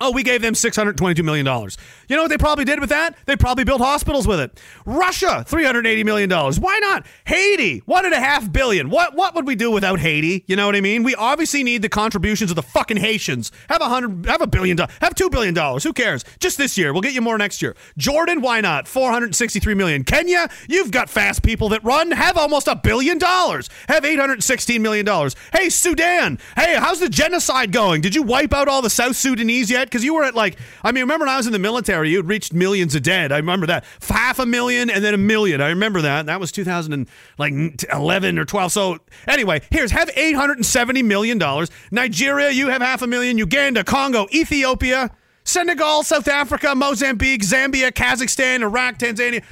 Oh, we gave them $622 million. You know what they probably did with that? They probably built hospitals with it. Russia, $380 million. Why not? Haiti, one and a half billion. What what would we do without Haiti? You know what I mean? We obviously need the contributions of the fucking Haitians. Have a hundred have a billion dollars. Have two billion dollars. Who cares? Just this year. We'll get you more next year. Jordan, why not? 463 million. Kenya, you've got fast people that run. Have almost a billion dollars. Have 816 million dollars. Hey, Sudan. Hey, how's the genocide going? Did you wipe out all the South Sudanese yet? Because you were at like, I mean, remember when I was in the military, you'd reached millions of dead. I remember that. Half a million and then a million. I remember that. That was 2011 or 12. So anyway, here's have 870 million dollars. Nigeria, you have half a million. Uganda, Congo, Ethiopia, Senegal, South Africa, Mozambique, Zambia, Kazakhstan, Iraq, Tanzania.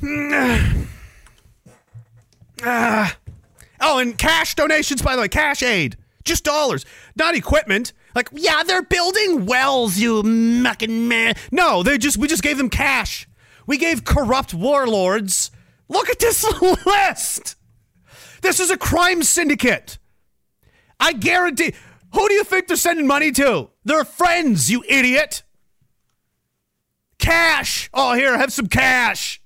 Ah. Oh, and cash donations, by the way, cash aid. Just dollars, not equipment. Like, yeah, they're building wells, you mucking man. No, they just we just gave them cash. We gave corrupt warlords. Look at this list. This is a crime syndicate. I guarantee. Who do you think they're sending money to? Their friends, you idiot. Cash. Oh, here, have some cash.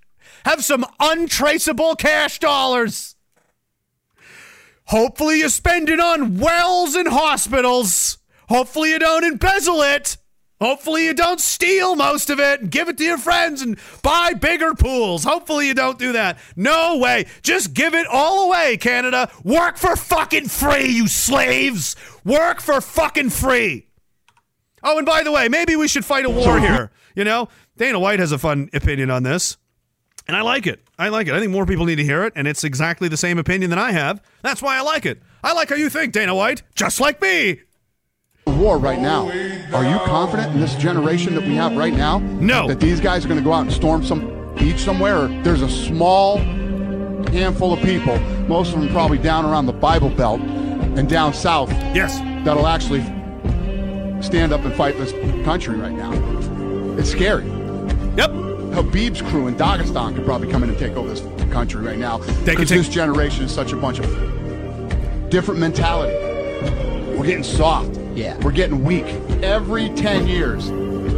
Have some untraceable cash dollars. Hopefully, you spend it on wells and hospitals. Hopefully, you don't embezzle it. Hopefully, you don't steal most of it and give it to your friends and buy bigger pools. Hopefully, you don't do that. No way. Just give it all away, Canada. Work for fucking free, you slaves. Work for fucking free. Oh, and by the way, maybe we should fight a war here. You know, Dana White has a fun opinion on this. And I like it. I like it. I think more people need to hear it, and it's exactly the same opinion that I have. That's why I like it. I like how you think, Dana White, just like me. War right now. Are you confident in this generation that we have right now? No. That these guys are going to go out and storm some beach somewhere? Or there's a small handful of people, most of them probably down around the Bible Belt and down south. Yes. That'll actually stand up and fight this country right now. It's scary. Yep. Habib's crew in Dagestan could probably come in and take over this country right now. Because take- this generation is such a bunch of different mentality. We're getting soft. Yeah. We're getting weak. Every 10 years,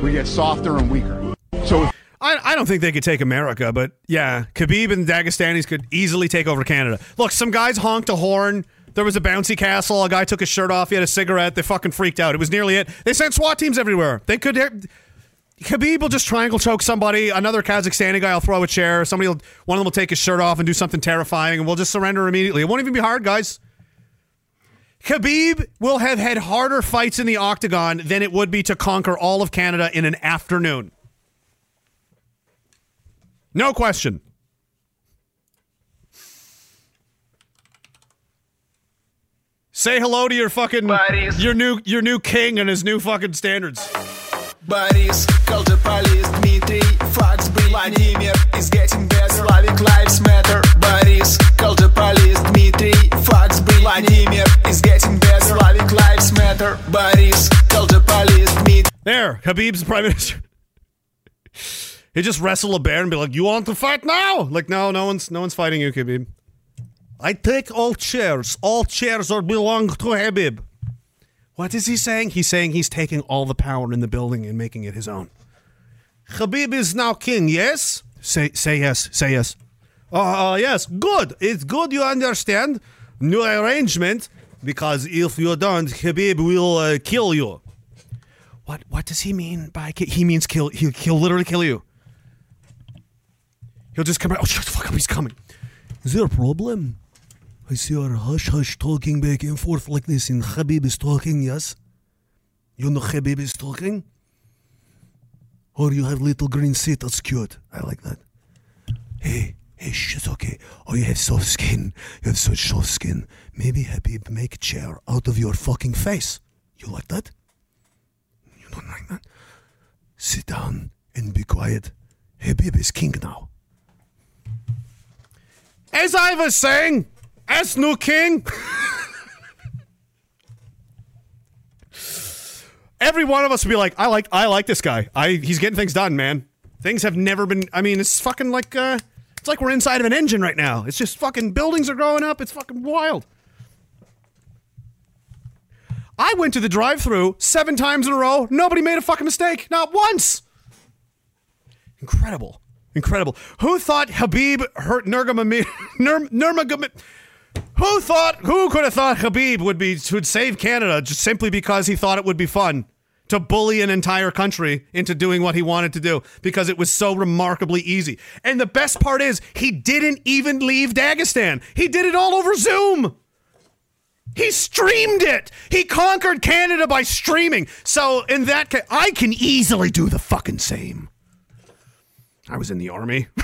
we get softer and weaker. So I, I don't think they could take America, but yeah, Khabib and Dagestanis could easily take over Canada. Look, some guys honked a horn. There was a bouncy castle. A guy took his shirt off. He had a cigarette. They fucking freaked out. It was nearly it. They sent SWAT teams everywhere. They could. Khabib will just triangle choke somebody. Another Kazakhstani guy will throw a chair. Somebody, will, one of them will take his shirt off and do something terrifying, and we'll just surrender immediately. It won't even be hard, guys. Khabib will have had harder fights in the octagon than it would be to conquer all of Canada in an afternoon. No question. Say hello to your fucking your new your new king and his new fucking standards. Борис, culture police, Дмитрий, Факс, Владимир is getting better, Slavic lives matter. Борис, culture police, Дмитрий, Факс, Владимir It's getting better, lives matter. Boris, tell the police, meet. There, Habib's prime minister. He'd just wrestle a bear and be like, "You want to fight now?" Like, no, no one's, no one's fighting you, Habib. I take all chairs. All chairs are belong to Habib. What is he saying? He's saying he's taking all the power in the building and making it his own. Habib is now king. Yes. Say, say yes. Say yes. Uh, uh yes. Good. It's good. You understand. New arrangement because if you don't, Habib will uh, kill you. What what does he mean by ki- he means kill? He'll, he'll literally kill you. He'll just come out. Oh, shut the fuck up! He's coming. Is there a problem? I see our hush hush talking back and forth like this, and Habib is talking. Yes, you know Habib is talking. Or you have little green seat. That's cute. I like that. Hey, it's okay. Oh, you have soft skin. You have such soft skin. Maybe Habib make a chair out of your fucking face. You like that? You don't like that? Sit down and be quiet. Habib is king now. As I was saying, as new king. Every one of us would be like, I like, I like this guy. I, he's getting things done, man. Things have never been. I mean, it's fucking like, uh, it's like we're inside of an engine right now. It's just fucking buildings are growing up. It's fucking wild. I went to the drive-through seven times in a row. Nobody made a fucking mistake, not once. Incredible, incredible. Who thought Habib hurt? Nurmagomedov? Who thought? Who could have thought Habib would be would save Canada just simply because he thought it would be fun to bully an entire country into doing what he wanted to do because it was so remarkably easy. And the best part is he didn't even leave Dagestan. He did it all over Zoom. He streamed it. He conquered Canada by streaming. So in that case, I can easily do the fucking same. I was in the army.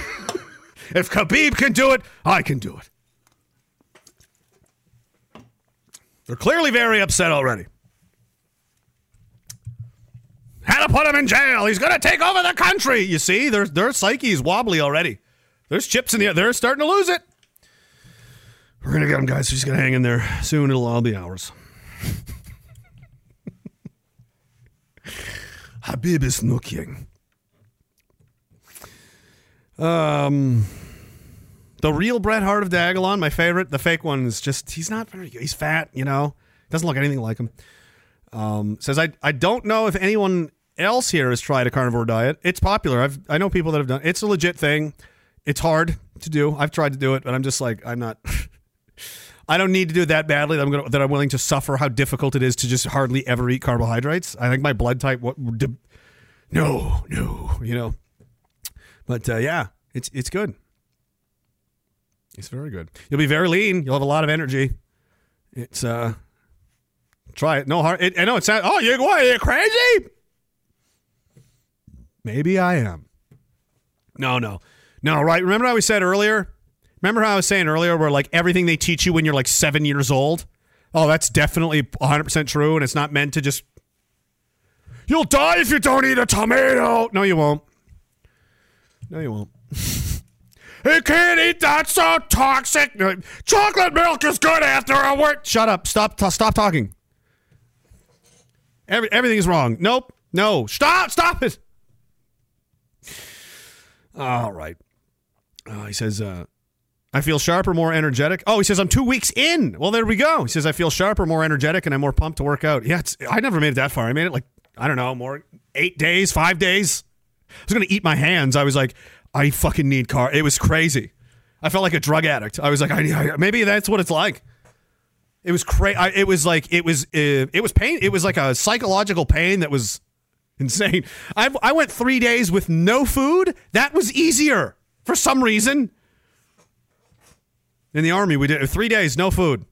if Khabib can do it, I can do it. They're clearly very upset already. Had to put him in jail. He's going to take over the country. You see, their their psyche is wobbly already. There's chips in the. They're starting to lose it. We're gonna get him, guys. He's gonna hang in there. Soon it'll all be ours. Habib is looking. Um, the real Bret Hart of Diagolon, my favorite. The fake one is just he's not very good. He's fat, you know. Doesn't look anything like him. Um, says I I don't know if anyone else here has tried a carnivore diet. It's popular. I've I know people that have done. It's a legit thing. It's hard to do. I've tried to do it, but I'm just like I'm not. I don't need to do it that badly that I'm gonna, that I'm willing to suffer how difficult it is to just hardly ever eat carbohydrates. I think my blood type what no no you know, but uh, yeah, it's it's good. It's very good. You'll be very lean. You'll have a lot of energy. It's uh, try it. No hard. It, I know it's not. Oh, you what? Are you crazy? Maybe I am. No, no, no. Right? Remember how we said earlier? Remember how I was saying earlier, where like everything they teach you when you're like seven years old? Oh, that's definitely 100% true, and it's not meant to just. You'll die if you don't eat a tomato. No, you won't. No, you won't. you can't eat that, so toxic. Chocolate milk is good after a work. Shut up. Stop. t- stop talking. Every, everything's wrong. Nope. No. Stop. Stop it. All right. Uh, he says, uh, I feel sharper, more energetic. Oh, he says, I'm two weeks in. Well, there we go. He says, I feel sharper, more energetic, and I'm more pumped to work out. Yeah, I never made it that far. I made it like, I don't know, more eight days, five days. I was going to eat my hands. I was like, I fucking need car. It was crazy. I felt like a drug addict. I was like, I, I maybe that's what it's like. It was crazy. It was like, it was, uh, it was pain. It was like a psychological pain that was insane. I, I went three days with no food. That was easier for some reason. In the army, we did three days, no food.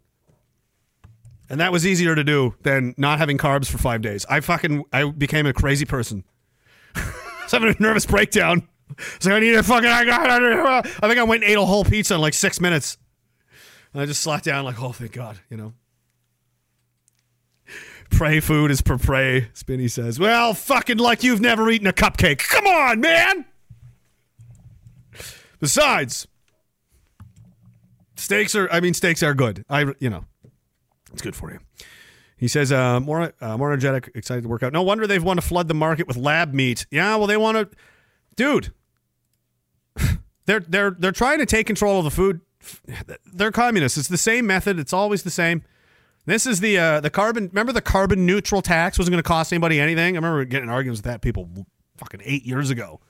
And that was easier to do than not having carbs for five days. I fucking, I became a crazy person. I having a nervous breakdown. So I need a fucking, I got, I think I went and ate a whole pizza in like six minutes. And I just sat down like, oh, thank God, you know. Pray food is per prey, Spinny says. Well, fucking like you've never eaten a cupcake. Come on, man. Besides, steaks are, I mean, steaks are good. I, you know, it's good for you. He says, uh, more, uh, more energetic, excited to work out. No wonder they've want to flood the market with lab meat. Yeah, well, they want to, dude. They're they're they're trying to take control of the food. They're communists. It's the same method. It's always the same. This is the uh, the carbon. Remember the carbon neutral tax wasn't going to cost anybody anything. I remember getting arguments with that people fucking eight years ago.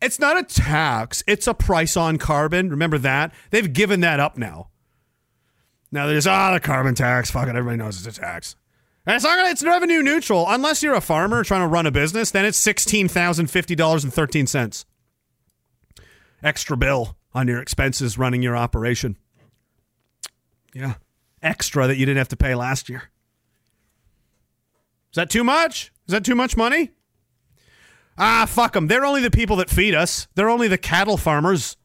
It's not a tax. It's a price on carbon. Remember that they've given that up now. Now there's ah the carbon tax. Fucking everybody knows it's a tax. And it's not gonna, it's revenue neutral unless you're a farmer trying to run a business. Then it's sixteen thousand fifty dollars and thirteen cents extra bill on your expenses running your operation. Yeah, extra that you didn't have to pay last year. Is that too much? Is that too much money? Ah, fuck them. They're only the people that feed us. They're only the cattle farmers.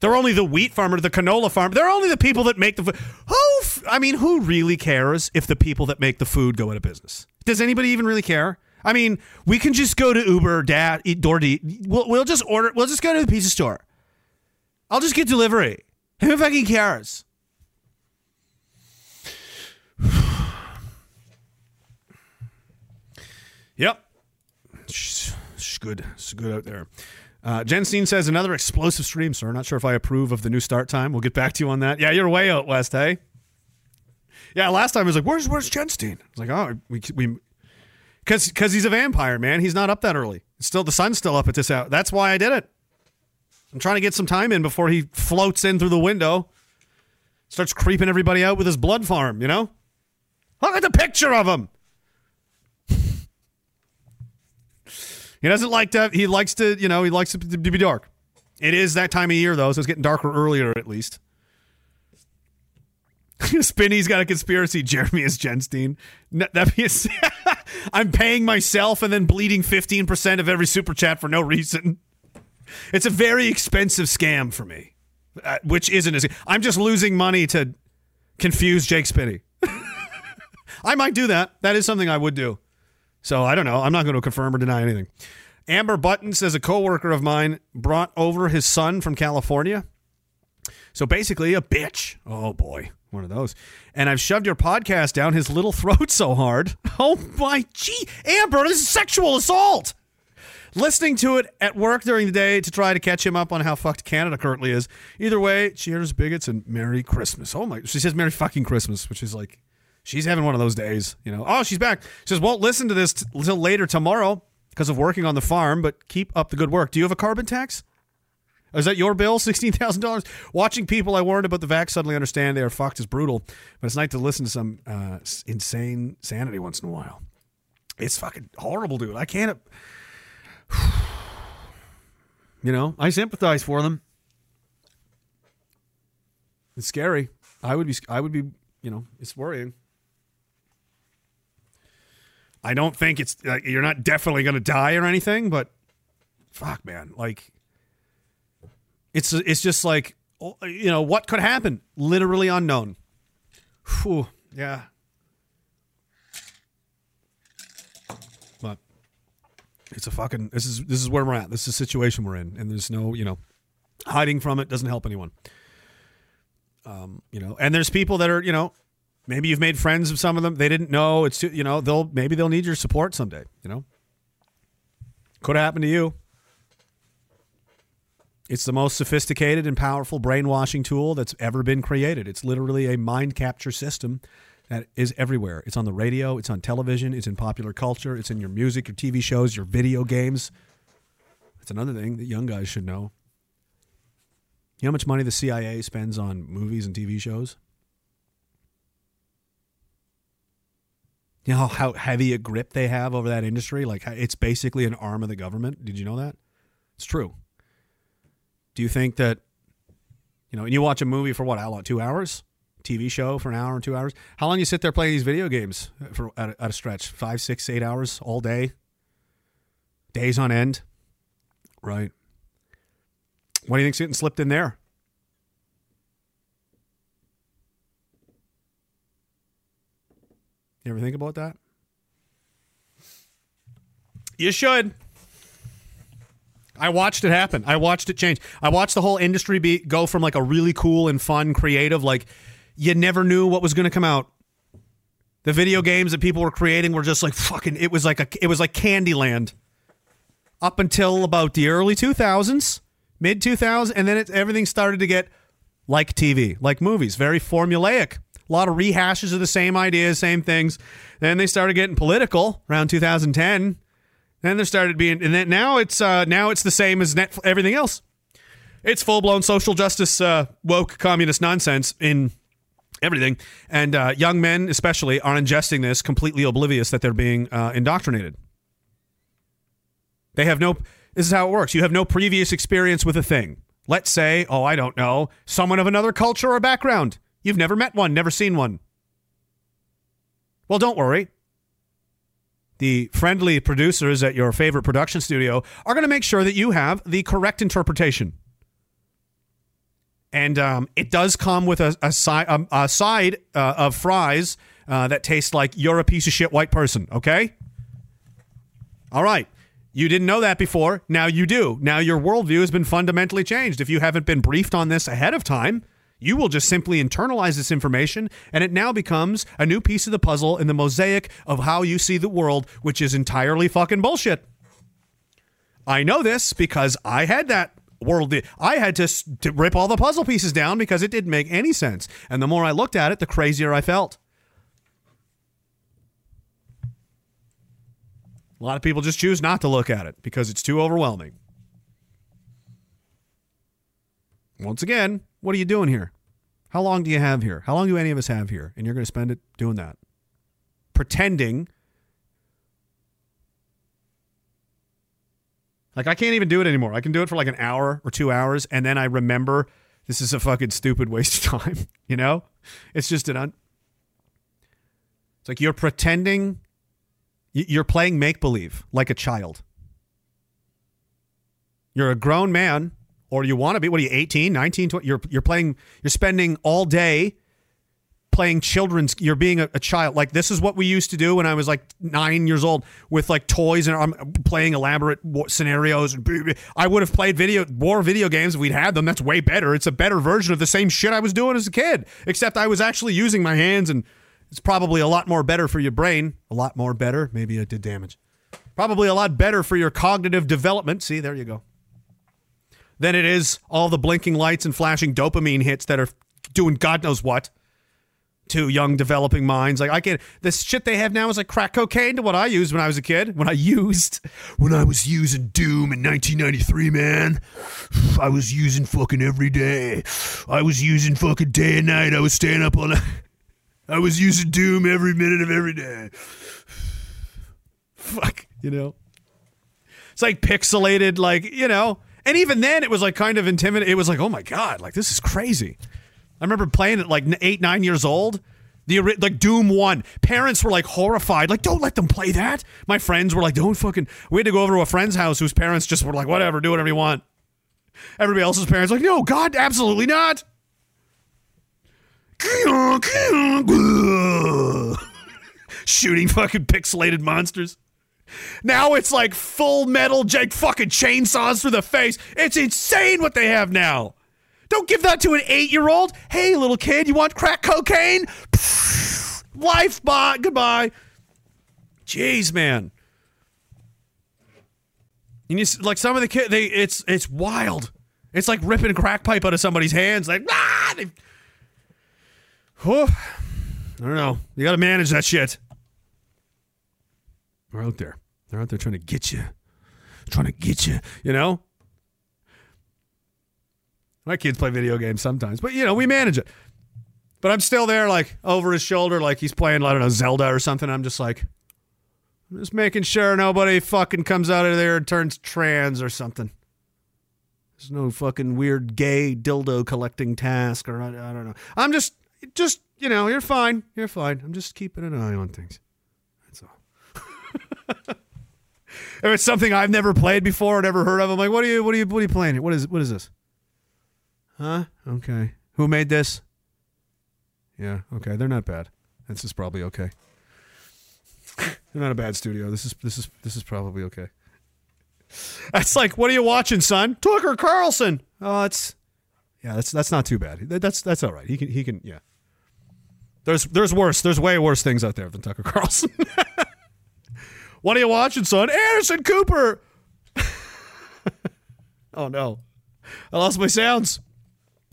They're only the wheat farmer, the canola farmer. They're only the people that make the food. Who? F- I mean, who really cares if the people that make the food go out of business? Does anybody even really care? I mean, we can just go to Uber, Dad, DoorDash. We'll, we'll just order. We'll just go to the pizza store. I'll just get delivery. Who fucking cares? Yep. She's good. She's good out there. Uh, Jen Steen says another explosive stream, sir. Not sure if I approve of the new start time. We'll get back to you on that. Yeah, you're way out west, hey? Yeah, last time I was like, "Where's Where's Jen Steen?" I was like, "Oh, we we," because because he's a vampire, man. He's not up that early. It's still the sun's still up at this hour. That's why I did it. I'm trying to get some time in before he floats in through the window, starts creeping everybody out with his blood farm. You know, look at the picture of him. He doesn't like to. He likes to. You know, he likes it to be dark. It is that time of year though, so it's getting darker earlier at least. Spinny's got a conspiracy. Jeremy is Jenstein. No, that means I'm paying myself and then bleeding 15% of every super chat for no reason. It's a very expensive scam for me, uh, which isn't as. I'm just losing money to confuse Jake Spinney. I might do that. That is something I would do. So I don't know. I'm not going to confirm or deny anything. Amber Button says a coworker of mine brought over his son from California. So basically, a bitch. Oh boy, one of those. And I've shoved your podcast down his little throat so hard. Oh my gee, Amber, this is sexual assault. Listening to it at work during the day to try to catch him up on how fucked Canada currently is. Either way, cheers, bigots, and Merry Christmas. Oh my, she says Merry fucking Christmas, which is like, she's having one of those days, you know. Oh, she's back. She says, won't listen to this t- until later tomorrow because of working on the farm, but keep up the good work. Do you have a carbon tax? Is that your bill? $16,000? Watching people I warned about the vax suddenly understand they are fucked is brutal, but it's nice to listen to some uh, insane sanity once in a while. It's fucking horrible, dude. I can't. You know, I sympathize for them. It's scary. I would be. I would be. You know, it's worrying. I don't think it's. Uh, you're not definitely going to die or anything, but fuck, man. Like, it's it's just like oh, you know what could happen. Literally unknown. Whew, yeah. But it's a fucking. This is this is where we're at. This is the situation we're in, and there's no you know hiding from it doesn't help anyone. Um, you know, and there's people that are you know maybe you've made friends of some of them. They didn't know it's too, you know they'll maybe they'll need your support someday. You know, could happen to you. It's the most sophisticated and powerful brainwashing tool that's ever been created. It's literally a mind capture system that is everywhere. It's on the radio, it's on television, it's in popular culture, it's in your music, your TV shows, your video games. That's another thing that young guys should know. You know how much money the CIA spends on movies and TV shows? You know how heavy a grip they have over that industry? Like it's basically an arm of the government. Did you know that? It's true. Do you think that, you know, and you watch a movie for what, how long? Two hours? TV show for an hour and two hours? How long you sit there playing these video games for at a, at a stretch? Five, six, eight hours all day? Days on end? Right. What do you think's getting slipped in there? You ever think about that? You should. I watched it happen. I watched it change. I watched the whole industry be go from like a really cool and fun, creative, like you never knew what was going to come out. The video games that people were creating were just like fucking. It was like a. It was like Candyland. Up until about the early two thousands, mid two thousands, and then it, everything started to get like TV, like movies, very formulaic. A lot of rehashes of the same ideas, same things. Then they started getting political around 2010. Then there started being, and then now it's uh, now it's the same as everything else. It's full blown social justice, uh, woke communist nonsense in everything, and uh, young men especially are ingesting this completely oblivious that they're being uh, indoctrinated. They have no. This is how it works. You have no previous experience with a thing. Let's say, oh, I don't know, someone of another culture or background. You've never met one, never seen one. Well, don't worry. The friendly producers at your favorite production studio are going to make sure that you have the correct interpretation. And um, it does come with a, a, si- a, a side uh, of fries uh, that tastes like you're a piece of shit white person, okay? All right. You didn't know that before. Now you do. Now your worldview has been fundamentally changed. If you haven't been briefed on this ahead of time, you will just simply internalize this information, and it now becomes a new piece of the puzzle in the mosaic of how you see the world, which is entirely fucking bullshit. I know this because I had that world. I had to, to rip all the puzzle pieces down because it didn't make any sense. And the more I looked at it, the crazier I felt. A lot of people just choose not to look at it because it's too overwhelming. Once again, what are you doing here? How long do you have here? How long do any of us have here? And you're going to spend it doing that. Pretending. Like, I can't even do it anymore. I can do it for like an hour or two hours, and then I remember this is a fucking stupid waste of time. You know? It's just an un. It's like you're pretending. You're playing make believe like a child. You're a grown man, or you want to be. What are you, 18, 19, 20? You're, you're playing, you're spending all day playing children's you're being a, a child like this is what we used to do when i was like nine years old with like toys and i'm playing elaborate scenarios i would have played video more video games if we'd had them. That's way better. It's a better version of the same shit i was doing as a kid except i was actually using my hands and it's probably a lot more better for your brain. A lot more better. Maybe it did damage. Probably a lot better for your cognitive development. See there you go than it is all the blinking lights and flashing dopamine hits that are doing god knows what to young developing minds. Like I can this shit they have now is like crack cocaine to what I used when I was a kid. When I used when I was using Doom in 1993, man. I was using fucking every day. I was using fucking day and night. I was staying up all night. I was using Doom every minute of every day. Fuck, you know. It's like pixelated, like, you know. And even then it was like kind of intimidating. It was like, oh my God, like this is crazy. I remember playing it like eight, nine years old. The like Doom One, parents were like horrified, like don't let them play that. My friends were like, don't fucking. We had to go over to a friend's house whose parents just were like, whatever, do whatever you want. Everybody else's parents like, no, God, absolutely not. Shooting fucking pixelated monsters. Now it's like full metal, Jake fucking chainsaws through the face. It's insane what they have now. Don't give that to an eight year old. Hey, little kid, you want crack cocaine? Life, bye, goodbye. Jeez, man. And you like some of the kid, they it's it's wild. It's like ripping a crack pipe out of somebody's hands. Like ah, they, Whew. I don't know. You got to manage that shit. They're out there. They're out there trying to get you, trying to get you. You know. My kids play video games sometimes, but you know we manage it. But I'm still there, like over his shoulder, like he's playing I don't know Zelda or something. I'm just like, I'm just making sure nobody fucking comes out of there and turns trans or something. There's no fucking weird gay dildo collecting task or I, I don't know. I'm just, just you know, you're fine, you're fine. I'm just keeping an eye on things. That's all. if it's something I've never played before or never heard of, I'm like, what are you, what are you, what are you playing? What is, what is this? Huh? Okay. Who made this? Yeah. Okay. They're not bad. This is probably okay. They're not a bad studio. This is this is this is probably okay. That's like, what are you watching, son? Tucker Carlson. Oh, it's yeah. That's that's not too bad. That- That's that's all right. He can he can yeah. There's there's worse. There's way worse things out there than Tucker Carlson. what are you watching, son? Anderson Cooper. oh no, I lost my sounds.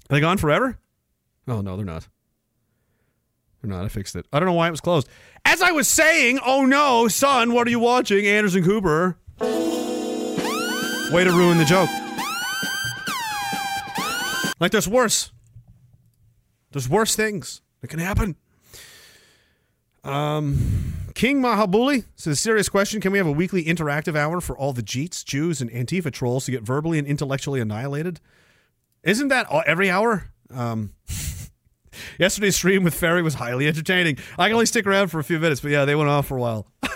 Are they gone forever? Oh no, they're not. They're not. I fixed it. I don't know why it was closed. As I was saying, oh no, son, what are you watching? Anderson Cooper. Way to ruin the joke. Like there's worse. There's worse things that can happen. Um, King Mahabuli says, serious question. Can we have a weekly interactive hour for all the Jeets, Jews, and Antifa trolls to get verbally and intellectually annihilated? Isn't that all, every hour? Um, yesterday's stream with Ferry was highly entertaining. I can only stick around for a few minutes, but yeah, they went off for a while.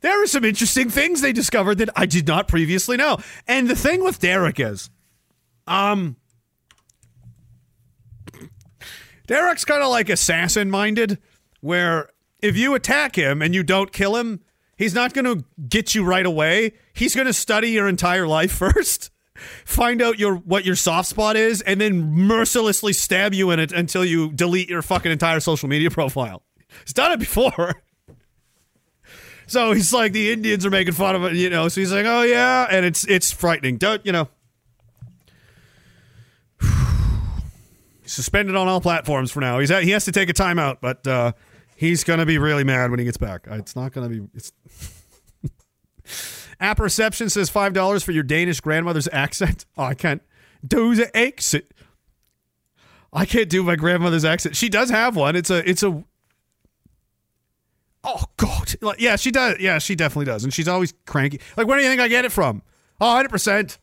there are some interesting things they discovered that I did not previously know. And the thing with Derek is, um, Derek's kind of like assassin minded, where if you attack him and you don't kill him, He's not going to get you right away. He's going to study your entire life first, find out your what your soft spot is, and then mercilessly stab you in it until you delete your fucking entire social media profile. He's done it before. So he's like, the Indians are making fun of it, you know. So he's like, oh yeah, and it's it's frightening. Don't you know? Suspended on all platforms for now. He's at, he has to take a timeout, but uh, he's gonna be really mad when he gets back. Uh, It's not gonna be. It's App reception says five dollars for your Danish grandmother's accent. Oh, I can't do the accent. I can't do my grandmother's accent. She does have one. It's a it's a Oh God! Like, yeah, she does. Yeah, she definitely does, and she's always cranky. Like, where do you think I get it from? Oh, 100 percent.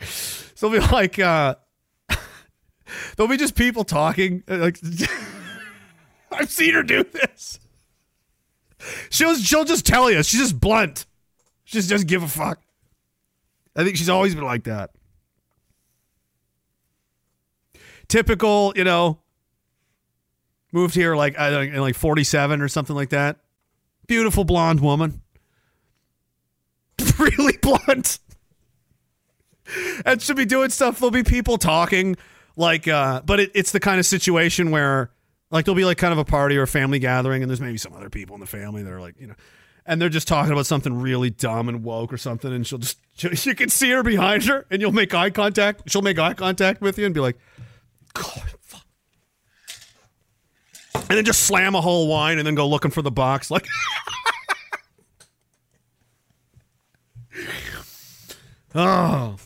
So they'll be like, uh, there'll be just people talking. uh, Like, I've seen her do this. She'll she'll just tell you. She's just blunt. She just doesn't give a fuck. I think she's always been like that. Typical, you know, moved here like I in like 47 or something like that. Beautiful blonde woman. really blunt. and she'll be doing stuff. There'll be people talking like, uh, but it, it's the kind of situation where like there'll be like kind of a party or a family gathering, and there's maybe some other people in the family that are like, you know, and they're just talking about something really dumb and woke or something, and she'll just you can see her behind her, and you'll make eye contact. She'll make eye contact with you and be like, God, fuck. and then just slam a whole wine and then go looking for the box like. oh.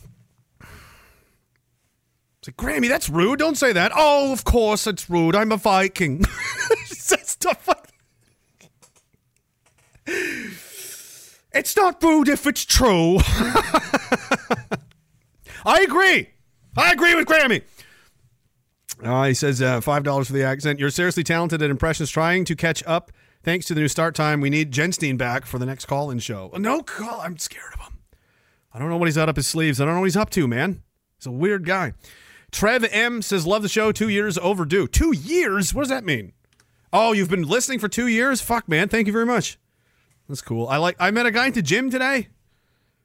It's like, Grammy, that's rude. Don't say that. Oh, of course it's rude. I'm a Viking. Stuff like It's not rude if it's true. I agree. I agree with Grammy. Uh, he says uh, five dollars for the accent. You're seriously talented at impressions. Trying to catch up. Thanks to the new start time, we need Jenstein back for the next call-in show. No call. I'm scared of him. I don't know what he's out up his sleeves. I don't know what he's up to, man. He's a weird guy. Trev M says, "Love the show. Two years overdue. Two years? What does that mean? Oh, you've been listening for two years? Fuck, man. Thank you very much. That's cool. I like. I met a guy at the gym today.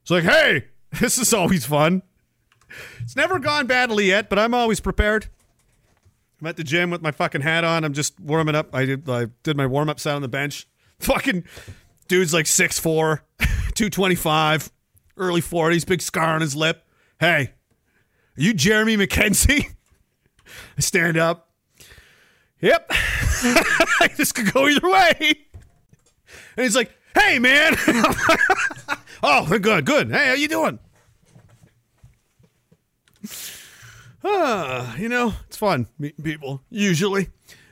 It's like, hey, this is always fun. It's never gone badly yet, but I'm always prepared. I'm at the gym with my fucking hat on. I'm just warming up. I did I did my warm up set on the bench. Fucking dude's like 6'4, 225, early 40s, big scar on his lip. Hey, are you Jeremy McKenzie? I stand up. Yep. this could go either way. And he's like, hey, man. oh, good, good. Hey, how you doing? Ah, you know, it's fun meeting people, usually.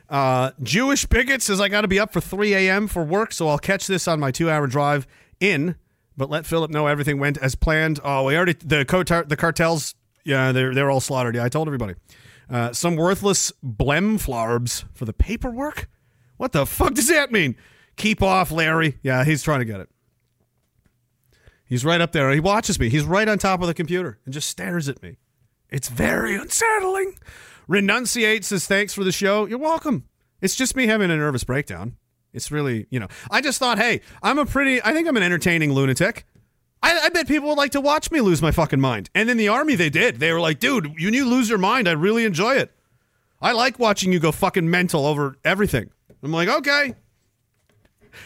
Uh, Jewish Bigot says, I got to be up for 3 a.m. for work, so I'll catch this on my two hour drive in, but let Philip know everything went as planned. Oh, we already, the, cotar- the cartels, yeah, they're, they're all slaughtered. Yeah, I told everybody. Uh, some worthless blemflarbs for the paperwork? What the fuck does that mean? Keep off, Larry. Yeah, he's trying to get it. He's right up there. He watches me. He's right on top of the computer and just stares at me. It's very unsettling. Renunciate says, thanks for the show. You're welcome. It's just me having a nervous breakdown. It's really, you know, I just thought, hey, I'm a pretty, I think I'm an entertaining lunatic. I, I bet people would like to watch me lose my fucking mind. And in the army, they did. They were like, dude, you you lose your mind. I really enjoy it. I like watching you go fucking mental over everything. I'm like, okay.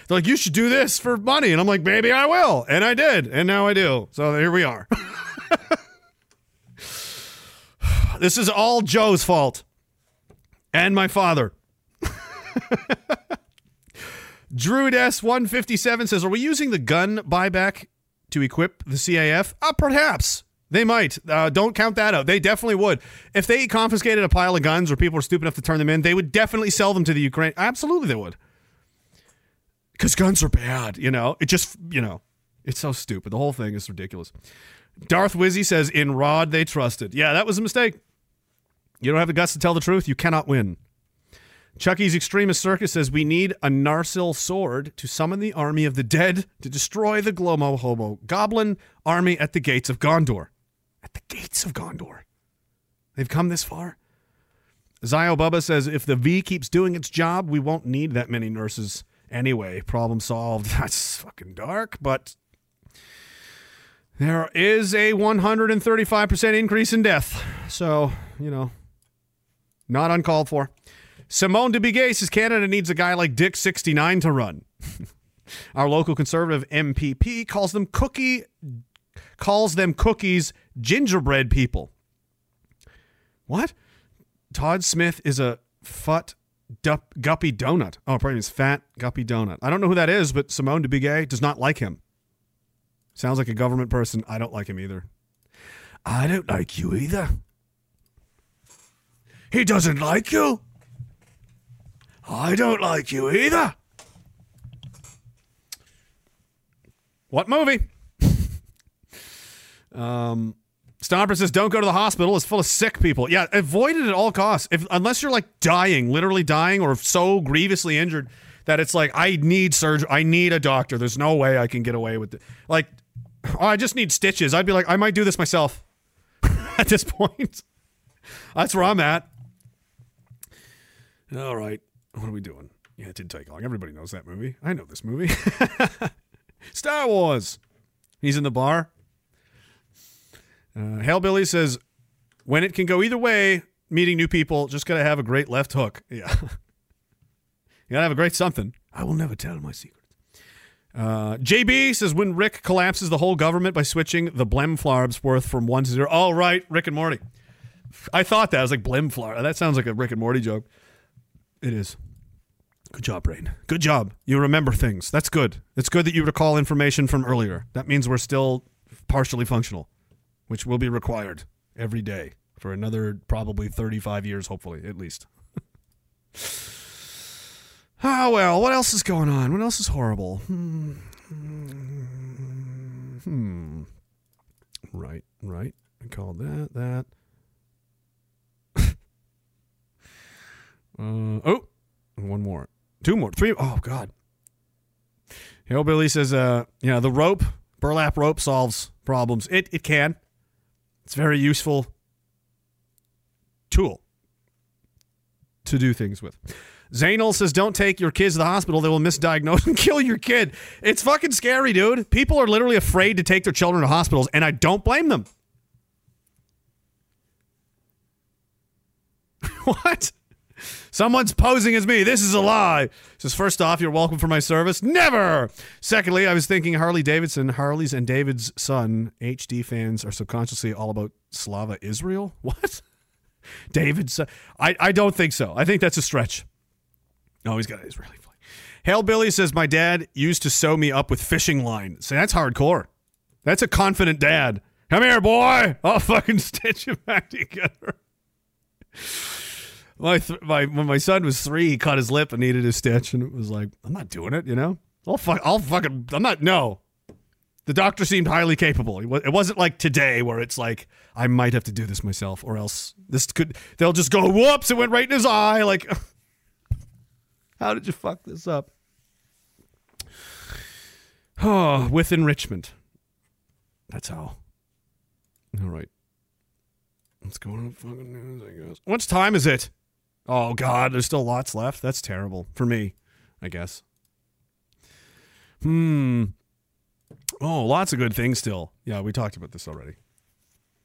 They're like, you should do this for money. And I'm like, maybe I will. And I did. And now I do. So here we are. this is all Joe's fault. And my father. Druid S157 says, Are we using the gun buyback to equip the CAF? Uh, perhaps. They might. Uh, don't count that out. They definitely would. If they confiscated a pile of guns or people were stupid enough to turn them in, they would definitely sell them to the Ukraine. Absolutely, they would. Because guns are bad, you know? It just, you know, it's so stupid. The whole thing is ridiculous. Darth Wizzy says, In Rod, they trusted. Yeah, that was a mistake. You don't have the guts to tell the truth, you cannot win. Chucky's Extremist Circus says we need a Narsil sword to summon the army of the dead to destroy the Glomo Hobo Goblin army at the gates of Gondor. At the gates of Gondor. They've come this far. Zio Bubba says if the V keeps doing its job, we won't need that many nurses Anyway, problem solved. That's fucking dark, but there is a 135% increase in death. So, you know, not uncalled for. Simone de Bigay says Canada needs a guy like Dick 69 to run. Our local conservative MPP calls them cookie calls them cookies gingerbread people. What? Todd Smith is a fut dup, guppy donut. Oh, probably means fat guppy donut. I don't know who that is, but Simone de Bigay does not like him. Sounds like a government person. I don't like him either. I don't like you either. He doesn't like you. I don't like you either. What movie? um, Stomper says, "Don't go to the hospital. It's full of sick people. Yeah, avoid it at all costs. If unless you're like dying, literally dying, or so grievously injured that it's like I need surgery. I need a doctor. There's no way I can get away with it. Like, oh, I just need stitches. I'd be like, I might do this myself. at this point, that's where I'm at. All right, what are we doing? Yeah, it didn't take long. Everybody knows that movie. I know this movie. Star Wars. He's in the bar. Uh, Hellbilly says, when it can go either way, meeting new people, just gotta have a great left hook. Yeah. you gotta have a great something. I will never tell my secrets. Uh, JB says, when Rick collapses the whole government by switching the Blemflarbs worth from one to zero. All right. Rick and Morty. I thought that. I was like, Blemflarb. That sounds like a Rick and Morty joke. It is. Good job, Brain. Good job. You remember things. That's good. It's good that you recall information from earlier. That means we're still partially functional, which will be required every day for another probably 35 years, hopefully, at least. Ah, well, what else is going on? What else is horrible? Hmm. Hmm. Right, right. I called that, that. Uh, oh, one more. Two more. Three. Oh, God. Hillbilly says, uh, yeah, the rope, burlap rope solves problems. It, it can. It's very useful tool to do things with. Zainal says, don't take your kids to the hospital. They will misdiagnose and kill your kid. It's fucking scary, dude. People are literally afraid to take their children to hospitals, and I don't blame them. what? Someone's posing as me. This is a lie. Says, first off, you're welcome for my service. Never. Secondly, I was thinking Harley Davidson, Harley's and David's son, HD fans are subconsciously all about Slava Israel. What? David's. I, I don't think so. I think that's a stretch. Oh, he's got an Israeli flag. Hail Billy says, My dad used to sew me up with fishing line. See, that's hardcore. That's a confident dad. Come here, boy. I'll fucking stitch you back together. My, th- my when my son was three, he cut his lip and needed a stitch, and it was like, I'm not doing it, you know. I'll fuck, I'll fucking, I'm not. No, the doctor seemed highly capable. It wasn't like today where it's like I might have to do this myself, or else this could. They'll just go, whoops! It went right in his eye. Like, how did you fuck this up? Oh, with enrichment. That's how. All right. What's going on? Fucking news, I guess. What time is it? Oh God, there's still lots left. That's terrible for me, I guess. Hmm. Oh, lots of good things still. Yeah, we talked about this already.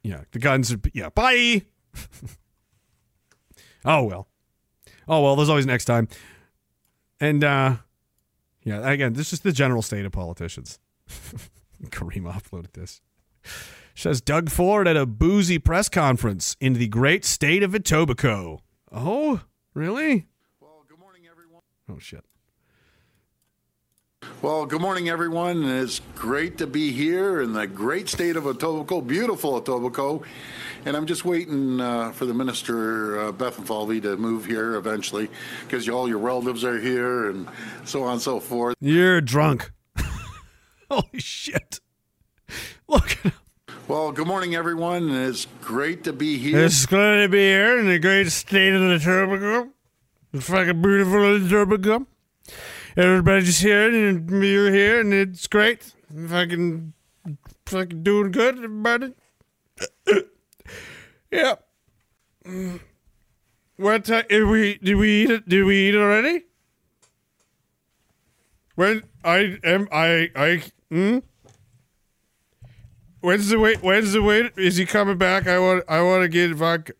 Yeah, the guns are. Yeah, bye. oh well. Oh well. There's always next time. And uh yeah, again, this is just the general state of politicians. Kareem uploaded this. Says Doug Ford at a boozy press conference in the great state of Etobicoke. Oh, really? Well, good morning, everyone. Oh shit. Well, good morning, everyone. It's great to be here in the great state of Etobicoke, beautiful Etobicoke. And I'm just waiting uh, for the minister, uh, Bethlenfalvy, to move here eventually because all your relatives are here and so on and so forth. You're drunk. Holy shit. Look at him. Well, good morning, everyone. It's great to be here. It's going to be here in the great state of Etobicoke. It's fucking beautiful Etobicoke. Everybody's here and you're here and it's great. Fucking, fucking doing good, everybody. yeah. What time? Did we did we eat it? Did we eat already? When I am I I hmm? When's the wait? When's the wait? Is he coming back? I want I want to get vodka.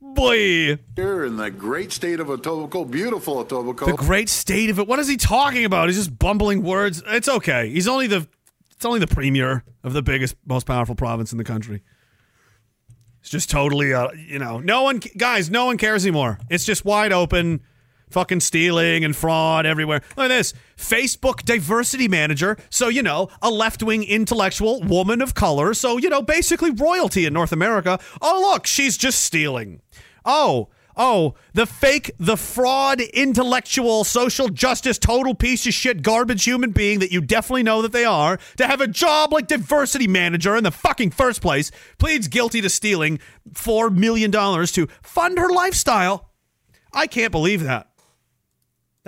Boy, Here in the great state of Etobicoke, beautiful Etobicoke. the great state of it. What is he talking about? He's just bumbling words. It's okay. He's only the it's only the premier of the biggest, most powerful province in the country. It's just totally, uh, you know, no one, guys, no one cares anymore. It's just wide open, fucking stealing and fraud everywhere. Look at this Facebook diversity manager. So, you know, a left wing intellectual woman of color. So, you know, basically royalty in North America. Oh, look, she's just stealing. Oh, Oh, the fake, the fraud, intellectual, social justice, total piece of shit, garbage human being that you definitely know that they are, to have a job like diversity manager in the fucking first place, pleads guilty to stealing $4 million to fund her lifestyle. I can't believe that.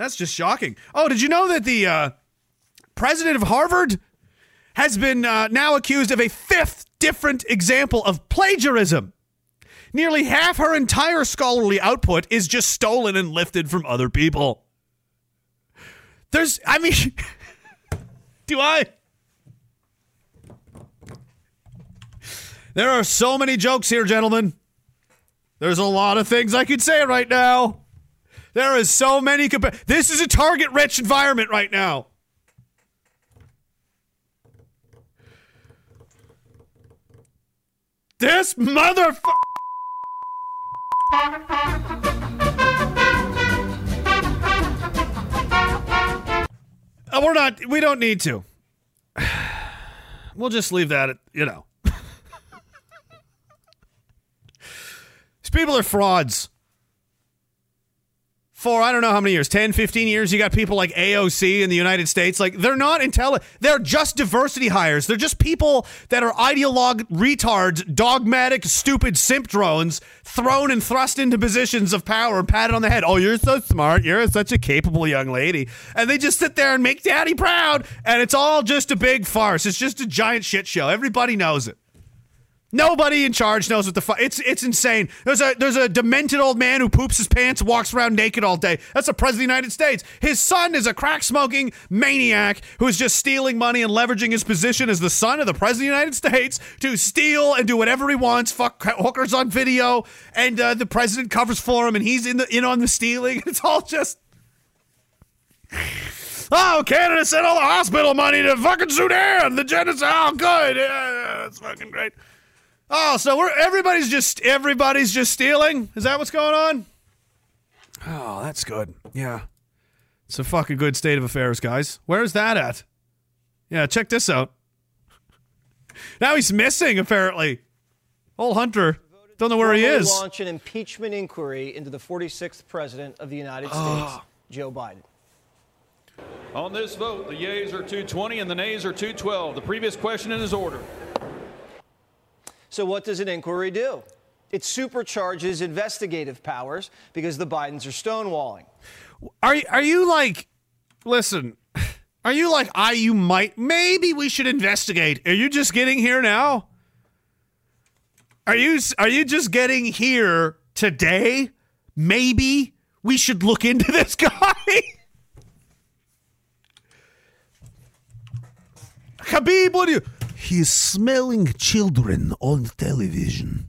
That's just shocking. Oh, did you know that the uh, president of Harvard has been uh, now accused of a fifth different example of plagiarism? Nearly half her entire scholarly output is just stolen and lifted from other people. There's, I mean, do I? There are so many jokes here, gentlemen. There's a lot of things I could say right now. There is so many. This is a target rich environment right now. This motherfucker. Uh, we're not. We don't need to. We'll just leave that. At, you know, these people are frauds. For I don't know how many years, 10, 15 years, you got people like AOC in the United States. Like, they're not intelligent. They're just diversity hires. They're just people that are ideologue retards, dogmatic, stupid simp drones thrown and thrust into positions of power and patted on the head. Oh, you're so smart. You're such a capable young lady. And they just sit there and make daddy proud. And it's all just a big farce. It's just a giant shit show. Everybody knows it. Nobody in charge knows what the fuck. It's it's insane. There's a there's a demented old man who poops his pants, walks around naked all day. That's the president of the United States. His son is a crack smoking maniac who's just stealing money and leveraging his position as the son of the president of the United States to steal and do whatever he wants. Fuck hookers on video, and uh, the president covers for him, and he's in the in on the stealing. It's all just. Oh, Canada sent all the hospital money to fucking Sudan. The genocide. Oh, good. Yeah, that's fucking great. Oh, so we're everybody's just everybody's just stealing? Is that what's going on? Oh, that's good. Yeah. It's a fucking good state of affairs, guys. Where's that at? Yeah, check this out. Now he's missing, apparently. Old Hunter. Don't know where he is. Launch an impeachment inquiry into the 46th president of the United. States, Joe Biden. On this vote, the yeas are 220 and the nays are 212. The previous question is order. So, what does an inquiry do? It supercharges investigative powers because the Bidens are stonewalling. Are you, are you like listen, are you like I you might maybe we should investigate. Are you just getting here now? Are you are you just getting here today? Maybe we should look into this guy. Habib, what do you He's smelling children on television.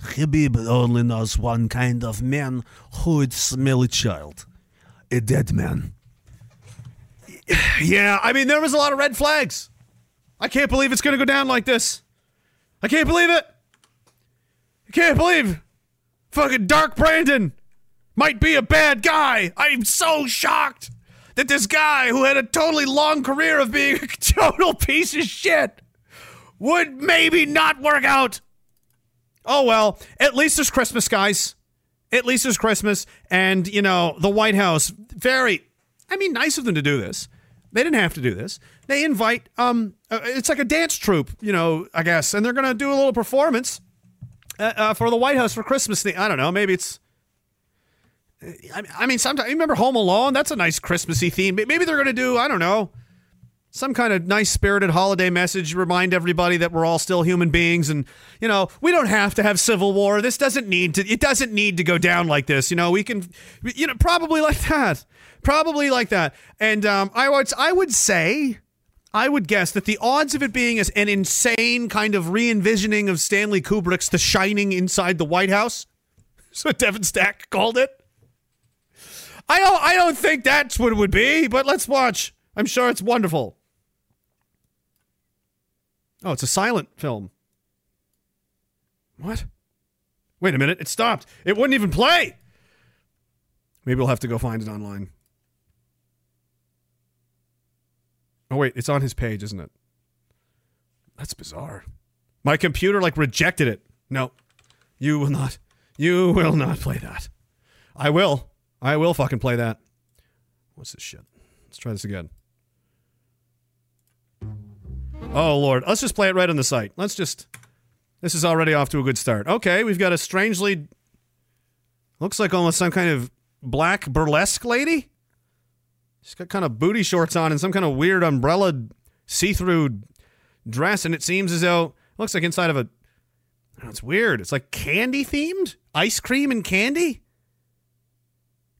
Habib only knows one kind of man who would smell a child a dead man. Yeah, I mean, there was a lot of red flags. I can't believe it's going to go down like this. I can't believe it. I can't believe fucking Dark Brandon might be a bad guy. I'm so shocked that this guy who had a totally long career of being a total piece of shit would maybe not work out. Oh well, at least there's Christmas, guys. At least there's Christmas, and you know the White House. Very, I mean, nice of them to do this. They didn't have to do this. They invite, um, uh, it's like a dance troupe, you know, I guess, and they're gonna do a little performance uh, uh, for the White House for Christmas. I don't know. Maybe it's. I I mean, sometimes you remember Home Alone. That's a nice Christmassy theme. Maybe they're gonna do. I don't know. Some kind of nice spirited holiday message remind everybody that we're all still human beings and you know we don't have to have civil war. This doesn't need to it doesn't need to go down like this. You know we can you know probably like that. Probably like that. And um, I would I would say I would guess that the odds of it being an insane kind of re-envisioning of Stanley Kubrick's The Shining inside the White House what Devin Stack called it. I don't I don't think that's what it would be but let's watch. I'm sure it's wonderful Oh, it's a silent film. What? Wait a minute, it stopped. It wouldn't even play. Maybe we'll have to go find it online. Oh, wait, it's on his page, isn't it? That's bizarre. My computer, like, rejected it. No, you will not. You will not play that. I will. I will fucking play that. What's this shit? Let's try this again. Oh lord, let's just play it right on the site. Let's just. This is already off to a good start. Okay, we've got a strangely. Looks like almost some kind of black burlesque lady. She's got kind of booty shorts on and some kind of weird umbrella see-through dress, and it seems as though looks like inside of a. It's weird. It's like candy themed, ice cream and candy.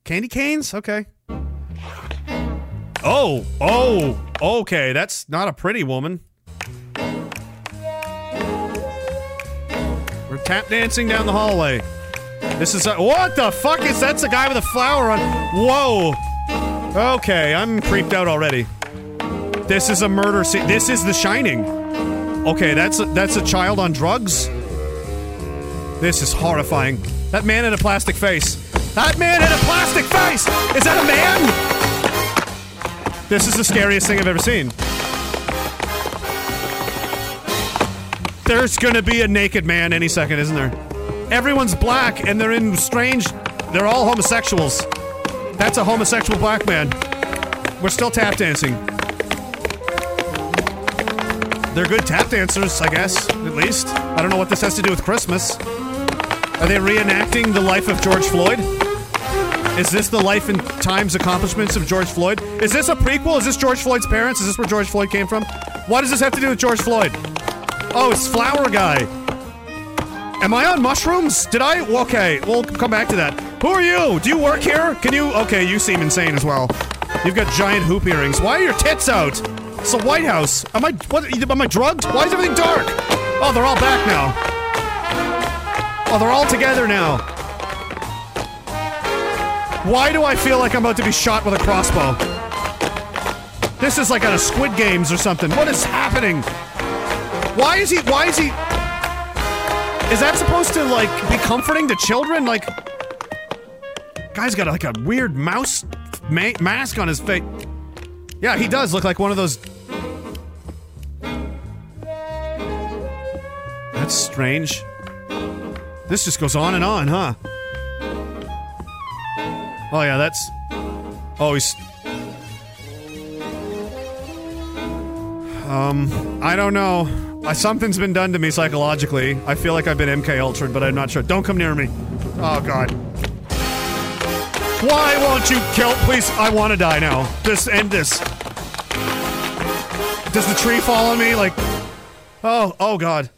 Candy canes. Okay. Oh, oh, okay. That's not a pretty woman. Tap dancing down the hallway. This is a, what the fuck is that's a guy with a flower on? Whoa. Okay, I'm creeped out already. This is a murder scene. This is The Shining. Okay, that's a, that's a child on drugs. This is horrifying. That man in a plastic face. That man in a plastic face. Is that a man? This is the scariest thing I've ever seen. There's gonna be a naked man any second, isn't there? Everyone's black and they're in strange. They're all homosexuals. That's a homosexual black man. We're still tap dancing. They're good tap dancers, I guess, at least. I don't know what this has to do with Christmas. Are they reenacting the life of George Floyd? Is this the life and times accomplishments of George Floyd? Is this a prequel? Is this George Floyd's parents? Is this where George Floyd came from? What does this have to do with George Floyd? Oh, it's Flower Guy. Am I on mushrooms? Did I? Okay, we'll come back to that. Who are you? Do you work here? Can you? Okay, you seem insane as well. You've got giant hoop earrings. Why are your tits out? It's the White House. Am I? What? Am I drugged? Why is everything dark? Oh, they're all back now. Oh, they're all together now. Why do I feel like I'm about to be shot with a crossbow? This is like out of Squid Games or something. What is happening? Why is he? Why is he? Is that supposed to like be comforting to children? Like, guy's got like a weird mouse ma- mask on his face. Yeah, he does look like one of those. That's strange. This just goes on and on, huh? Oh yeah, that's. Oh, he's. Um, I don't know. Uh, something's been done to me psychologically. I feel like I've been MK Ultra'd, but I'm not sure. Don't come near me. Oh God. Why won't you kill? Please, I want to die now. Just end this. Does the tree fall on me? Like, oh, oh God.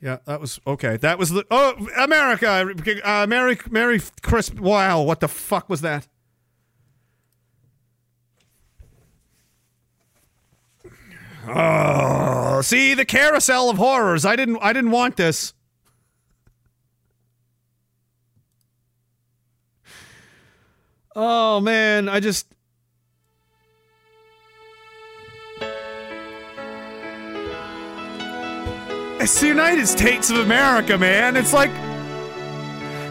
Yeah, that was okay. That was the oh America. Uh, Merry Merry Christmas. Wow, what the fuck was that? Oh, see the carousel of horrors. I didn't. I didn't want this. Oh man, I just. It's the United States of America, man. It's like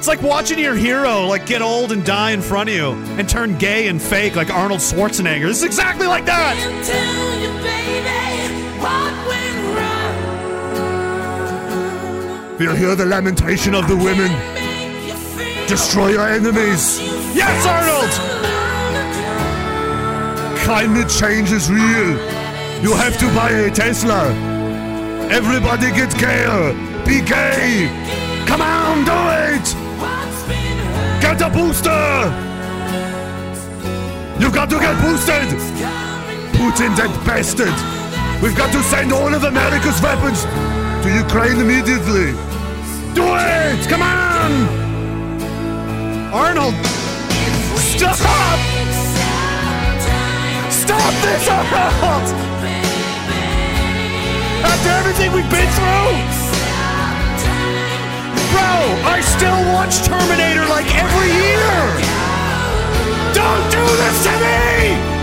it's like watching your hero like get old and die in front of you and turn gay and fake like Arnold Schwarzenegger. This is exactly like that. Feel hear the lamentation of the women. Destroy your enemies. Yes, Arnold. Climate change is real. You have to buy a Tesla. Everybody get gay. Be gay. Come on, do it. Get a booster. You've got to get boosted. Putin, that bastard! We've got to send all of America's weapons to Ukraine immediately! Do it! Come on! Arnold! Stop! Stop this, Arnold! After everything we've been through? Bro, I still watch Terminator like every year! Don't do this to me!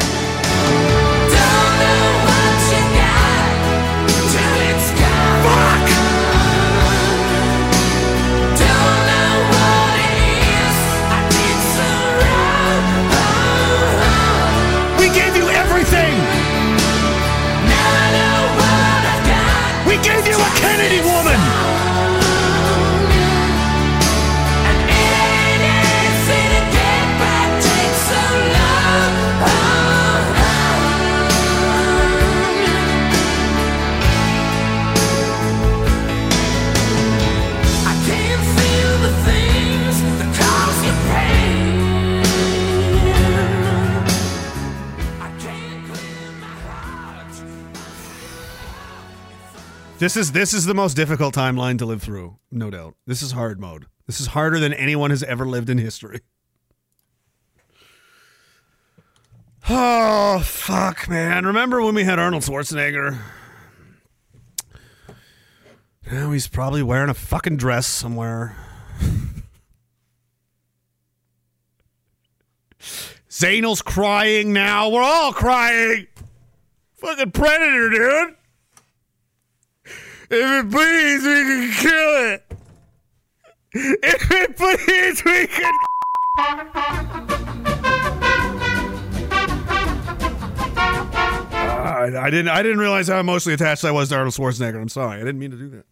This is this is the most difficult timeline to live through, no doubt. This is hard mode. This is harder than anyone has ever lived in history. Oh fuck, man! Remember when we had Arnold Schwarzenegger? Now he's probably wearing a fucking dress somewhere. Zaynel's crying now. We're all crying. Fucking predator, dude. If it bleeds, we can kill it. If it bleeds, we can. Ah, I, I didn't. I didn't realize how emotionally attached I was to Arnold Schwarzenegger. I'm sorry. I didn't mean to do that.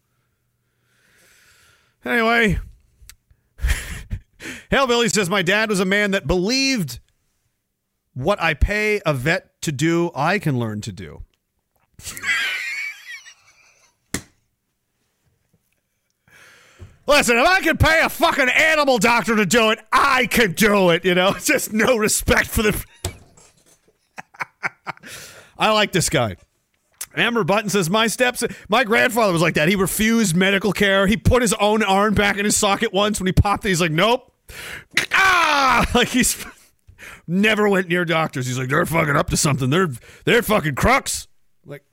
Anyway, Hellbilly says my dad was a man that believed what I pay a vet to do, I can learn to do. Listen, if I could pay a fucking animal doctor to do it, I could do it. You know, just no respect for the. I like this guy. Amber Button says, My steps, my grandfather was like that. He refused medical care. He put his own arm back in his socket once when he popped it. He's like, Nope. Ah! Like he's never went near doctors. He's like, They're fucking up to something. They're, they're fucking crooks. Like,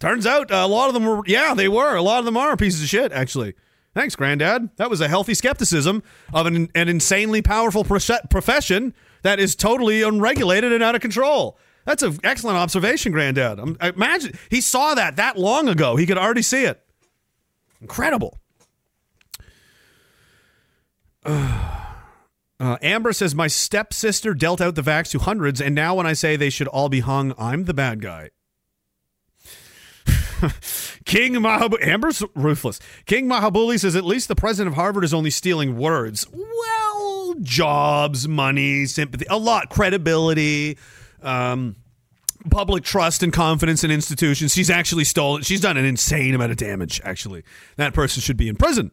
turns out a lot of them were, yeah, they were. A lot of them are pieces of shit, actually. Thanks, Granddad. That was a healthy skepticism of an, an insanely powerful profession that is totally unregulated and out of control. That's an excellent observation, Granddad. Um, imagine he saw that that long ago. He could already see it. Incredible. Uh, Amber says my stepsister dealt out the vax to hundreds, and now when I say they should all be hung, I'm the bad guy. King Mahabuli, Amber's ruthless. King Mahabuli says at least the president of Harvard is only stealing words. Well, jobs, money, sympathy, a lot, credibility, um, public trust and confidence in institutions. She's actually stolen. She's done an insane amount of damage. Actually, that person should be in prison.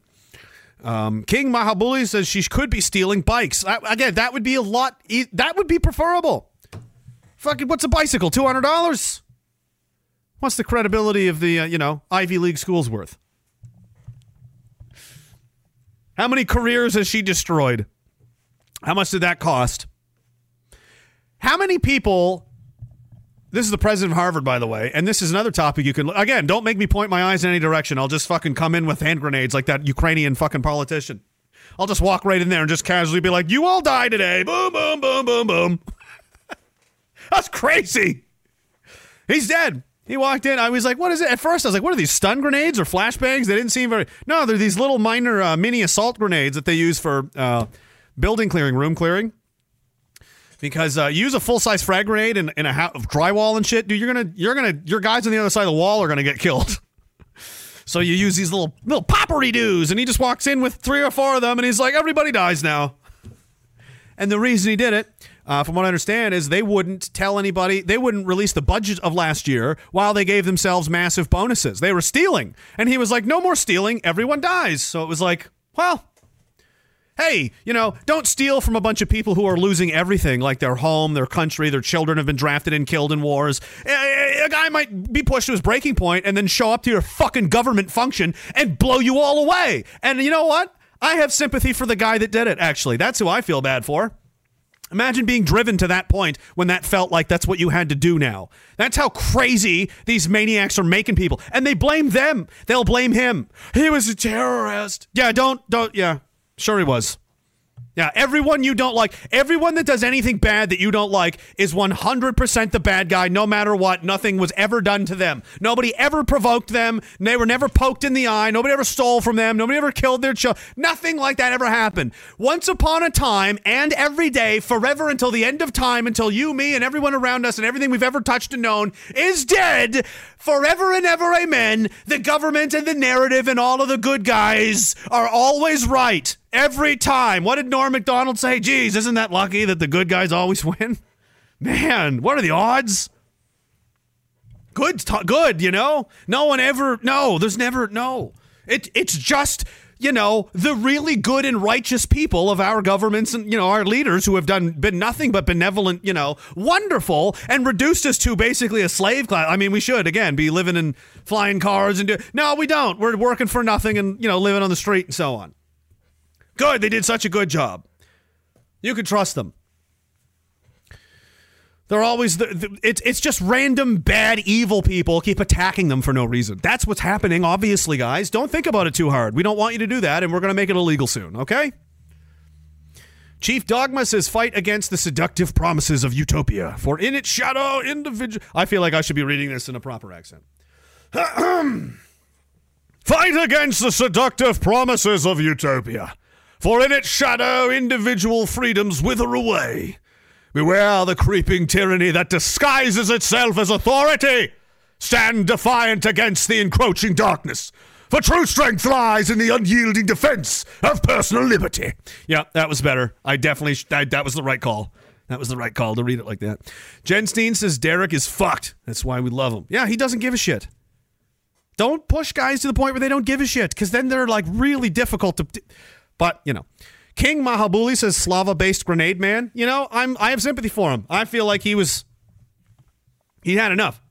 Um, King Mahabuli says she could be stealing bikes. I, again, that would be a lot. E- that would be preferable. Fucking, what's a bicycle? Two hundred dollars. What's the credibility of the uh, you know Ivy League schools worth? How many careers has she destroyed? How much did that cost? How many people? This is the president of Harvard, by the way, and this is another topic you can. Again, don't make me point my eyes in any direction. I'll just fucking come in with hand grenades like that Ukrainian fucking politician. I'll just walk right in there and just casually be like, "You all die today." Boom, boom, boom, boom, boom. That's crazy. He's dead. He walked in. I was like, "What is it?" At first, I was like, "What are these stun grenades or flashbangs?" They didn't seem very. No, they're these little minor uh, mini assault grenades that they use for uh, building clearing, room clearing. Because uh, you use a full size frag grenade in, in a of drywall and shit, dude. You're gonna, you're gonna, your guys on the other side of the wall are gonna get killed. so you use these little little poppery doos, and he just walks in with three or four of them, and he's like, "Everybody dies now." And the reason he did it, uh, from what I understand, is they wouldn't tell anybody, they wouldn't release the budget of last year while they gave themselves massive bonuses. They were stealing. And he was like, no more stealing, everyone dies. So it was like, well, hey, you know, don't steal from a bunch of people who are losing everything, like their home, their country, their children have been drafted and killed in wars. A, a guy might be pushed to his breaking point and then show up to your fucking government function and blow you all away. And you know what? I have sympathy for the guy that did it, actually. That's who I feel bad for. Imagine being driven to that point when that felt like that's what you had to do now. That's how crazy these maniacs are making people. And they blame them. They'll blame him. He was a terrorist. Yeah, don't, don't, yeah. Sure he was. Yeah, everyone you don't like, everyone that does anything bad that you don't like is 100% the bad guy no matter what. Nothing was ever done to them. Nobody ever provoked them. They were never poked in the eye. Nobody ever stole from them. Nobody ever killed their child. Nothing like that ever happened. Once upon a time and every day, forever until the end of time, until you, me, and everyone around us and everything we've ever touched and known is dead, forever and ever, amen. The government and the narrative and all of the good guys are always right. Every time. What did Norm Macdonald say? Geez, isn't that lucky that the good guys always win? Man, what are the odds? Good, t- good, you know? No one ever, no, there's never, no. It, it's just, you know, the really good and righteous people of our governments and, you know, our leaders who have done, been nothing but benevolent, you know, wonderful and reduced us to basically a slave class. I mean, we should, again, be living in flying cars and do, no, we don't. We're working for nothing and, you know, living on the street and so on. Good. They did such a good job. You can trust them. They're always the, the, it's it's just random bad evil people keep attacking them for no reason. That's what's happening obviously guys. Don't think about it too hard. We don't want you to do that and we're going to make it illegal soon, okay? Chief Dogma says fight against the seductive promises of utopia. For in its shadow individual I feel like I should be reading this in a proper accent. fight against the seductive promises of utopia. For in its shadow, individual freedoms wither away. Beware the creeping tyranny that disguises itself as authority. Stand defiant against the encroaching darkness. For true strength lies in the unyielding defense of personal liberty. Yeah, that was better. I definitely, sh- I, that was the right call. That was the right call to read it like that. Jen Steen says Derek is fucked. That's why we love him. Yeah, he doesn't give a shit. Don't push guys to the point where they don't give a shit, because then they're like really difficult to. But you know, King Mahabuli says Slava-based grenade man. You know, I'm I have sympathy for him. I feel like he was he had enough.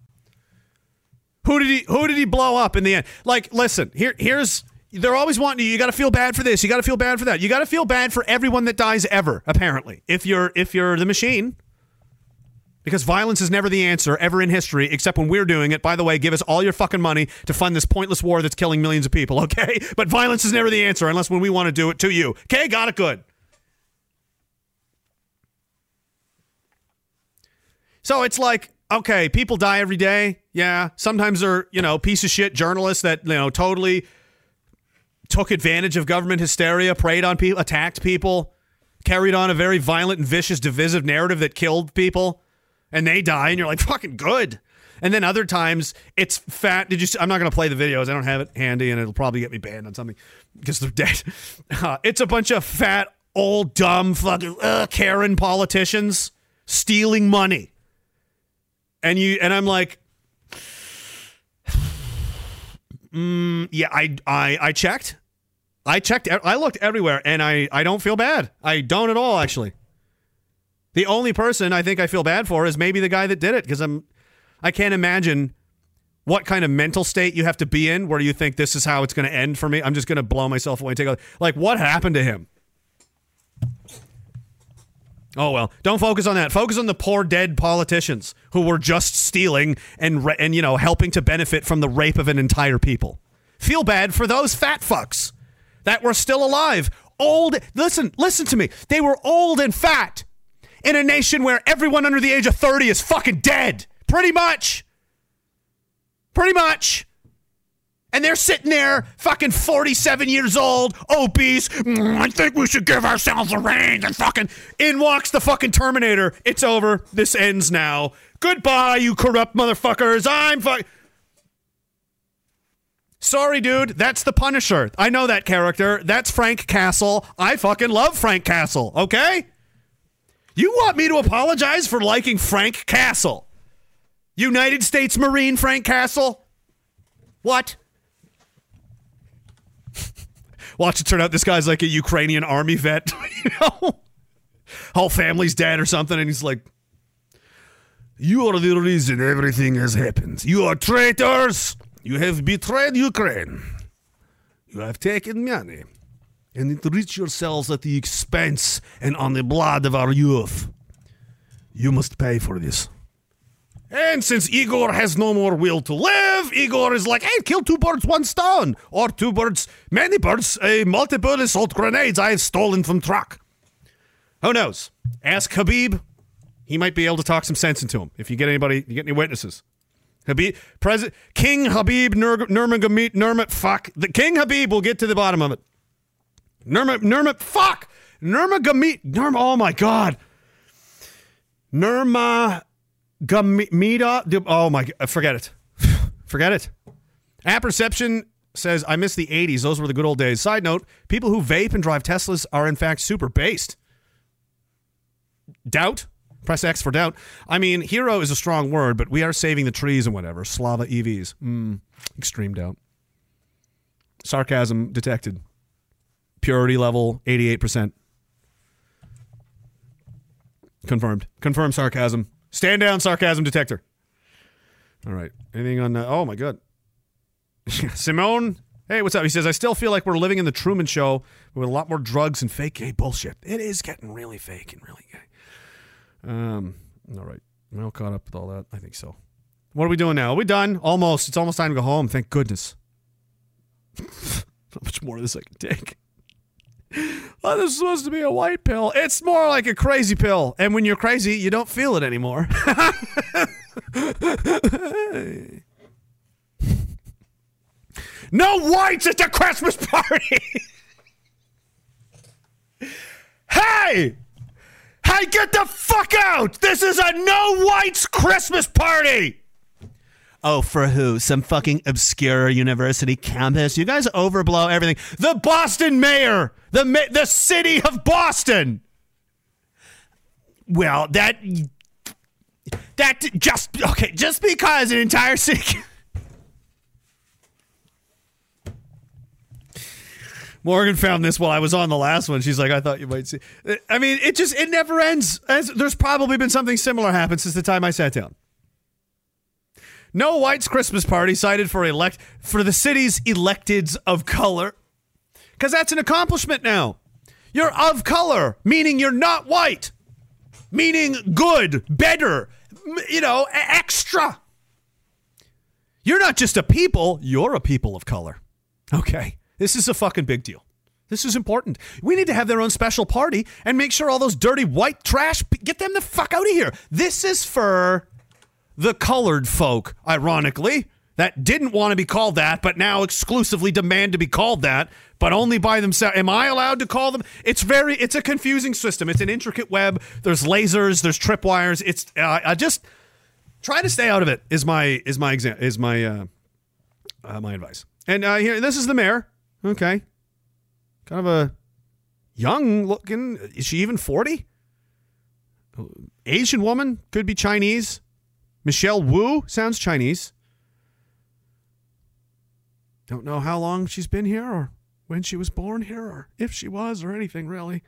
Who did he who did he blow up in the end? Like, listen, here here's they're always wanting you. You got to feel bad for this. You got to feel bad for that. You got to feel bad for everyone that dies ever. Apparently, if you're if you're the machine, because violence is never the answer ever in history, except when we're doing it. By the way, give us all your fucking money to fund this pointless war that's killing millions of people, okay? But violence is never the answer unless when we want to do it to you. Okay, got it good. So it's like, okay, people die every day. Yeah. Sometimes they're, you know, piece of shit journalists that, you know, totally took advantage of government hysteria, preyed on people, attacked people, carried on a very violent and vicious, divisive narrative that killed people and they die, and you're like, fucking good. And then other times it's fat. Did you? I'm not to play the videos. I don't have it handy, and it'll probably get me banned on something because they're dead. Uh, it's a bunch of fat, old, dumb, fucking uh, Karen politicians stealing money, and you and I'm like, mm, yeah, I I I checked. I checked. I looked everywhere, and I I don't feel bad. I don't at all, actually. The only person I think I feel bad for is maybe the guy that did it because I'm I can't imagine what kind of mental state you have to be in where you think this is how it's going to end for me. I'm just going to blow myself away and take a like what happened to him? Oh well, don't focus on that. Focus on the poor dead politicians who were just stealing and and you know helping to benefit from the rape of an entire people. Feel bad for those fat fucks that were still alive. Old, listen, listen to me. They were old and fat in a nation where everyone under the age of 30 is fucking dead. Pretty much. Pretty much. And they're sitting there, fucking 47 years old, obese. "Mm, I think we should give ourselves a reins and fucking. In walks the fucking Terminator. It's over. This ends now. Goodbye, you corrupt motherfuckers. I'm fucking. Sorry, dude. That's the Punisher. I know that character. That's Frank Castle. I fucking love Frank Castle, okay? You want me to apologize for liking Frank Castle? United States Marine Frank Castle? What? Watch it turn out this guy's like a Ukrainian army vet. you know, whole family's dead or something, and he's like, "You are the reason everything has happened. You are traitors. You have betrayed Ukraine. You have taken money." And enrich yourselves at the expense and on the blood of our youth. You must pay for this. And since Igor has no more will to live, Igor is like, hey, kill two birds, one stone. Or two birds, many birds, a multiple assault grenades I have stolen from truck. Who knows? Ask Habib. He might be able to talk some sense into him if you get anybody, you get any witnesses. Habib, President, King Habib Nur- Nurmagomedov, Nurmat, fuck. The King Habib will get to the bottom of it. Nurma, Nurma, fuck! Nurmagomedov, Nurma, oh my god. Nurma Gamida, oh my, god, forget it. forget it. Apperception says, I miss the 80s. Those were the good old days. Side note, people who vape and drive Teslas are in fact super based. Doubt? Press X for doubt. I mean, hero is a strong word, but we are saving the trees and whatever. Slava EVs. Mm, extreme doubt. Sarcasm detected. Purity level 88%. Confirmed. Confirmed sarcasm. Stand down, sarcasm detector. All right. Anything on that? Oh, my God. Simone, hey, what's up? He says, I still feel like we're living in the Truman Show with a lot more drugs and fake gay bullshit. It is getting really fake and really gay. Um, all right. Am I all caught up with all that? I think so. What are we doing now? Are we done? Almost. It's almost time to go home. Thank goodness. How much more of this I can take. Oh, this is supposed to be a white pill. It's more like a crazy pill. And when you're crazy, you don't feel it anymore. no whites at the Christmas party. hey! Hey, get the fuck out! This is a no whites Christmas party! Oh, for who? Some fucking obscure university campus? You guys overblow everything. The Boston mayor, the ma- the city of Boston. Well, that that just okay. Just because an entire city. Morgan found this while I was on the last one. She's like, I thought you might see. I mean, it just it never ends. As there's probably been something similar happen since the time I sat down. No whites Christmas party cited for elect for the city's electeds of color. Cuz that's an accomplishment now. You're of color, meaning you're not white. Meaning good, better, you know, extra. You're not just a people, you're a people of color. Okay. This is a fucking big deal. This is important. We need to have their own special party and make sure all those dirty white trash get them the fuck out of here. This is for the colored folk, ironically, that didn't want to be called that, but now exclusively demand to be called that, but only by themselves. Am I allowed to call them? It's very, it's a confusing system. It's an intricate web. There's lasers. There's tripwires. It's, uh, I just try to stay out of it. Is my is my exam is my uh, uh, my advice. And uh, here, this is the mayor. Okay, kind of a young looking. Is she even forty? Asian woman could be Chinese. Michelle Wu sounds Chinese. Don't know how long she's been here or when she was born here or if she was or anything really.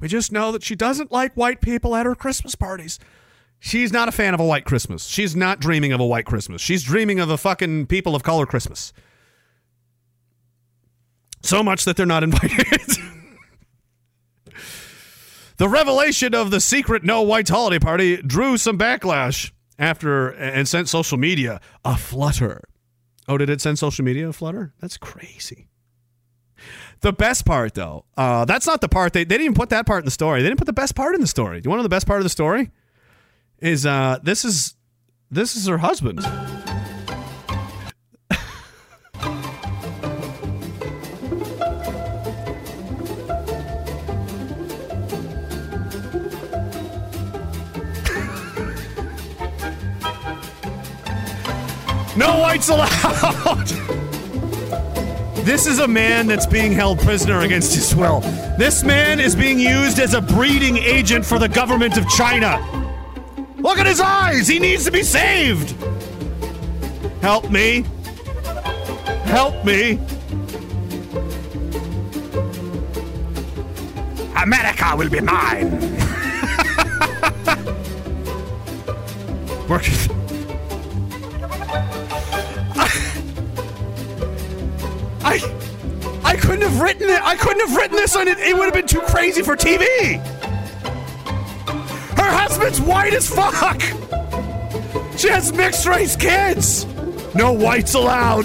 We just know that she doesn't like white people at her Christmas parties. She's not a fan of a white Christmas. She's not dreaming of a white Christmas. She's dreaming of a fucking people of color Christmas. So much that they're not invited. the revelation of the secret no whites holiday party drew some backlash after and sent social media a flutter. Oh, did it send social media a flutter? That's crazy. The best part, though, uh, that's not the part they, they didn't even put that part in the story. They didn't put the best part in the story. Do you want to know the best part of the story? Is uh, this is this is her husband. No whites allowed. This is a man that's being held prisoner against his will. This man is being used as a breeding agent for the government of China. Look at his eyes. He needs to be saved. Help me. Help me. America will be mine. Work. I I couldn't have written it. I couldn't have written this on it. It would have been too crazy for TV. Her husband's white as fuck. She has mixed race kids. No whites allowed.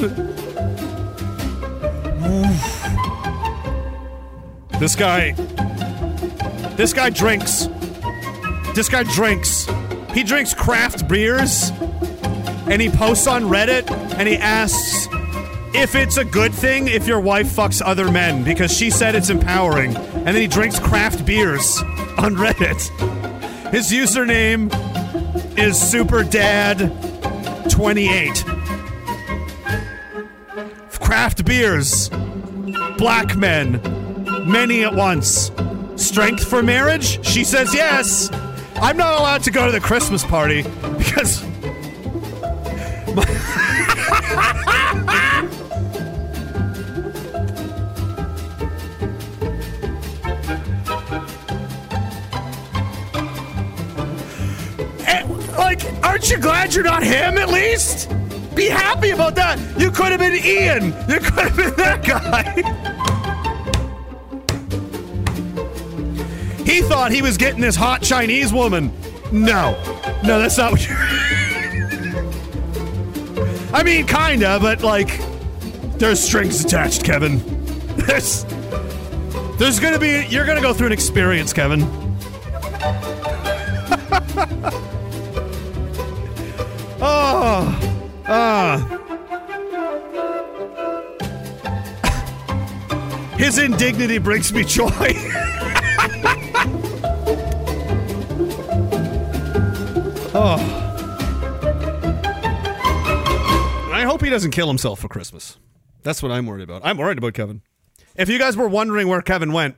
This guy. This guy drinks. This guy drinks. He drinks craft beers. And he posts on Reddit and he asks if it's a good thing if your wife fucks other men because she said it's empowering. And then he drinks craft beers on Reddit. His username is SuperDad28. Craft beers. Black men. Many at once. Strength for marriage? She says yes. I'm not allowed to go to the Christmas party because. Eh, like, aren't you glad you're not him at least? Be happy about that. You could have been Ian. You could have been that guy. he thought he was getting this hot Chinese woman. No. No, that's not what you I mean, kinda, but like, there's strings attached, Kevin. There's, there's gonna be, you're gonna go through an experience, Kevin. oh, ah. His indignity brings me joy. oh. I hope he doesn't kill himself for Christmas. That's what I'm worried about. I'm worried about Kevin. If you guys were wondering where Kevin went,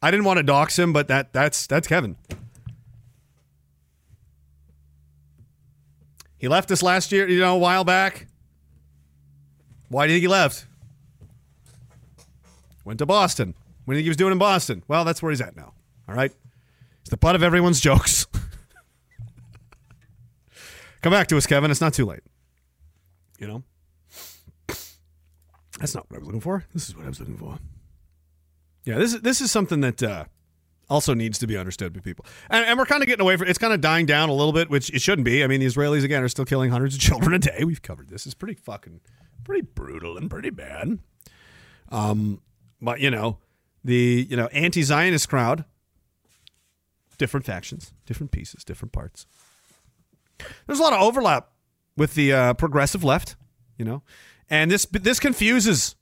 I didn't want to dox him, but that that's that's Kevin. He left us last year, you know, a while back. Why do you think he left? Went to Boston. What do you think he was doing in Boston? Well, that's where he's at now. All right. He's the butt of everyone's jokes. Come back to us, Kevin. It's not too late. You know? That's not what I was looking for. This is what I was looking for. Yeah, this is this is something that uh, also needs to be understood by people, and, and we're kind of getting away from. It's kind of dying down a little bit, which it shouldn't be. I mean, the Israelis again are still killing hundreds of children a day. We've covered this. It's pretty fucking, pretty brutal and pretty bad. Um, but you know, the you know anti-Zionist crowd, different factions, different pieces, different parts. There's a lot of overlap with the uh, progressive left, you know, and this this confuses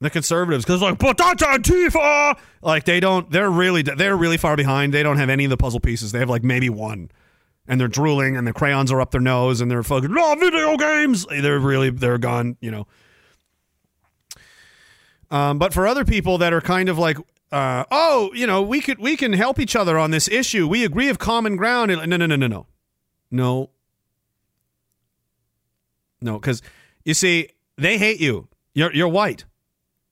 the conservatives because like, but that's Antifa. Like they don't, they're really they're really far behind. They don't have any of the puzzle pieces. They have like maybe one, and they're drooling, and the crayons are up their nose, and they're fucking no video games. They're really they're gone, you know. Um, but for other people that are kind of like, uh, oh, you know, we could we can help each other on this issue. We agree of common ground. No, no, no, no, no, no, no. Because you see, they hate you. You're you're white.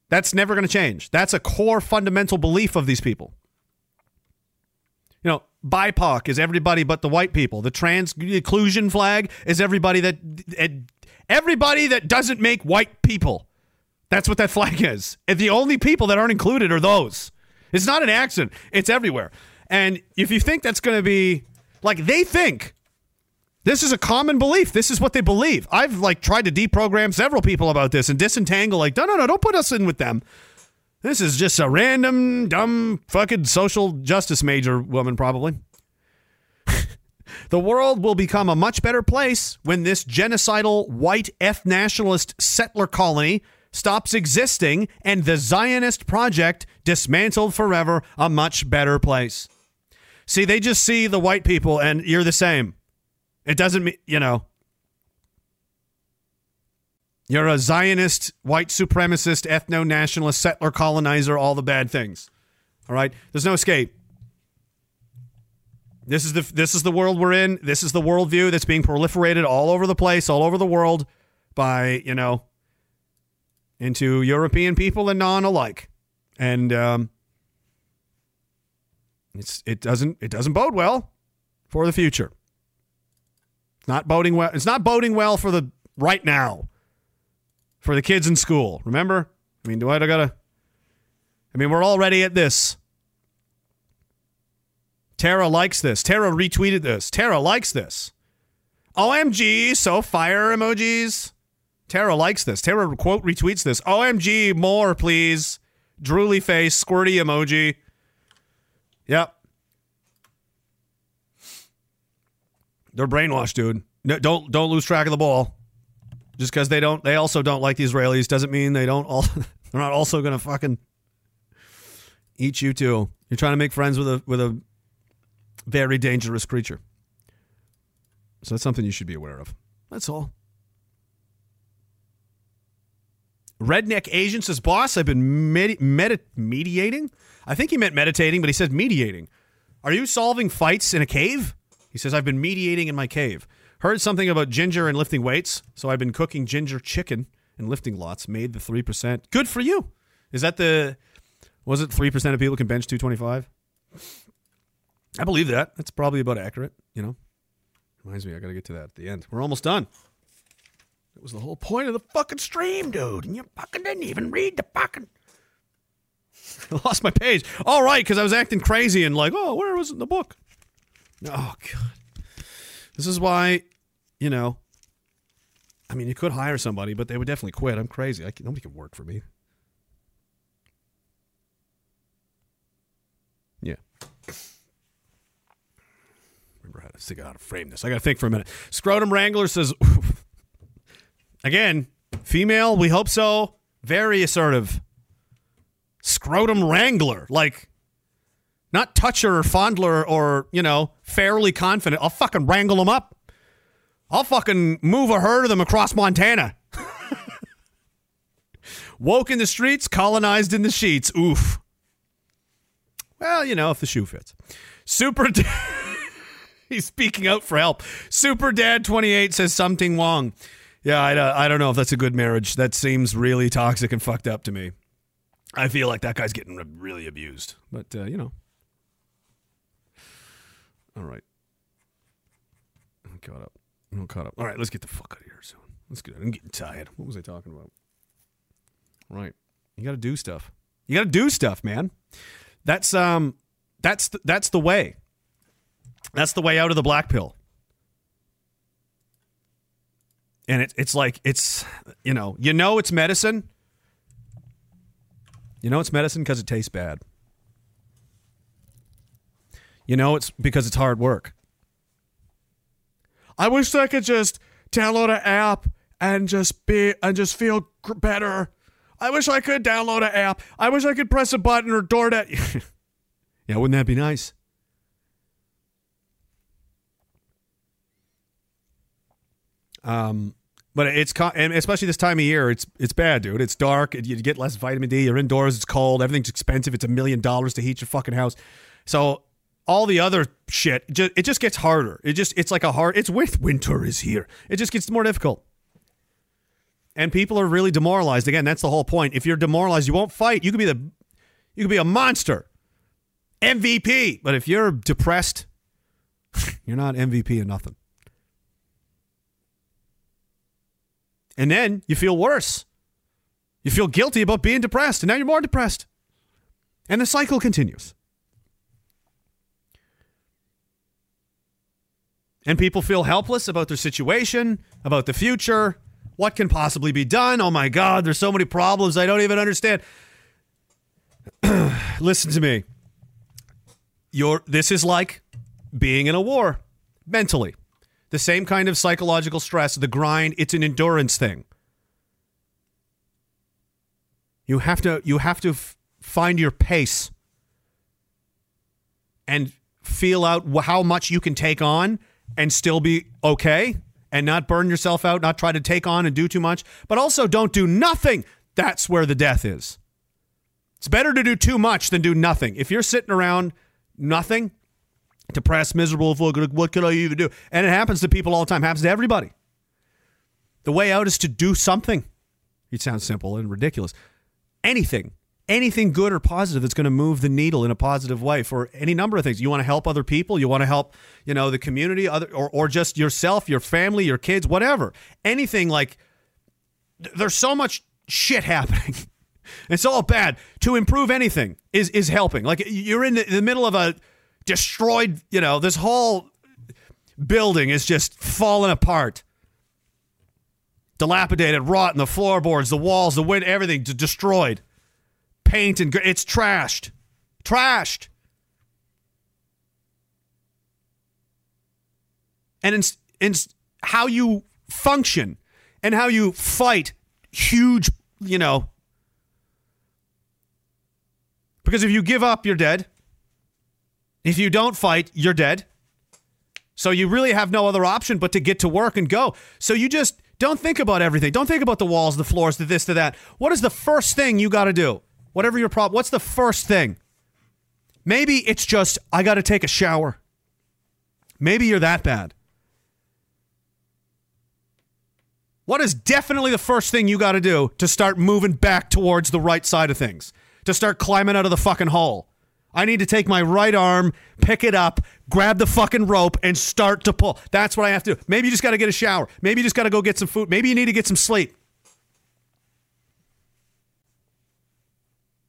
That's never going to change. That's a core fundamental belief of these people. You know, BIPOC is everybody but the white people. The trans inclusion flag is everybody that everybody that doesn't make white people. That's what that flag is. And the only people that aren't included are those. It's not an accident. It's everywhere. And if you think that's going to be like they think this is a common belief. This is what they believe. I've like tried to deprogram several people about this and disentangle like, no, no, no, don't put us in with them. This is just a random, dumb, fucking social justice major woman, probably. the world will become a much better place when this genocidal white eth nationalist settler colony stops existing and the Zionist project dismantled forever a much better place. See, they just see the white people and you're the same. It doesn't mean, you know, you're a Zionist, white supremacist, ethno nationalist, settler colonizer, all the bad things. All right? There's no escape. This is the this is the world we're in. This is the worldview that's being proliferated all over the place, all over the world, by you know, into European people and non alike. And um, It's it doesn't it doesn't bode well for the future. Not boding well. It's not boding well for the right now. For the kids in school. Remember? I mean, do I gotta I mean, we're already at this. Tara likes this. Tara retweeted this. Tara likes this. OMG, so fire emojis. Tara likes this. Tara quote retweets this. OMG, more, please. Drooly face, squirty emoji. Yep. They're brainwashed, dude. No, don't don't lose track of the ball. Just because they don't, they also don't like the Israelis doesn't mean they don't. All they're not also gonna fucking eat you too. You're trying to make friends with a with a very dangerous creature. So that's something you should be aware of. That's all. Redneck Asian says, "Boss, I've been med- medi- mediating. I think he meant meditating, but he said mediating. Are you solving fights in a cave?" He says, "I've been mediating in my cave. Heard something about ginger and lifting weights, so I've been cooking ginger chicken and lifting lots. Made the three percent. Good for you. Is that the? Was it three percent of people can bench two twenty five? I believe that. That's probably about accurate. You know, reminds me, I got to get to that at the end. We're almost done. That was the whole point of the fucking stream, dude. And you fucking didn't even read the fucking. I lost my page. All right, because I was acting crazy and like, oh, where was it in the book? Oh god, this is why, you know. I mean, you could hire somebody, but they would definitely quit. I'm crazy. Can, nobody can work for me. Yeah. Remember how to figure out how to frame this. I got to think for a minute. Scrotum Wrangler says, again, female. We hope so. Very assertive. Scrotum Wrangler, like not toucher or fondler or you know fairly confident. I'll fucking wrangle them up. I'll fucking move a herd of them across Montana. Woke in the streets, colonized in the sheets. Oof. Well, you know, if the shoe fits. Super. He's speaking out for help. Super Dad 28 says something wrong. Yeah, I, I don't know if that's a good marriage. That seems really toxic and fucked up to me. I feel like that guy's getting re- really abused. But, uh, you know. All right. I'm caught up. I'm caught up. All right, let's get the fuck out of here soon. Let's get I'm getting tired. What was I talking about? Right. You got to do stuff. You got to do stuff, man. That's um that's that's the way. That's the way out of the black pill. And it, it's like it's you know you know it's medicine. You know it's medicine because it tastes bad. You know it's because it's hard work. I wish I could just download an app and just be and just feel better. I wish I could download an app. I wish I could press a button or door that. yeah, wouldn't that be nice? Um, but it's and especially this time of year, it's it's bad, dude. It's dark. You get less vitamin D. You're indoors. It's cold. Everything's expensive. It's a million dollars to heat your fucking house. So all the other shit, it just gets harder. It just it's like a hard. It's with winter is here. It just gets more difficult. And people are really demoralized. Again, that's the whole point. If you're demoralized, you won't fight. You could be the you could be a monster. MVP. But if you're depressed, you're not MVP of nothing. And then you feel worse. You feel guilty about being depressed, and now you're more depressed. And the cycle continues. And people feel helpless about their situation, about the future. What can possibly be done? Oh my God, there's so many problems I don't even understand. Listen to me. You're, this is like being in a war mentally. The same kind of psychological stress, the grind, it's an endurance thing. You have to you have to f- find your pace and feel out how much you can take on and still be okay and not burn yourself out, not try to take on and do too much, but also don't do nothing. That's where the death is. It's better to do too much than do nothing. If you're sitting around nothing, depressed, miserable, what could I even do? And it happens to people all the time, happens to everybody. The way out is to do something. It sounds simple and ridiculous. Anything. Anything good or positive that's going to move the needle in a positive way for any number of things. You want to help other people, you want to help, you know, the community, other or, or just yourself, your family, your kids, whatever. Anything like there's so much shit happening. It's all bad. To improve anything is is helping. Like you're in the, the middle of a destroyed, you know, this whole building is just falling apart. Dilapidated, rotten, the floorboards, the walls, the wind, everything destroyed. Paint and it's trashed. Trashed. And in how you function and how you fight huge, you know, because if you give up, you're dead. If you don't fight, you're dead. So you really have no other option but to get to work and go. So you just don't think about everything. Don't think about the walls, the floors, the this, the that. What is the first thing you got to do? Whatever your problem, what's the first thing? Maybe it's just I got to take a shower. Maybe you're that bad. What is definitely the first thing you got to do to start moving back towards the right side of things? To start climbing out of the fucking hole? I need to take my right arm, pick it up, grab the fucking rope, and start to pull. That's what I have to do. Maybe you just got to get a shower. Maybe you just got to go get some food. Maybe you need to get some sleep.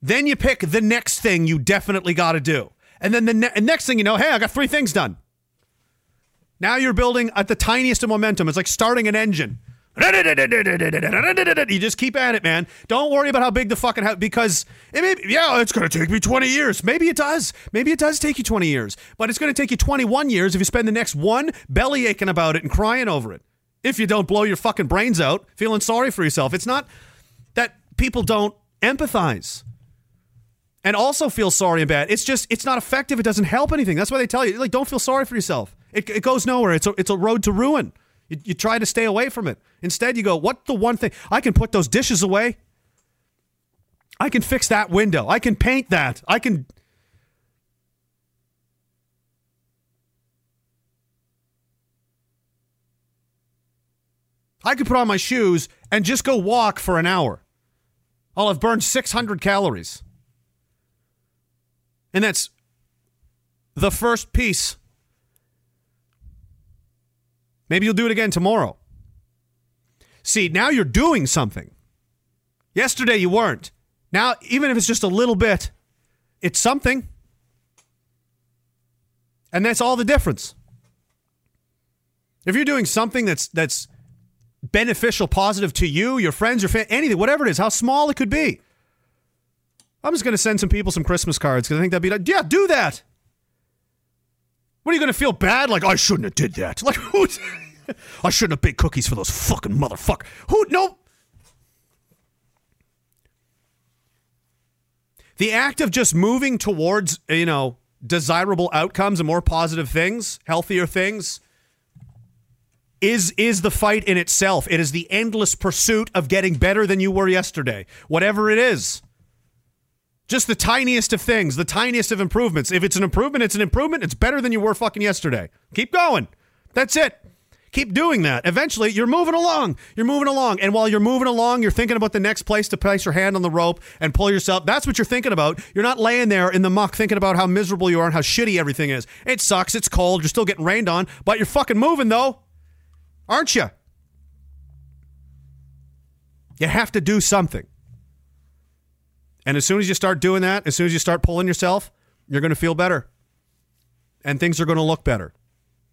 Then you pick the next thing you definitely got to do. And then the ne- next thing you know, hey, I got three things done. Now you're building at the tiniest of momentum. It's like starting an engine. You just keep at it, man. Don't worry about how big the fucking house because it may, yeah, it's to take me 20 years. Maybe it does. Maybe it does take you 20 years, but it's to take you 21 years if you spend the next one belly aching about it and crying over it. If you don't blow your fucking brains out, feeling sorry for yourself. It's not that people don't empathize and also feel sorry and bad. It's just it's not effective. It doesn't help anything. That's why they tell you like don't feel sorry for yourself. It, it goes nowhere. It's a, it's a road to ruin. You, you try to stay away from it. Instead, you go, what the one thing? I can put those dishes away. I can fix that window. I can paint that. I can. I could put on my shoes and just go walk for an hour. I'll have burned 600 calories. And that's the first piece. Maybe you'll do it again tomorrow. See, now you're doing something. Yesterday you weren't. Now, even if it's just a little bit, it's something. And that's all the difference. If you're doing something that's that's beneficial, positive to you, your friends, your family, anything, whatever it is, how small it could be. I'm just going to send some people some Christmas cards because I think that'd be like, yeah, do that. What are you going to feel bad? Like I shouldn't have did that. Like who? I shouldn't have baked cookies for those fucking motherfucker. Who? No. The act of just moving towards you know desirable outcomes and more positive things, healthier things, is is the fight in itself. It is the endless pursuit of getting better than you were yesterday, whatever it is. Just the tiniest of things, the tiniest of improvements. If it's an improvement, it's an improvement. It's better than you were fucking yesterday. Keep going. That's it. Keep doing that. Eventually, you're moving along. You're moving along. And while you're moving along, you're thinking about the next place to place your hand on the rope and pull yourself. That's what you're thinking about. You're not laying there in the muck thinking about how miserable you are and how shitty everything is. It sucks. It's cold. You're still getting rained on, but you're fucking moving, though. Aren't you? You have to do something. And as soon as you start doing that, as soon as you start pulling yourself, you're going to feel better. And things are going to look better.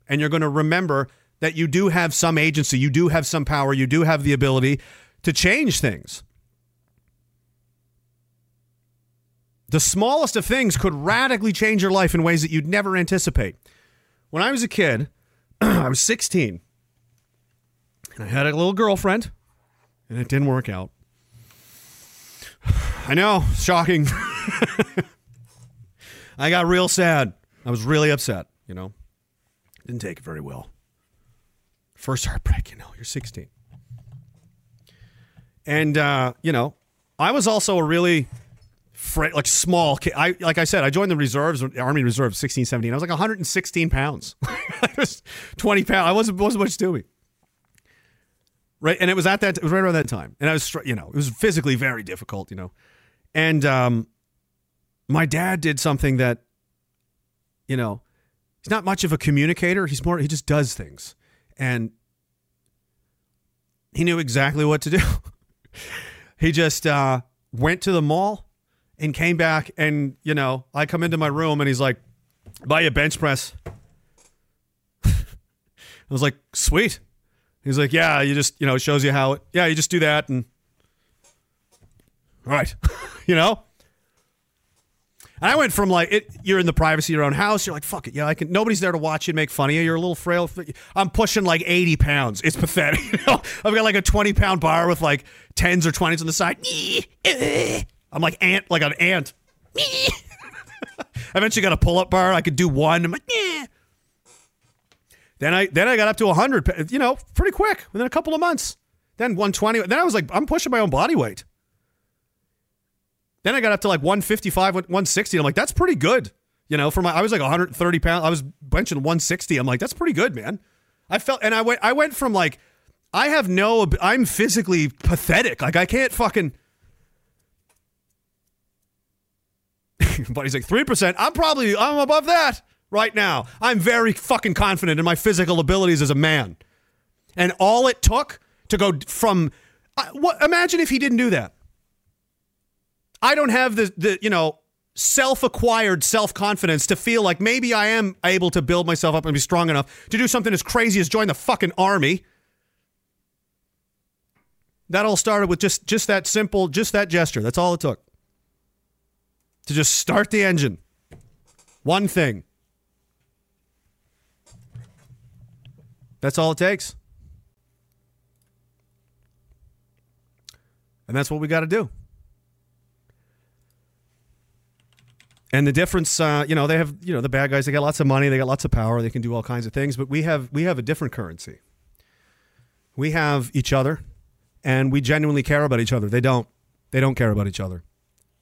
And you're going to remember that you do have some agency, you do have some power, you do have the ability to change things. The smallest of things could radically change your life in ways that you'd never anticipate. When I was a kid, I was 16, and I had a little girlfriend, and it didn't work out. I know, shocking. I got real sad. I was really upset, you know. Didn't take it very well. First heartbreak, you know, you're 16. And, uh, you know, I was also a really, like, small kid. I, like I said, I joined the reserves, Army Reserve, 16, 17. I was like 116 pounds. I was 20 pounds. I wasn't, wasn't much to me. Right. And it was at that, it was right around that time. And I was, you know, it was physically very difficult, you know. And um, my dad did something that, you know, he's not much of a communicator. He's more, he just does things. And he knew exactly what to do. he just uh, went to the mall and came back. And, you know, I come into my room and he's like, buy a bench press. I was like, sweet. He's like, yeah, you just, you know, it shows you how, it, yeah, you just do that. And, all right, you know? And I went from like, it, you're in the privacy of your own house. You're like, fuck it. Yeah, I can, nobody's there to watch you and make fun of you. You're a little frail. I'm pushing like 80 pounds. It's pathetic. You know? I've got like a 20 pound bar with like 10s or 20s on the side. I'm like ant, like an ant. I eventually got a pull up bar. I could do one. I'm like, yeah. Then I then I got up to 100, you know, pretty quick within a couple of months. Then 120. Then I was like, I'm pushing my own body weight. Then I got up to like 155, 160. I'm like, that's pretty good. You know, for my I was like 130 pounds. I was benching 160. I'm like, that's pretty good, man. I felt and I went I went from like I have no I'm physically pathetic. Like I can't fucking but he's like 3%. I'm probably I'm above that right now. I'm very fucking confident in my physical abilities as a man. And all it took to go from uh, what imagine if he didn't do that. I don't have the the you know self-acquired self-confidence to feel like maybe I am able to build myself up and be strong enough to do something as crazy as join the fucking army. That all started with just just that simple just that gesture. That's all it took. To just start the engine. One thing. That's all it takes. And that's what we got to do. And the difference, uh, you know, they have, you know, the bad guys. They got lots of money. They got lots of power. They can do all kinds of things. But we have, we have a different currency. We have each other, and we genuinely care about each other. They don't. They don't care about each other.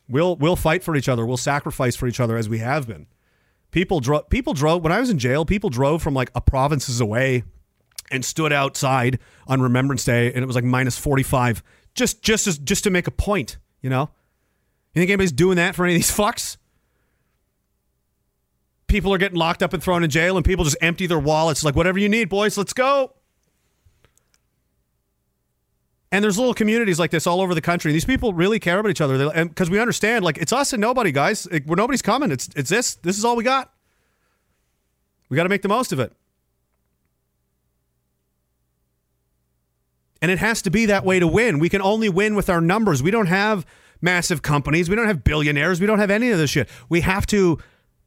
We'll, we'll fight for each other. We'll sacrifice for each other as we have been. People drove. People drove. When I was in jail, people drove from like a provinces away, and stood outside on Remembrance Day, and it was like minus forty five, just just as, just to make a point. You know, you think anybody's doing that for any of these fucks? people are getting locked up and thrown in jail, and people just empty their wallets. Like, whatever you need, boys, let's go. And there's little communities like this all over the country. These people really care about each other, because we understand, like, it's us and nobody, guys. Where nobody's coming. It's it's this. This is all we got. We got to make the most of it. And it has to be that way to win. We can only win with our numbers. We don't have massive companies. We don't have billionaires. We don't have any of this shit. We have to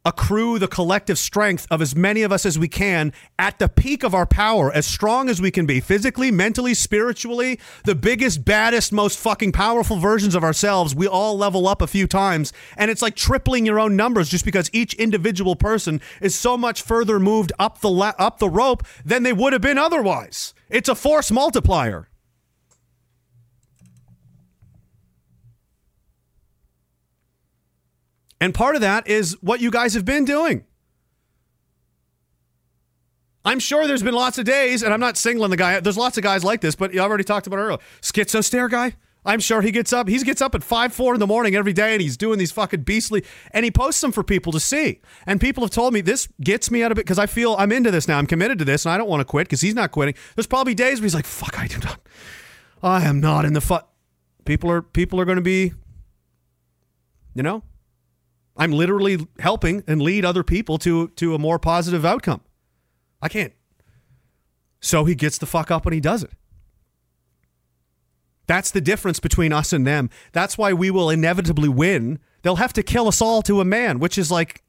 accrue the collective strength of as many of us as we can at the peak of our power, as strong as we can be, physically, mentally, spiritually, the biggest, baddest, most fucking powerful versions of ourselves. We all level up a few times. And it's like tripling your own numbers just because each individual person is so much further moved up the, la- up the rope than they would have been otherwise. It's a force multiplier. And part of that is what you guys have been doing. I'm sure there's been lots of days, and I'm not singling the guy. There's lots of guys like this, but you already talked about it earlier. Schizo stare guy. I'm sure he gets up. He gets up at five, four in the morning every day, and he's doing these fucking beastly. And he posts them for people to see. And people have told me this gets me out of it because I feel I'm into this now. I'm committed to this, and I don't want to quit because he's not quitting. There's probably days where he's like, "Fuck, I do not. I am not in the fuck." People are people are going to be, you know, I'm literally helping and lead other people to to a more positive outcome. I can't. So he gets the fuck up and he does it. That's the difference between us and them. That's why we will inevitably win. They'll have to kill us all to a man, which is like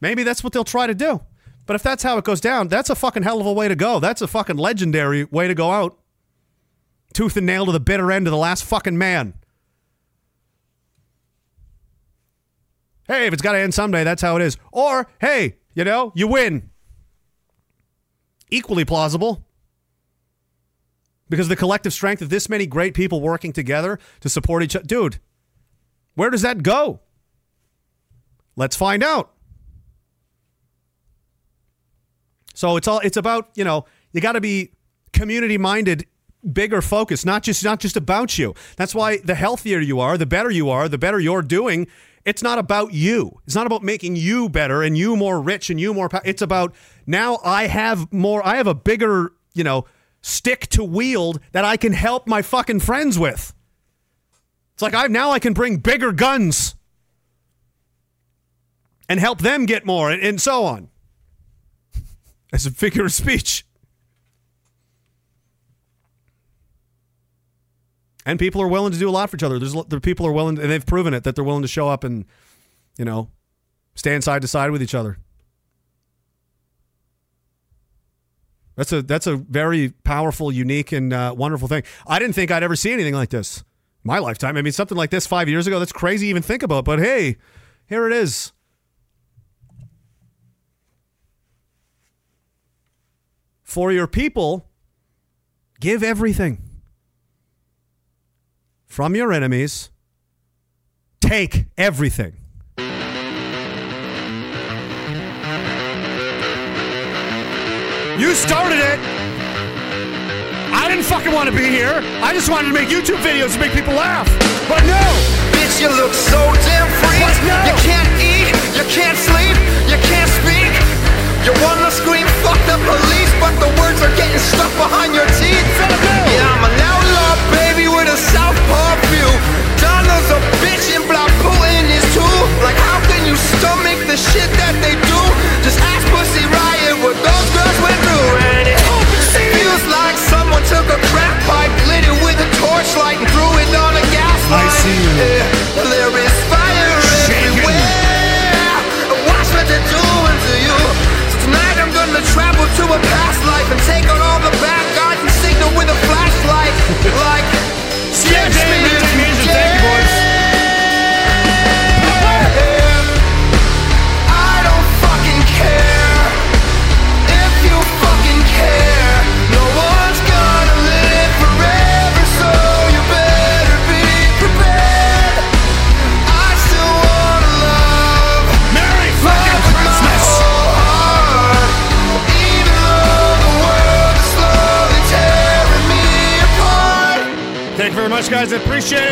maybe that's what they'll try to do. But if that's how it goes down, that's a fucking hell of a way to go. That's a fucking legendary way to go out. Tooth and nail to the bitter end of the last fucking man. Hey, if it's got to end someday, that's how it is. Or, hey, you know, you win. Equally plausible. Because the collective strength of this many great people working together to support each other. Dude, where does that go? Let's find out. So it's all it's about, you know, you got to be community minded bigger focus, not just not just about you. That's why the healthier you are, the better you are, the better you're doing. It's not about you. It's not about making you better and you more rich and you more. It's about now I have more. I have a bigger, you know, stick to wield that I can help my fucking friends with. It's like I now I can bring bigger guns and help them get more, and, and so on. As a figure of speech. And people are willing to do a lot for each other. There's there people are willing, and they've proven it that they're willing to show up and, you know, stand side to side with each other. That's a that's a very powerful, unique, and uh, wonderful thing. I didn't think I'd ever see anything like this my lifetime. I mean, something like this five years ago. That's crazy even think about. But hey, here it is. For your people, give everything. From your enemies, take everything. You started it. I didn't fucking want to be here. I just wanted to make YouTube videos to make people laugh. But no. Bitch, you look so damn free. You can't eat, you can't sleep, you can't speak. You wanna scream, fuck the police, but the words are getting stuck behind your teeth. Yeah, I'm an outlaw, baby, with a southpaw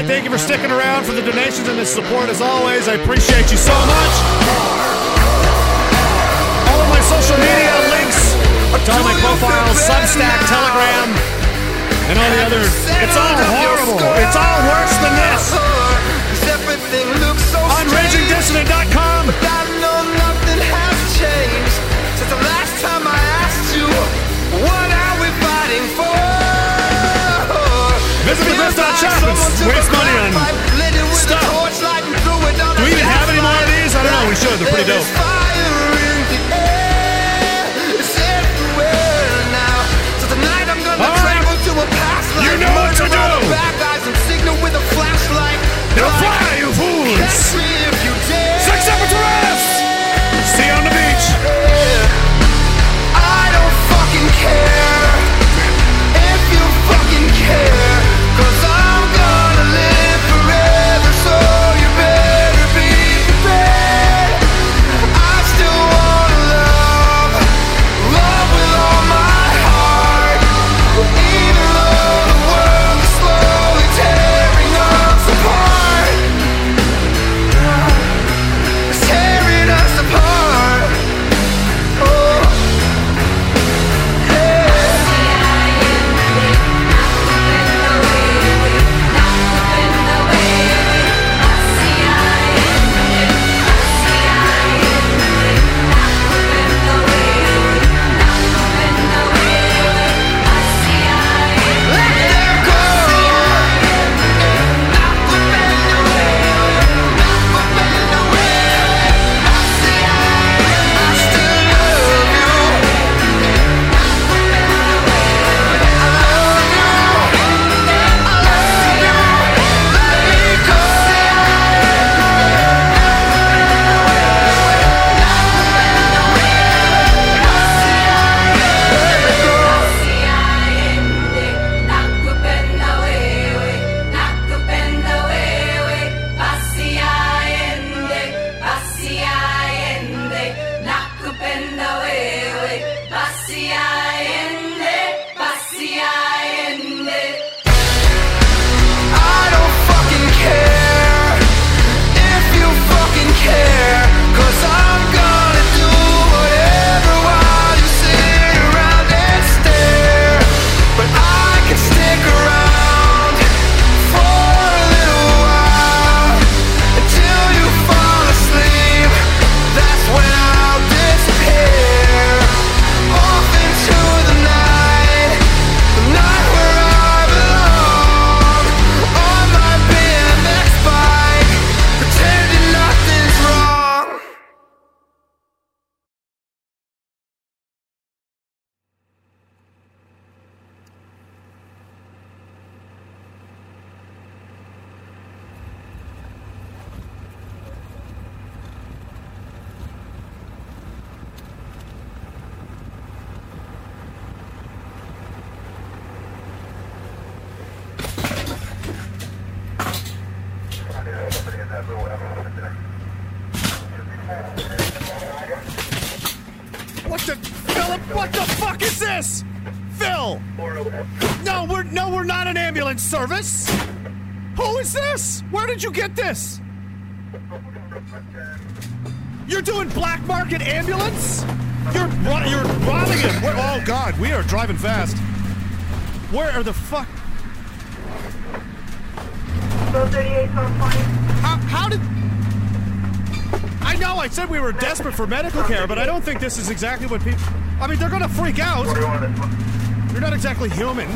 Thank you for sticking around this is exactly what people. I mean, they're gonna freak out. You're not exactly human.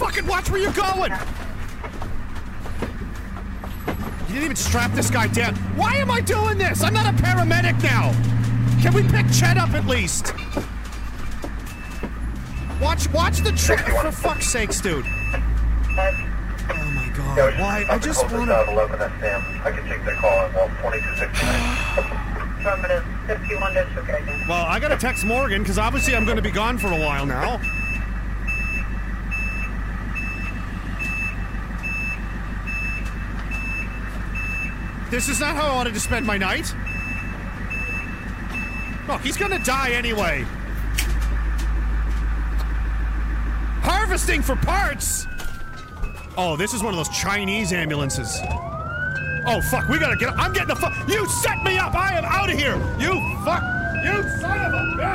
Fucking watch where you're going. You didn't even strap this guy down. Why am I doing this? I'm not a paramedic now. Can we pick Chet up at least? Watch, watch the trip for fuck's sakes, dude. Oh my god, why? I just want to. 11 at Sam. I can take that call at 2269. Affirmative. 51 district agent. Well, I gotta text Morgan because obviously I'm gonna be gone for a while now. This is not how I wanted to spend my night. Look, he's gonna die anyway. Harvesting for parts. Oh, this is one of those Chinese ambulances. Oh fuck, we gotta get. Up. I'm getting the fuck. You set me up. I am out of here. You fuck. You son of a bitch.